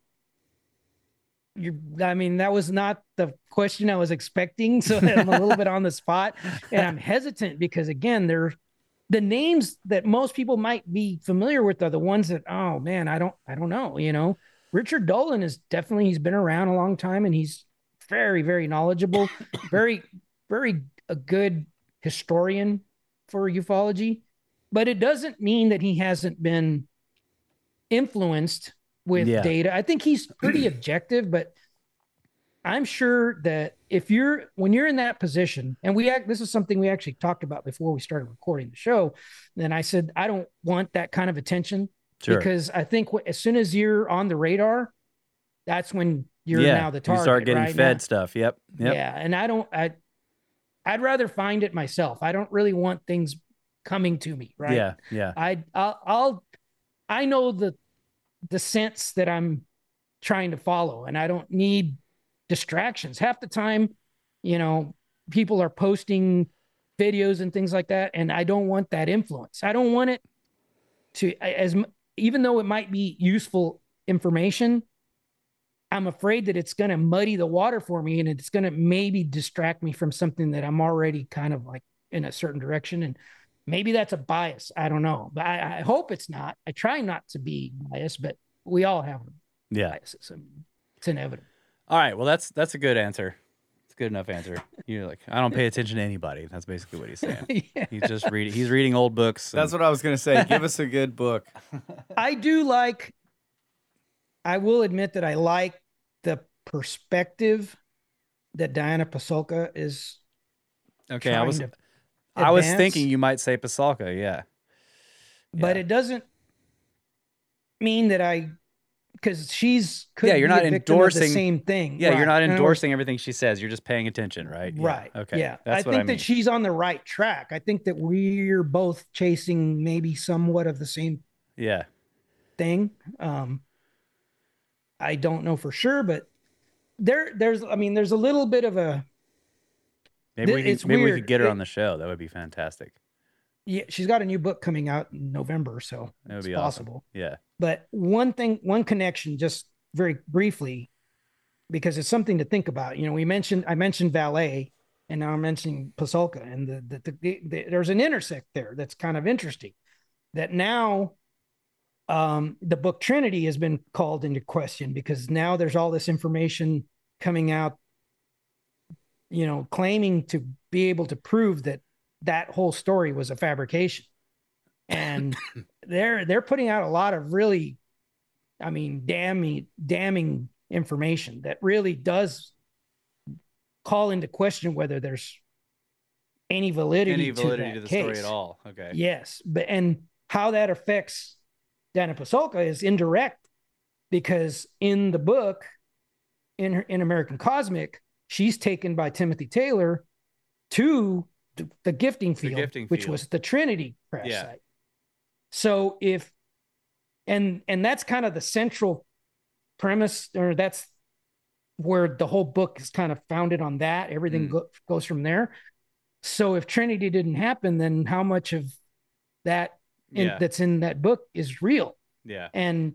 you. I mean, that was not the question I was expecting, so I'm a little bit on the spot, and I'm hesitant because again, they're the names that most people might be familiar with are the ones that oh man, I don't, I don't know, you know. Richard Dolan is definitely he's been around a long time and he's very, very knowledgeable, very, very a good historian for ufology, but it doesn't mean that he hasn't been influenced with Yeah. data. I think he's pretty objective, but I'm sure that if you're when you're in that position, and we act, this is something we actually talked about before we started recording the show. Then I said I don't want that kind of attention Sure. because I think as soon as you're on the radar, that's when you're yeah now the target. you start getting right? fed Now- stuff yep yep yeah, and I don't. I I'd rather find it myself. I don't really want things coming to me. Right. yeah yeah I I'll, I'll I know the the sense that I'm trying to follow, and I don't need distractions. Half the time, you know, people are posting videos and things like that, and I don't want that influence. I don't want it to as even though it might be useful information. I'm afraid that it's going to muddy the water for me and it's going to maybe distract me from something that I'm already kind of like in a certain direction. And maybe that's a bias. I don't know, but I, I hope it's not. I try not to be biased, but we all have yeah biases. I mean, it's inevitable. all right well that's that's a good answer good enough answer you're like i don't pay attention to anybody that's basically what he's saying yeah. he's just reading he's reading old books That's what I was gonna say. Give us a good book. I do like, I will admit that I like the perspective that Diana Pasulka is okay i was to i was thinking you might say pasulka yeah but Yeah. it doesn't mean that I, because she's could Yeah, you're not endorsing- the same thing. Yeah, you're not In other words, endorsing everything she says. You're just paying attention, right? Yeah. Right. Okay. Yeah. That's I think I mean. that she's on the right track. I think that we're both chasing maybe somewhat of the same yeah. thing. Um, I don't know for sure, but there, there's, I mean, there's a little bit of a, Maybe we could, it's maybe we could get her It- on the show. That would be fantastic. Yeah, she's got a new book coming out in November, so it's be possible. awesome. Yeah. But one thing, one connection, just very briefly, because it's something to think about. You know, we mentioned, I mentioned vallée, and now I'm mentioning Pasulka, and the, the, the, the there's an intersect there that's kind of interesting. That now, um, the book Trinity has been called into question because now there's all this information coming out, you know, claiming to be able to prove that that whole story was a fabrication, and they're they're putting out a lot of really i mean damning damning information that really does call into question whether there's any validity, Any validity to, to, the case. story at all. Okay. yes but and how that affects dana pasulka is indirect because in the book in her, in american cosmic she's taken by timothy taylor to the, the gifting The field gifting which field. was the trinity crash Yeah. site so if and and that's kind of the central premise or that's where the whole book is kind of founded on that everything Mm. go, goes from there so if trinity didn't happen then how much of that in, Yeah. that's in that book is real Yeah. and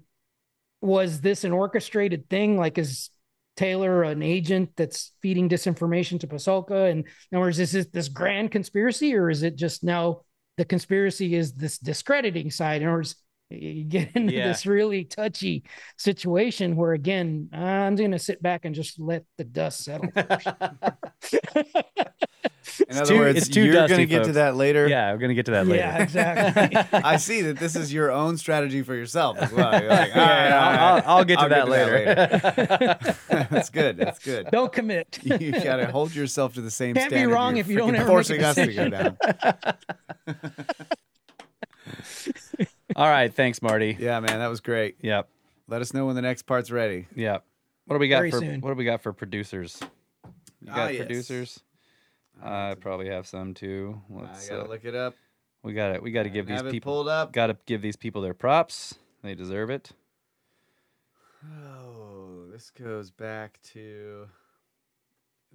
was this an orchestrated thing like is taylor an agent that's feeding disinformation to pasulka and in other words, is this this grand conspiracy or is it just now the conspiracy is this discrediting side or is you get into Yeah. this really touchy situation where again i'm going to sit back and just let the dust settle. In other too- words, it's too you're gonna get to that later. Yeah. We're gonna get to that later. yeah exactly I see that this is your own strategy for yourself as well. You're like, all right, Yeah, all I'll, right. I'll, I'll get to I'll that get to later. That's good. That's good. don't commit You gotta hold yourself to the same Can't be standard. wrong you're if you don't freaking ever make a forcing us to go down. All right. Thanks, Marty. Yeah, man, that was great. Yep. Let us know when the next part's ready. Yep. What do we got Very for soon. what do we got for producers? You Ah, got yes. producers? I probably have some too. Let's, gotta uh, look it up. we got it. we got to give these people pulled up. got to give these people their props. They deserve it. Oh, this goes back to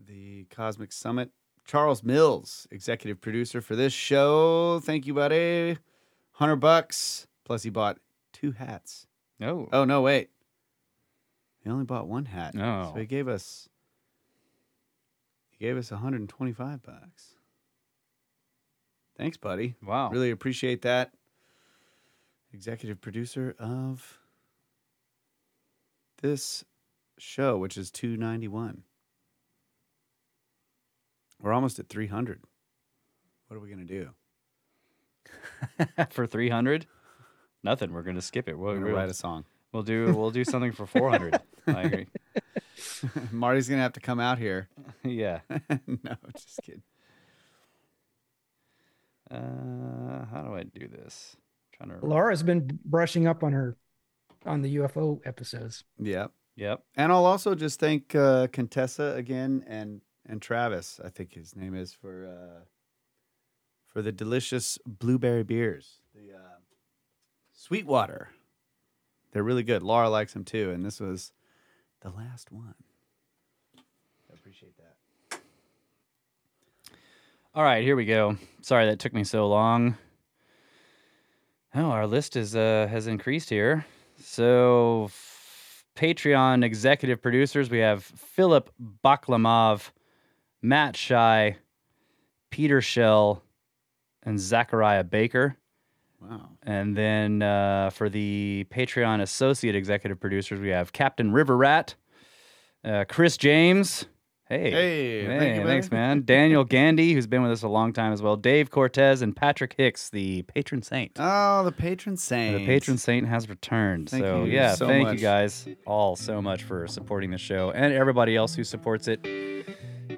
the Cosmic Summit. Charles Mills, executive producer for this show. Thank you, buddy. Hundred bucks. Plus, he bought two hats. Oh, Oh no, wait. He only bought one hat. Oh. So he gave us. He gave us 125 bucks. Thanks, buddy. wow. Really appreciate that. Executive producer of this show, which is 291. We're almost at 300. What are we going to do? for 300? Nothing. We're going to skip it. We'll, We're going to we'll, write a song. we'll do we'll do something for 400. I agree. Marty's going to have to come out here. Yeah. no, just kidding. Uh, how do I do this? trying to Laura's been brushing up on her on the UFO episodes. Yep. Yep. And I'll also just thank uh, Contessa again and and Travis, I think his name is for uh, for the delicious blueberry beers, the uh, Sweetwater. They're really good. Laura likes them too, and this was the last one. I appreciate that. All right, here we go. Sorry that took me so long. Oh, our list is uh has increased here. So f- Patreon executive producers, we have Philip Baklamov, Matt Shy, Peter Shell, and Zachariah Baker. Wow. And then uh, for the Patreon associate executive producers, we have Captain River Rat, uh, Chris James. Hey, Hey, thank you, thanks, man. Daniel Gandy, who's been with us a long time as well. Dave Cortes and Patrick Hicks, the patron saint. Oh, the patron saint. The patron saint has returned. Thank so yeah, so thank much. you guys all so much for supporting the show and everybody else who supports it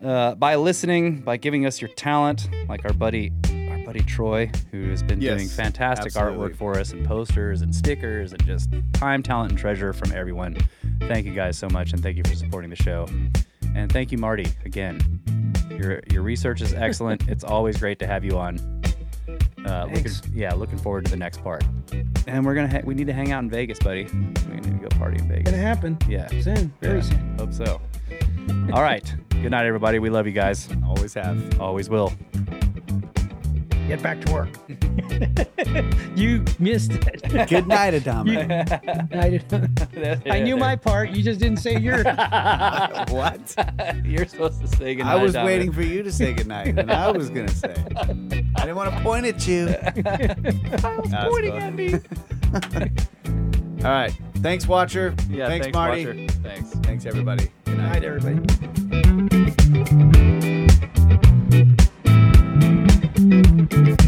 uh, by listening, by giving us your talent, like our buddy, our buddy Troy, who has been doing fantastic absolutely. artwork for us and posters and stickers and just time, talent, and treasure from everyone. Thank you guys so much, and thank you for supporting the show. And thank you, Marty, again. Your your research is excellent. it's always great to have you on. Uh, looking, Thanks. yeah, looking forward to the next part. And we're gonna ha- we need to hang out in Vegas, buddy. We need to go party in Vegas. Gonna happen Yeah, soon, very yeah, soon. Hope so. All right. Good night, everybody. We love you guys. Always have. Always will. Get back to work. you missed it. Good night, Adama. I, did- I knew my part. You just didn't say yours. what? You're supposed to say goodnight. I was Dominic. waiting for you to say goodnight, and I was gonna say. I didn't want to point at you. I was pointing at me. All right. Thanks, Watcher. Yeah, thanks, thanks, Marty. Watcher. Thanks. Thanks, everybody. Good night. Night, everybody. Thank you.